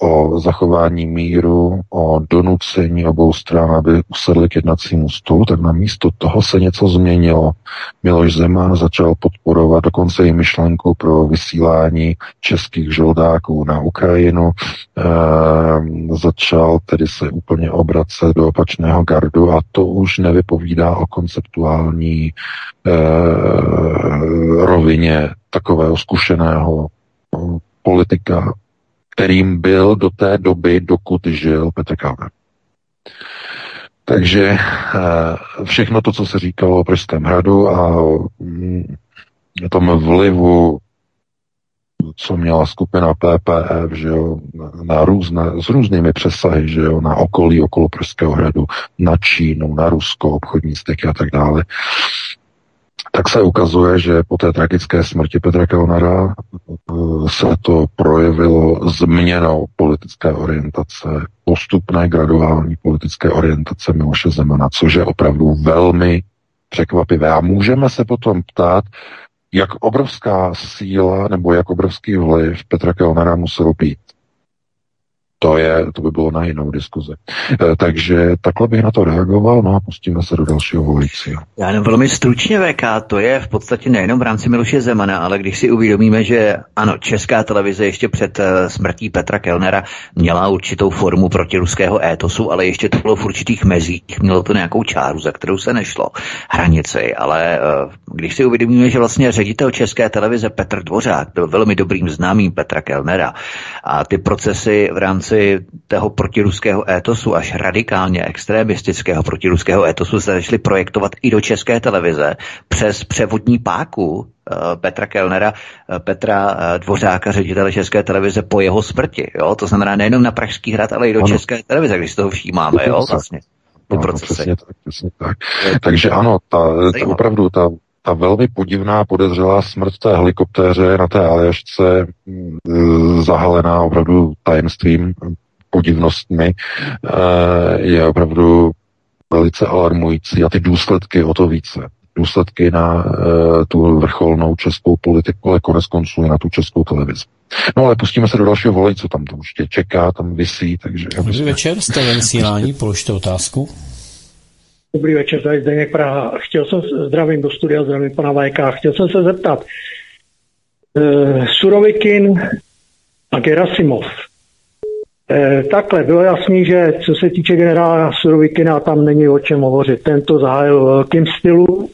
o zachování míru, o donucení obou stran, aby usedli k jednacímu stolu, tak na místo toho se něco změnilo. Miloš Zeman začal podporovat dokonce i myšlenku pro vysílání českých žoldáků na Ukrajinu. E, začal tedy se úplně obracet do opačného gardu a to už nevypovídá o konceptuální e, rovině takového zkušeného politika, kterým byl do té doby, dokud žil Petr Kalner. Takže eh, všechno to, co se říkalo o Pražském hradu a mm, tom vlivu, co měla skupina PPF, že jo, na různé, s různými přesahy, že jo, na okolí okolo Pražského hradu, na Čínu, na Rusko, obchodní styky a tak dále, tak se ukazuje, že po té tragické smrti Petra Kellnera eh, se to projevilo změnou politické orientace, postupné graduální politické orientace Miloše Zemana, což je opravdu velmi překvapivé. A můžeme se potom ptát, jak obrovská síla nebo jak obrovský vliv Petra Kellnera musel být to, je, to by bylo na jinou diskuzi. E, takže takhle bych na to reagoval, no a pustíme se do dalšího volajícího. Já jenom velmi stručně VK, to je v podstatě nejenom v rámci Miloše Zemana, ale když si uvědomíme, že ano, česká televize ještě před e, smrtí Petra Kellnera měla určitou formu protiruského étosu, ale ještě to bylo v určitých mezích, mělo to nějakou čáru, za kterou se nešlo, hranici, ale e, když si uvědomíme, že vlastně ředitel české televize Petr Dvořák byl velmi dobrým známým Petra Kellnera a ty procesy v rámci rámci toho protiruského étosu, až radikálně extremistického protiruského étosu se začaly projektovat i do české televize přes převodní páku eh, Petra Kellnera, eh, Petra eh, Dvořáka, ředitele České televize po jeho smrti. Jo? To znamená nejenom na Pražský hrad, ale i do ano. České televize, když toho všímáme. Jo? Vlastně. Ty ano, procesy. Přesně tak, přesně tak. Takže ano, ta, ta opravdu ta ta velmi podivná podezřelá smrt té helikoptéře na té Aljašce mm, zahalená opravdu tajemstvím, podivnostmi, eh, je opravdu velice alarmující a ty důsledky o to více. Důsledky na uh, tu vrcholnou českou politiku, ale konec konců i na tu českou televizi. No ale pustíme se do dalšího volej, co tam to určitě čeká, tam vysí, takže... Dobrý večer, jste ve vysílání, položte otázku. Dobrý večer, tady Zdeněk Praha. Chtěl jsem, zdravím do studia, zdravím pana Vajka. Chtěl jsem se zeptat, e, Surovikin a Gerasimov. E, takhle, bylo jasný, že co se týče generála Surovikina, tam není o čem hovořit. Tento zahájil velkým stylu.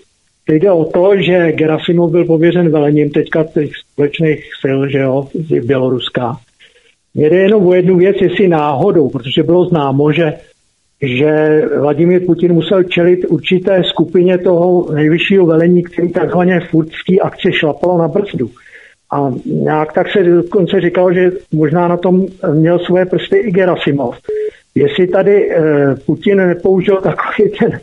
Teď jde o to, že Gerasimov byl pověřen velením teďka těch společných sil, že jo, z Běloruska. Mě jde jenom o jednu věc, jestli náhodou, protože bylo známo, že že Vladimír Putin musel čelit určité skupině toho nejvyššího velení, který takzvaně furtský akce šlapalo na brzdu. A nějak tak se dokonce říkalo, že možná na tom měl své prsty i Gerasimov. Jestli tady e, Putin nepoužil takový ten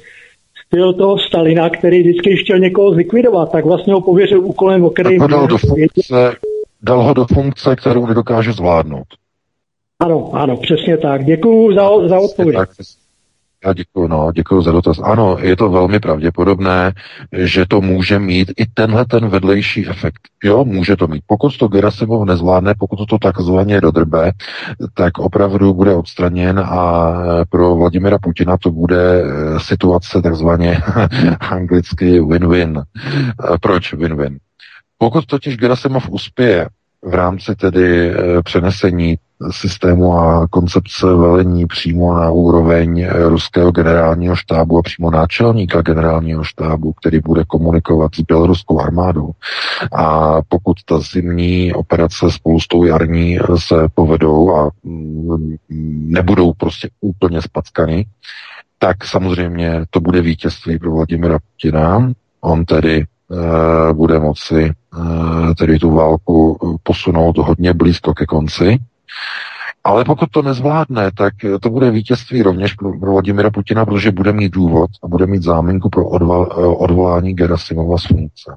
styl toho Stalina, který vždycky chtěl někoho zlikvidovat, tak vlastně ho pověřil úkolem, o který... Dal, do funkce, dal ho do funkce, kterou nedokáže zvládnout. Ano, ano, přesně tak. Děkuji za, za odpověď. Tak, já děkuji, no, děkuji za dotaz. Ano, je to velmi pravděpodobné, že to může mít i tenhle ten vedlejší efekt. Jo, může to mít. Pokud to Gerasimov nezvládne, pokud to takzvaně dodrbe, tak opravdu bude odstraněn a pro Vladimira Putina to bude eh, situace takzvaně anglicky win-win. Eh, proč win-win? Pokud totiž Gerasimov uspěje v rámci tedy eh, přenesení systému a koncepce velení přímo na úroveň ruského generálního štábu a přímo náčelníka generálního štábu, který bude komunikovat s běloruskou armádou. A pokud ta zimní operace spolu s tou jarní se povedou a mm, nebudou prostě úplně spackany, tak samozřejmě to bude vítězství pro Vladimira Putina. On tedy e, bude moci tedy tu válku posunout hodně blízko ke konci ale pokud to nezvládne, tak to bude vítězství rovněž pro Vladimira Putina, protože bude mít důvod a bude mít záminku pro odval, odvolání Gerasimova z funkce.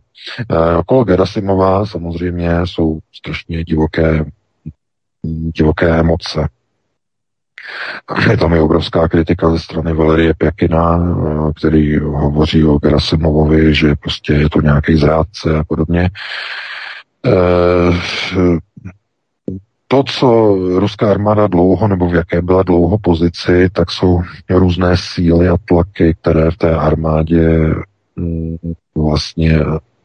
E, okolo Gerasimova samozřejmě jsou strašně divoké, divoké emoce. Je tam je obrovská kritika ze strany Valerie Pěkina, eh, který hovoří o Gerasimovovi, že prostě je to nějaký zrádce a podobně. E, to, co ruská armáda dlouho, nebo v jaké byla dlouho pozici, tak jsou různé síly a tlaky, které v té armádě mm, vlastně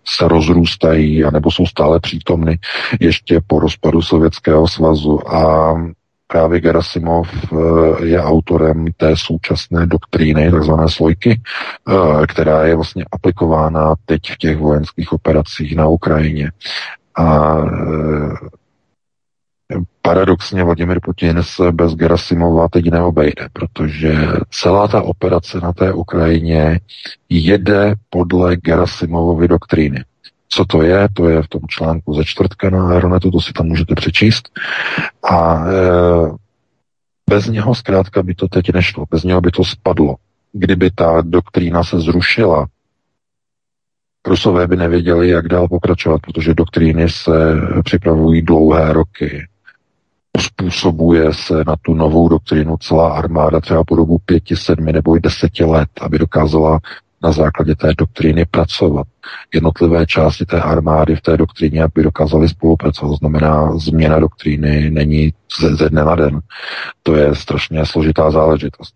se rozrůstají, anebo jsou stále přítomny ještě po rozpadu Sovětského svazu. A právě Gerasimov eh, je autorem té současné doktríny, takzvané slojky, eh, která je vlastně aplikována teď v těch vojenských operacích na Ukrajině. A eh, paradoxně Vladimir Putin se bez Gerasimova teď neobejde, protože celá ta operace na té Ukrajině jede podle Gerasimovovy doktríny. Co to je? To je v tom článku ze čtvrtka na Aeronetu, to si tam můžete přečíst. A e, bez něho zkrátka by to teď nešlo, bez něho by to spadlo. Kdyby ta doktrína se zrušila, Rusové by nevěděli, jak dál pokračovat, protože doktríny se připravují dlouhé roky. Způsobuje se na tu novou doktrínu celá armáda třeba po dobu pěti, sedmi nebo i deseti let, aby dokázala na základě té doktríny pracovat. Jednotlivé části té armády v té doktríně, aby dokázali spolupracovat. To znamená, změna doktríny není ze, ze dne na den. To je strašně složitá záležitost.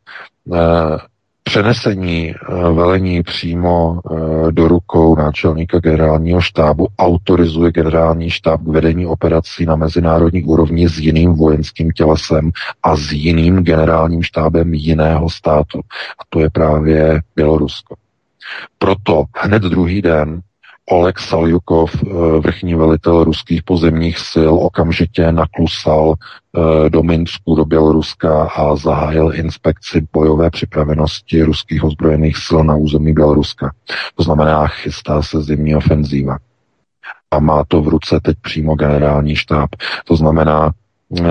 Eh, přenesení eh, velení přímo eh, do rukou náčelníka generálního štábu autorizuje generální štáb k vedení operací na mezinárodní úrovni s jiným vojenským tělesem a s jiným generálním štábem jiného státu. A to je právě Bělorusko. Proto hned druhý den Oleg Saljukov, eh, vrchní velitel ruských pozemních sil, okamžitě naklusal eh, do Minsku, do Běloruska a zahájil inspekci bojové připravenosti ruských ozbrojených sil na území Běloruska. To znamená, chystá se zimní ofenzíva. A má to v ruce teď přímo generální štáb. To znamená, eh,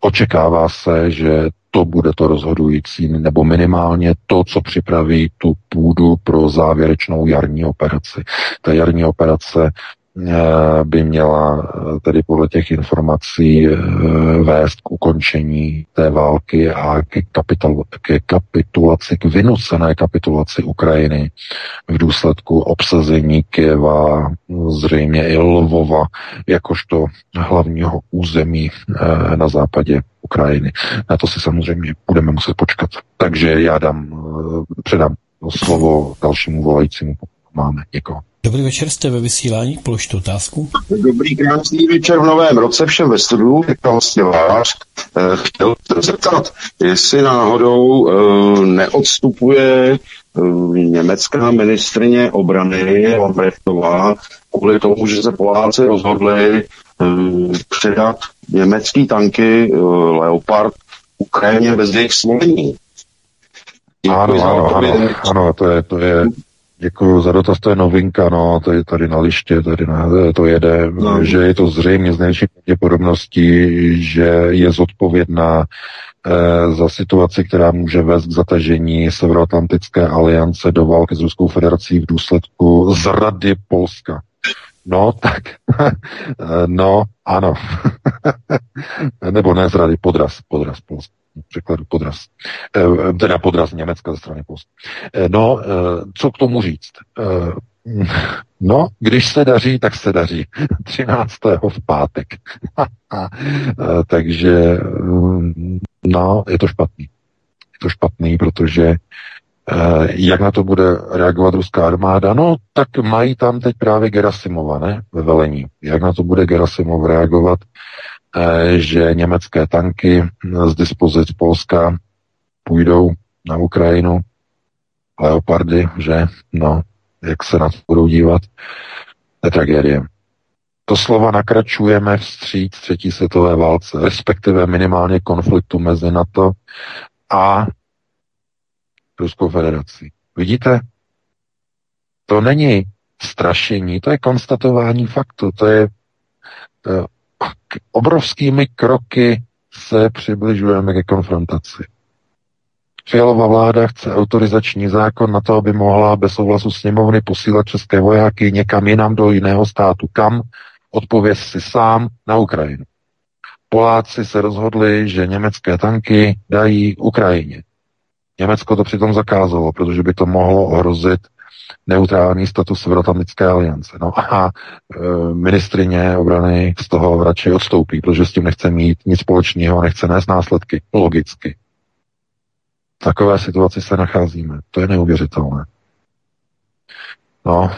očekává se, že to bude to rozhodující, nebo minimálně to, co připraví tu půdu pro závěrečnou jarní operaci. Ta jarní operace by měla eh, tedy podle těch informací eh, vést k ukončení té války a ke, kapital, ke kapitulaci, k vynucené kapitulaci Ukrajiny v důsledku obsazení Kieva, zřejmě i Lvova, jakožto hlavního území na západě Ukrajiny. Na to si samozřejmě budeme muset počkat. Takže já dám, předám slovo dalšímu volajícímu, pokud máme někoho. Dobrý večer, jste ve vysílání, položte otázku. Dobrý, krásný večer v novém roce všem ve studiu, jako vlastně váš. Eh, chtěl se zeptat, jestli náhodou eh, neodstupuje eh, německá ministrině obrany Lambrechtová kvůli tomu, že se Poláci rozhodli předat německý tanky Leopard Ukrajině bez jejich svolení. Ano, ano, ano, ano, to je, to je Děkuji za dotaz, to je novinka, no, to je tady na liště, tady na, to jede, no. že je to zřejmě z největší pravděpodobností, že je zodpovědná e, za situaci, která může vést k zatažení Severoatlantické aliance do války s Ruskou federací v důsledku zrady Polska. No, tak, no, ano. Nebo ne zrady, podraz, podraz Polska překladu podraz. E, teda podraz Německa ze strany Polska. E, no, e, co k tomu říct? No, když se daří, tak se daří. 13. v pátek. takže, no, je to špatný. Je to špatný, protože jak na to bude reagovat ruská armáda? No, tak mají tam teď právě Gerasimova, ne, ve velení. Jak na to bude Gerasimov reagovat? Eh, že německé tanky z dispozic Polska půjdou na Ukrajinu, leopardy, že, no, jak se na to budou dívat, to je tragédie. To slova nakračujeme vstříc třetí světové válce, respektive minimálně konfliktu mezi NATO a Ruskou federací. Vidíte? To není strašení, to je konstatování faktu, to je obrovskými kroky se přibližujeme ke konfrontaci. Fialová vláda chce autorizační zákon na to, aby mohla bez souhlasu sněmovny posílat české vojáky někam jinam do jiného státu. Kam? Odpověz si sám na Ukrajinu. Poláci se rozhodli, že německé tanky dají Ukrajině. Německo to přitom zakázalo, protože by to mohlo ohrozit neutrální status Severoatlantické aliance. No a e, ministrině obrany z toho radši odstoupí, protože s tím nechce mít nic společného, nechce nést následky. Logicky. V takové situaci se nacházíme. To je neuvěřitelné. No,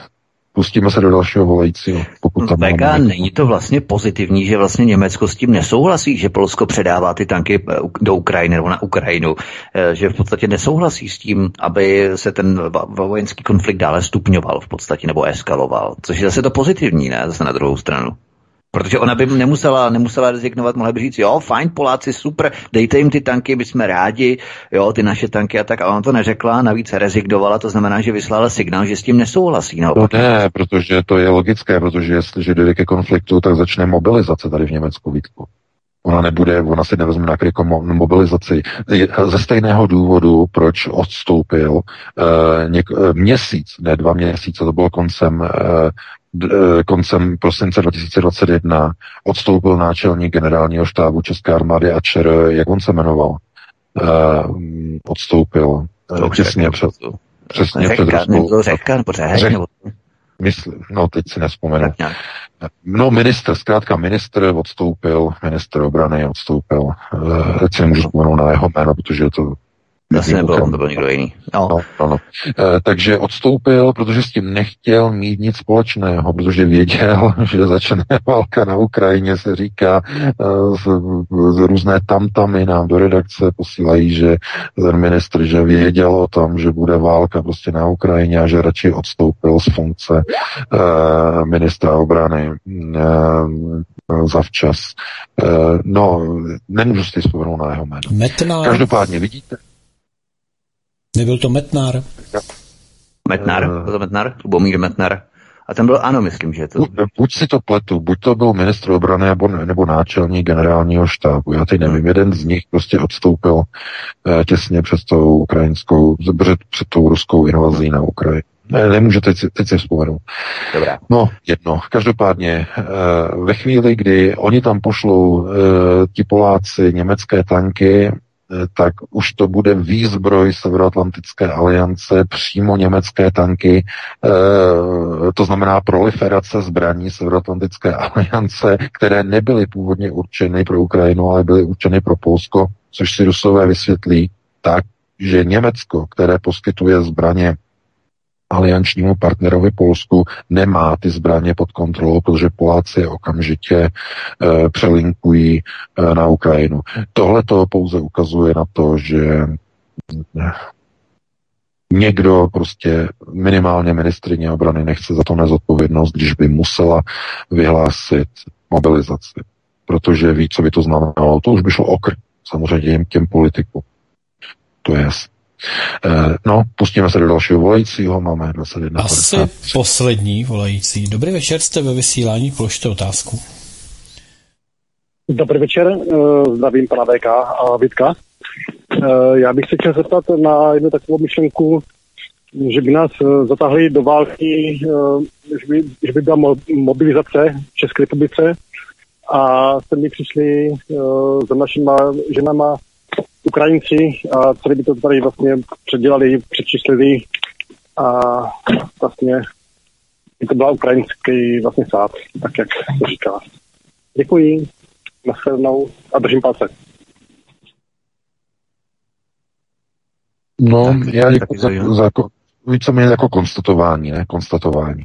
pustíme se do dalšího volajícího. Pokud tam VK, máme- není to vlastně pozitivní, že vlastně Německo s tím nesouhlasí, že Polsko předává ty tanky eh, do Ukrajiny nebo na Ukrajinu, eh, že v podstatě nesouhlasí s tím, aby se ten vojenský konflikt dále stupňoval v podstatě nebo eskaloval, což je zase to pozitivní, ne, zase na druhou stranu. Protože ona by nemusela, nemusela rezignovat, mohla by říct, jo, fajn, Poláci, super, dejte jim ty tanky, my jsme rádi, jo, ty naše tanky a tak, a ona to neřekla, navíc rezignovala, to znamená, že vyslala signál, že s tím nesouhlasí. No, No ne, protože to je logické, protože jestliže dojde ke konfliktu, tak začne mobilizace tady v Německu, Vítku. Ona nebude, ona si nevezme na mo- mobilizaci. Ze stejného důvodu, proč odstoupil uh, něk- eh, měsíc, ne dva měsíce, to bylo koncem, eh, koncem prosince 2021, odstoupil náčelník generálního štábu České armády a ČR, jak on se jmenoval, uh, odstoupil To uh, už těsně řekl, před, přesně Řeka, před Ruskou. řeka, nebo řeheň, Řek- nebo Mysl, no, teď si nespomenu. No, minister, zkrátka minister odstoupil, minister obrany odstoupil. Teď si nemůžu vzpomenout na jeho jméno, protože je to... Asi nebyl, on to byl někdo jiný. No. No, no, no. E, takže odstoupil, protože s tím nechtěl mít nic společného, protože věděl, že začne válka na Ukrajině, se říká, e, z, z různé tamtamy nám do redakce posílají, že ten ministr, že věděl o tom, že bude válka prostě na Ukrajině a že radši odstoupil z funkce e, ministra obrany e, zavčas. E, no, nemůžu si vzpomenout na jeho jméno. Každopádně vidíte, Nebyl to Metnár? Metnar, byl to Metnar, Lubomír Metnar. A ten byl, ano, myslím, že to... Buď, buď si to pletu, buď to byl ministr obrany nebo, nebo náčelník generálního štábu. Já teď nevím, jeden z nich prostě odstoupil eh, těsně před tou ukrajinskou, před, před tou ruskou invazí na Ukrajinu. Ne, nemůžu teď, si- teď si vzpomenout. Dobrá. No, jedno. Každopádně, eh, ve chvíli, kdy oni tam pošlou eh, ti Poláci německé tanky, eh, tak už to bude výzbroj Severoatlantické aliance, přímo německé tanky, eh, to znamená proliferace zbraní Severoatlantické aliance, které nebyly původně určeny pro Ukrajinu, ale byly určeny pro Polsko, což si Rusové vysvětlí tak, že Německo, které poskytuje zbraně aliančnímu partnerovi Polsku nemá ty zbraně pod kontrolou, protože Poláci je okamžitě e, přelinkují e, na Ukrajinu. Tohle to pouze ukazuje na to, že eh, někdo prostě minimálně ministrině obrany nechce za to nezodpovědnost, když by musela vyhlásit mobilizaci, protože ví, co by to znamenalo. To už by šlo okr, samozřejmě těm, těm politikům. To je jasné. Eh, No, pustíme se do dalšího volajícího, máme 21. Asi poslední volající. Dobrý večer, jste ve vysílání, položte otázku. Dobrý večer, eh, zdravím pana VK a Vítka. Eh, Já bych se chtěl zeptat na jednu takovou myšlenku, že by nás zatáhli do války, eh, že by, že by byla mo- mobilizace v České republice a sem by přišli eh, za našima ženama Ukrajinci a celý by to tady vlastně předělali, přečíslili a vlastně by to byla ukrajinský vlastně sát, tak jak to říká. Děkuji, nashledanou a držím palce. No, já taky děkuji za, za ko- víceméně jako konstatování, ne? Konstatování.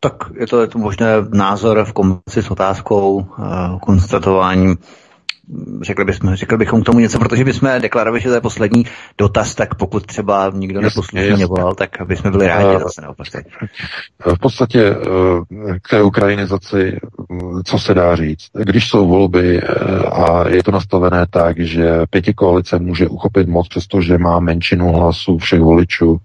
Tak je to, je to možné názor v kombinaci s otázkou, uh, konstatováním. Řekli, bychom, řekli bychom k tomu něco, protože bychom deklarovali, že to je poslední dotaz, tak pokud třeba nikdo neposlušný nevolal, tak bychom byli rádi Eh, zase naopak. V podstatě eh, k té ukrajinizaci, mm, co se dá říct? Když jsou volby eh, a je to nastavené tak, že pěti koalice může uchopit moc, přestože má menšinu hlasů všech voličů,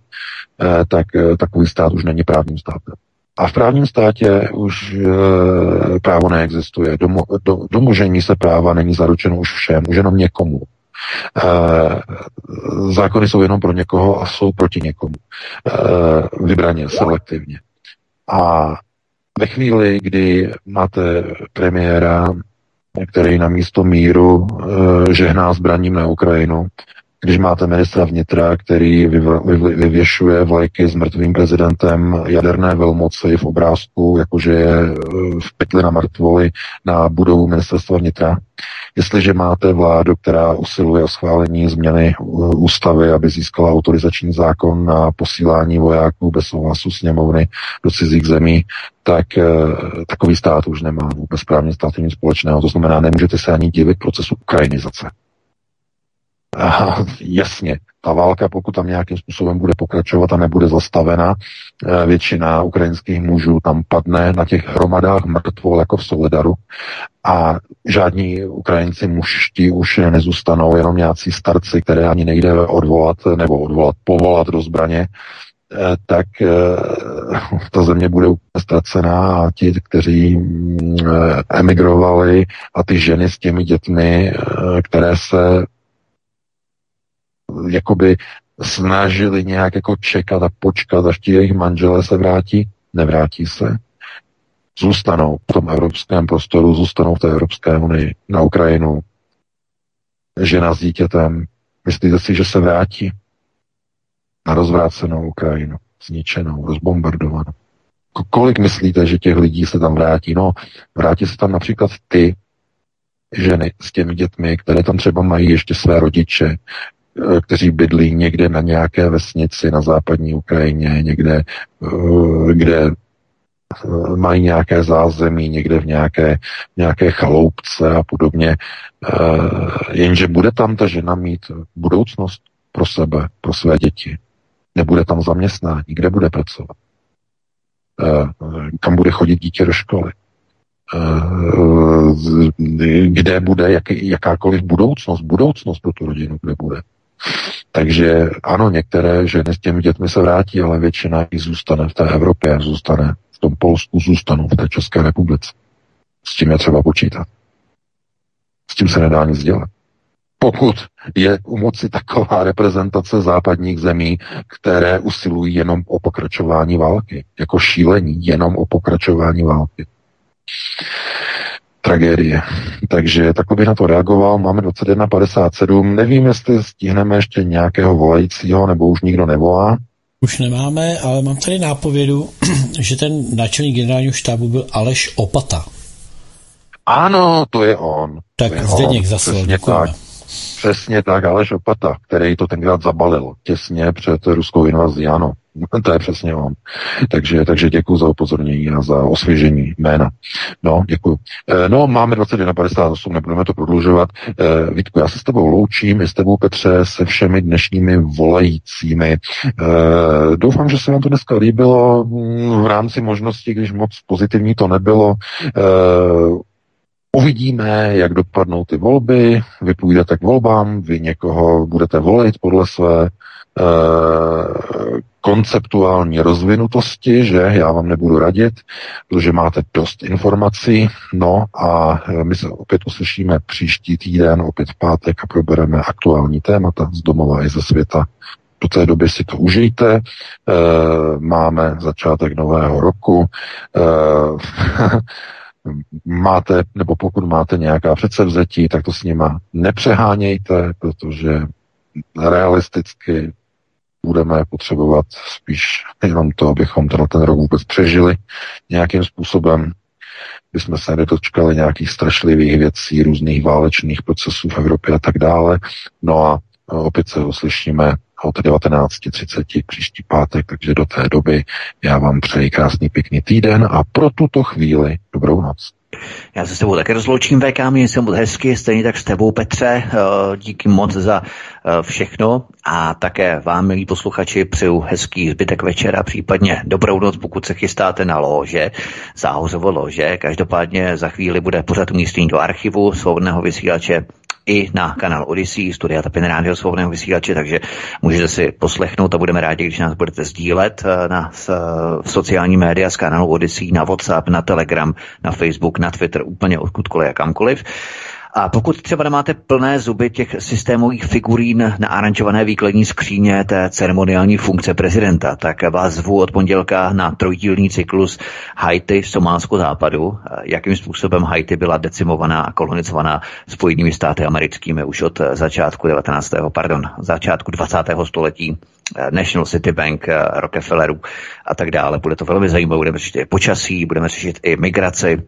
tak takový stát už není právním státem. A v právním státě už e, právo neexistuje. Domo, do, domožení se práva není zaručeno už všem, už jenom někomu. E, zákony jsou jenom pro někoho a jsou proti někomu. E, vybraně, selektivně. A ve chvíli, kdy máte premiéra, který na místo míru e, žehná zbraním na Ukrajinu, když máte ministra vnitra, který vyv- vyv- vyvěšuje vlajky s mrtvým prezidentem jaderné velmoci v obrázku, jakože je v pytli na mrtvoli na budovu ministerstva vnitra. Jestliže máte vládu, která usiluje o schválení změny eh, ústavy, aby získala autorizační zákon na posílání vojáků bez souhlasu sněmovny do cizích zemí, tak e, takový stát už nemá vůbec právně státu nic společného. To znamená, nemůžete se ani divit procesu ukrajinizace. Aha, jasně, ta válka, pokud tam nějakým způsobem bude pokračovat a nebude zastavena, eh, většina ukrajinských mužů tam padne na těch hromadách mrtvol jako v Solidaru a žádní Ukrajinci mužští už nezůstanou, jenom nějací starci, které ani nejde odvolat nebo odvolat, povolat do zbraně, eh, tak eh, ta země bude úplně ztracená a ti, kteří mm, emigrovali a ty ženy s těmi dětmi, které se jakoby snažili nějak jako čekat a počkat, až ti jejich manželé se vrátí, nevrátí se. Zůstanou v tom evropském prostoru, zůstanou v té Evropské unii na Ukrajinu. Žena s dítětem, myslíte si, že se vrátí na rozvrácenou Ukrajinu, zničenou, rozbombardovanou? Kolik myslíte, že těch lidí se tam vrátí? No, vrátí se tam například ty ženy s těmi dětmi, které tam třeba mají ještě své rodiče, kteří bydlí někde na nějaké vesnici na západní Ukrajině, někde, eh, kde eh, mají nějaké zázemí, někde v nějaké, nějaké chaloupce a podobně. Jenže bude tam ta žena mít budoucnost pro sebe, pro své děti. Nebude tam zaměstnání, kde bude pracovat. Kam bude chodit dítě do školy kde bude jak, jakákoliv budoucnost, budoucnost pro tu rodinu, kde bude. Takže ano, některé ženy s těmi dětmi se vrátí, ale většina jich zůstane v té Evropě, zůstane v tom Polsku, zůstanou v té České republice. S tím je třeba počítat. S tím se nedá nic dělat. Pokud je u moci taková reprezentace západních zemí, které usilují jenom o pokračování války, jako šílení jenom o pokračování války tragédie. Takže takhle bych na to reagoval. Máme 21.57. Nevím, jestli stihneme ještě nějakého volajícího, nebo už nikdo nevolá. Už nemáme, ale mám tady nápovědu, že ten náčelník generálního štábu byl Aleš Opata. Ano, to je on. Tak Zdeněk zaslal, děkujeme. Tak. Přesně tak, Aleš Opata, který to tenkrát zabalil těsně před ruskou invazí, ano. To je přesně on. Takže, takže děkuji za upozornění a za osvěžení jména. No, děkuji. E, no, máme 21 58, nebudeme to prodlužovat. E, Vítku, já se s tebou loučím, i s tebou Petře, se všemi dnešními volajícími. E, doufám, že se vám to dneska líbilo v rámci možnosti, když moc pozitivní to nebylo. Uvidíme, jak dopadnou ty volby, vy půjdete k volbám, vy někoho budete volit podle své Eh, konceptuální rozvinutosti, že já vám nebudu radit, protože máte dost informací, no a eh, my se opět uslyšíme příští týden, opět v pátek a probereme aktuální témata z domova i ze světa. Do té doby si to užijte. E, máme začátek nového roku. E, máte, nebo pokud máte nějaká předsevzetí, tak to s nima nepřehánějte, protože realisticky budeme potřebovat spíš jenom to, abychom tenhle ten rok vůbec přežili nějakým způsobem, bychom se nedočkali nějakých strašlivých věcí, různých válečných procesů v Evropě a tak dále. No a opět se uslyšíme od 19.30 příští pátek, takže do té doby já vám přeji krásný pěkný týden a pro tuto chvíli dobrou noc. Já se s tebou také rozloučím, VK, mě se moc hezky, stejně tak s tebou, Petře, eh, díky moc za eh, všechno a také vám, milí posluchači, přeju hezký zbytek večera, případně dobrou noc, pokud se chystáte na lože, záhořovo lože. Každopádně za chvíli bude pořád umístění do archivu svobodného vysílače i na kanál Odyssey, studia Tapin Rádio svobodného vysílače, takže můžete si poslechnout a budeme rádi, když nás budete sdílet eh, na v sociální média z kanálu Odyssey, na WhatsApp, na Telegram, na Facebook, na Twitter, úplně odkudkoliv a kamkoliv. A pokud třeba nemáte plné zuby těch systémových figurín na aranžované výkladní skříně té ceremoniální funkce prezidenta, tak vás zvu od pondělka na trojdílný cyklus Haiti Somálsko západu, jakým způsobem Haiti byla decimovaná a kolonizovaná Spojenými státy americkými už od začátku 19. pardon, začátku 20. století National City Bank, Rockefellerů a tak dále. Bude to velmi zajímavé, budeme řešit i počasí, budeme řešit i migraci,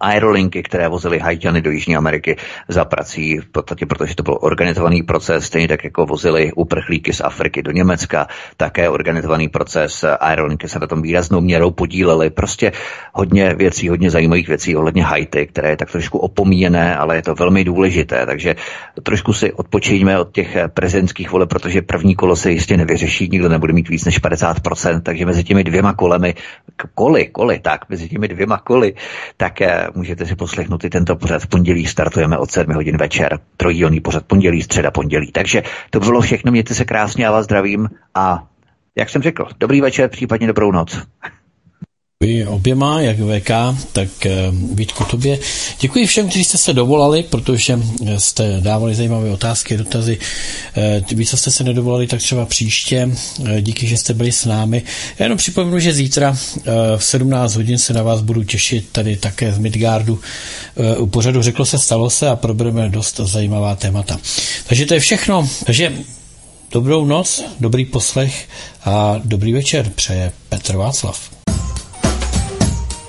aerolinky, které vozily Haitiany do Jižní Ameriky za prací, v podstatě protože to byl organizovaný proces, stejně tak jako vozili uprchlíky z Afriky do Německa, také organizovaný proces, aerolinky se na tom výraznou měrou podílely, prostě hodně věcí, hodně zajímavých věcí ohledně Haiti, které je tak trošku opomíjené, ale je to velmi důležité, takže trošku si odpočíňme od těch prezidentských voleb, protože první kolo se jistě nevyřeší, nikdo nebude mít víc než 50%, takže mezi těmi dvěma kolemi, koly, koly, tak, mezi těmi dvěma koly, tak eh, můžete si poslechnout i tento pořad. V pondělí startujeme od 7 hodin večer. Trojdílný pořad pondělí, středa, pondělí. Takže to bylo všechno, mějte se krásně, já vás zdravím a jak jsem řekl, dobrý večer, případně dobrou noc. Vy oběma, jak VK, tak uh, Vítku tobě. Děkuji všem, kteří jste se dovolali, protože jste dávali zajímavé otázky, dotazy. Uh, víc jste se nedovolali, tak třeba příště. Uh, díky, že jste byli s námi. Já jenom připomenu, že zítra v 17 hodin se na vás budu těšit tady také z Midgardu. U pořadu Řeklo se, stalo se a probereme dost zajímavá témata. Takže to je všechno. Takže dobrou noc, dobrý poslech a dobrý večer přeje Petr Václav.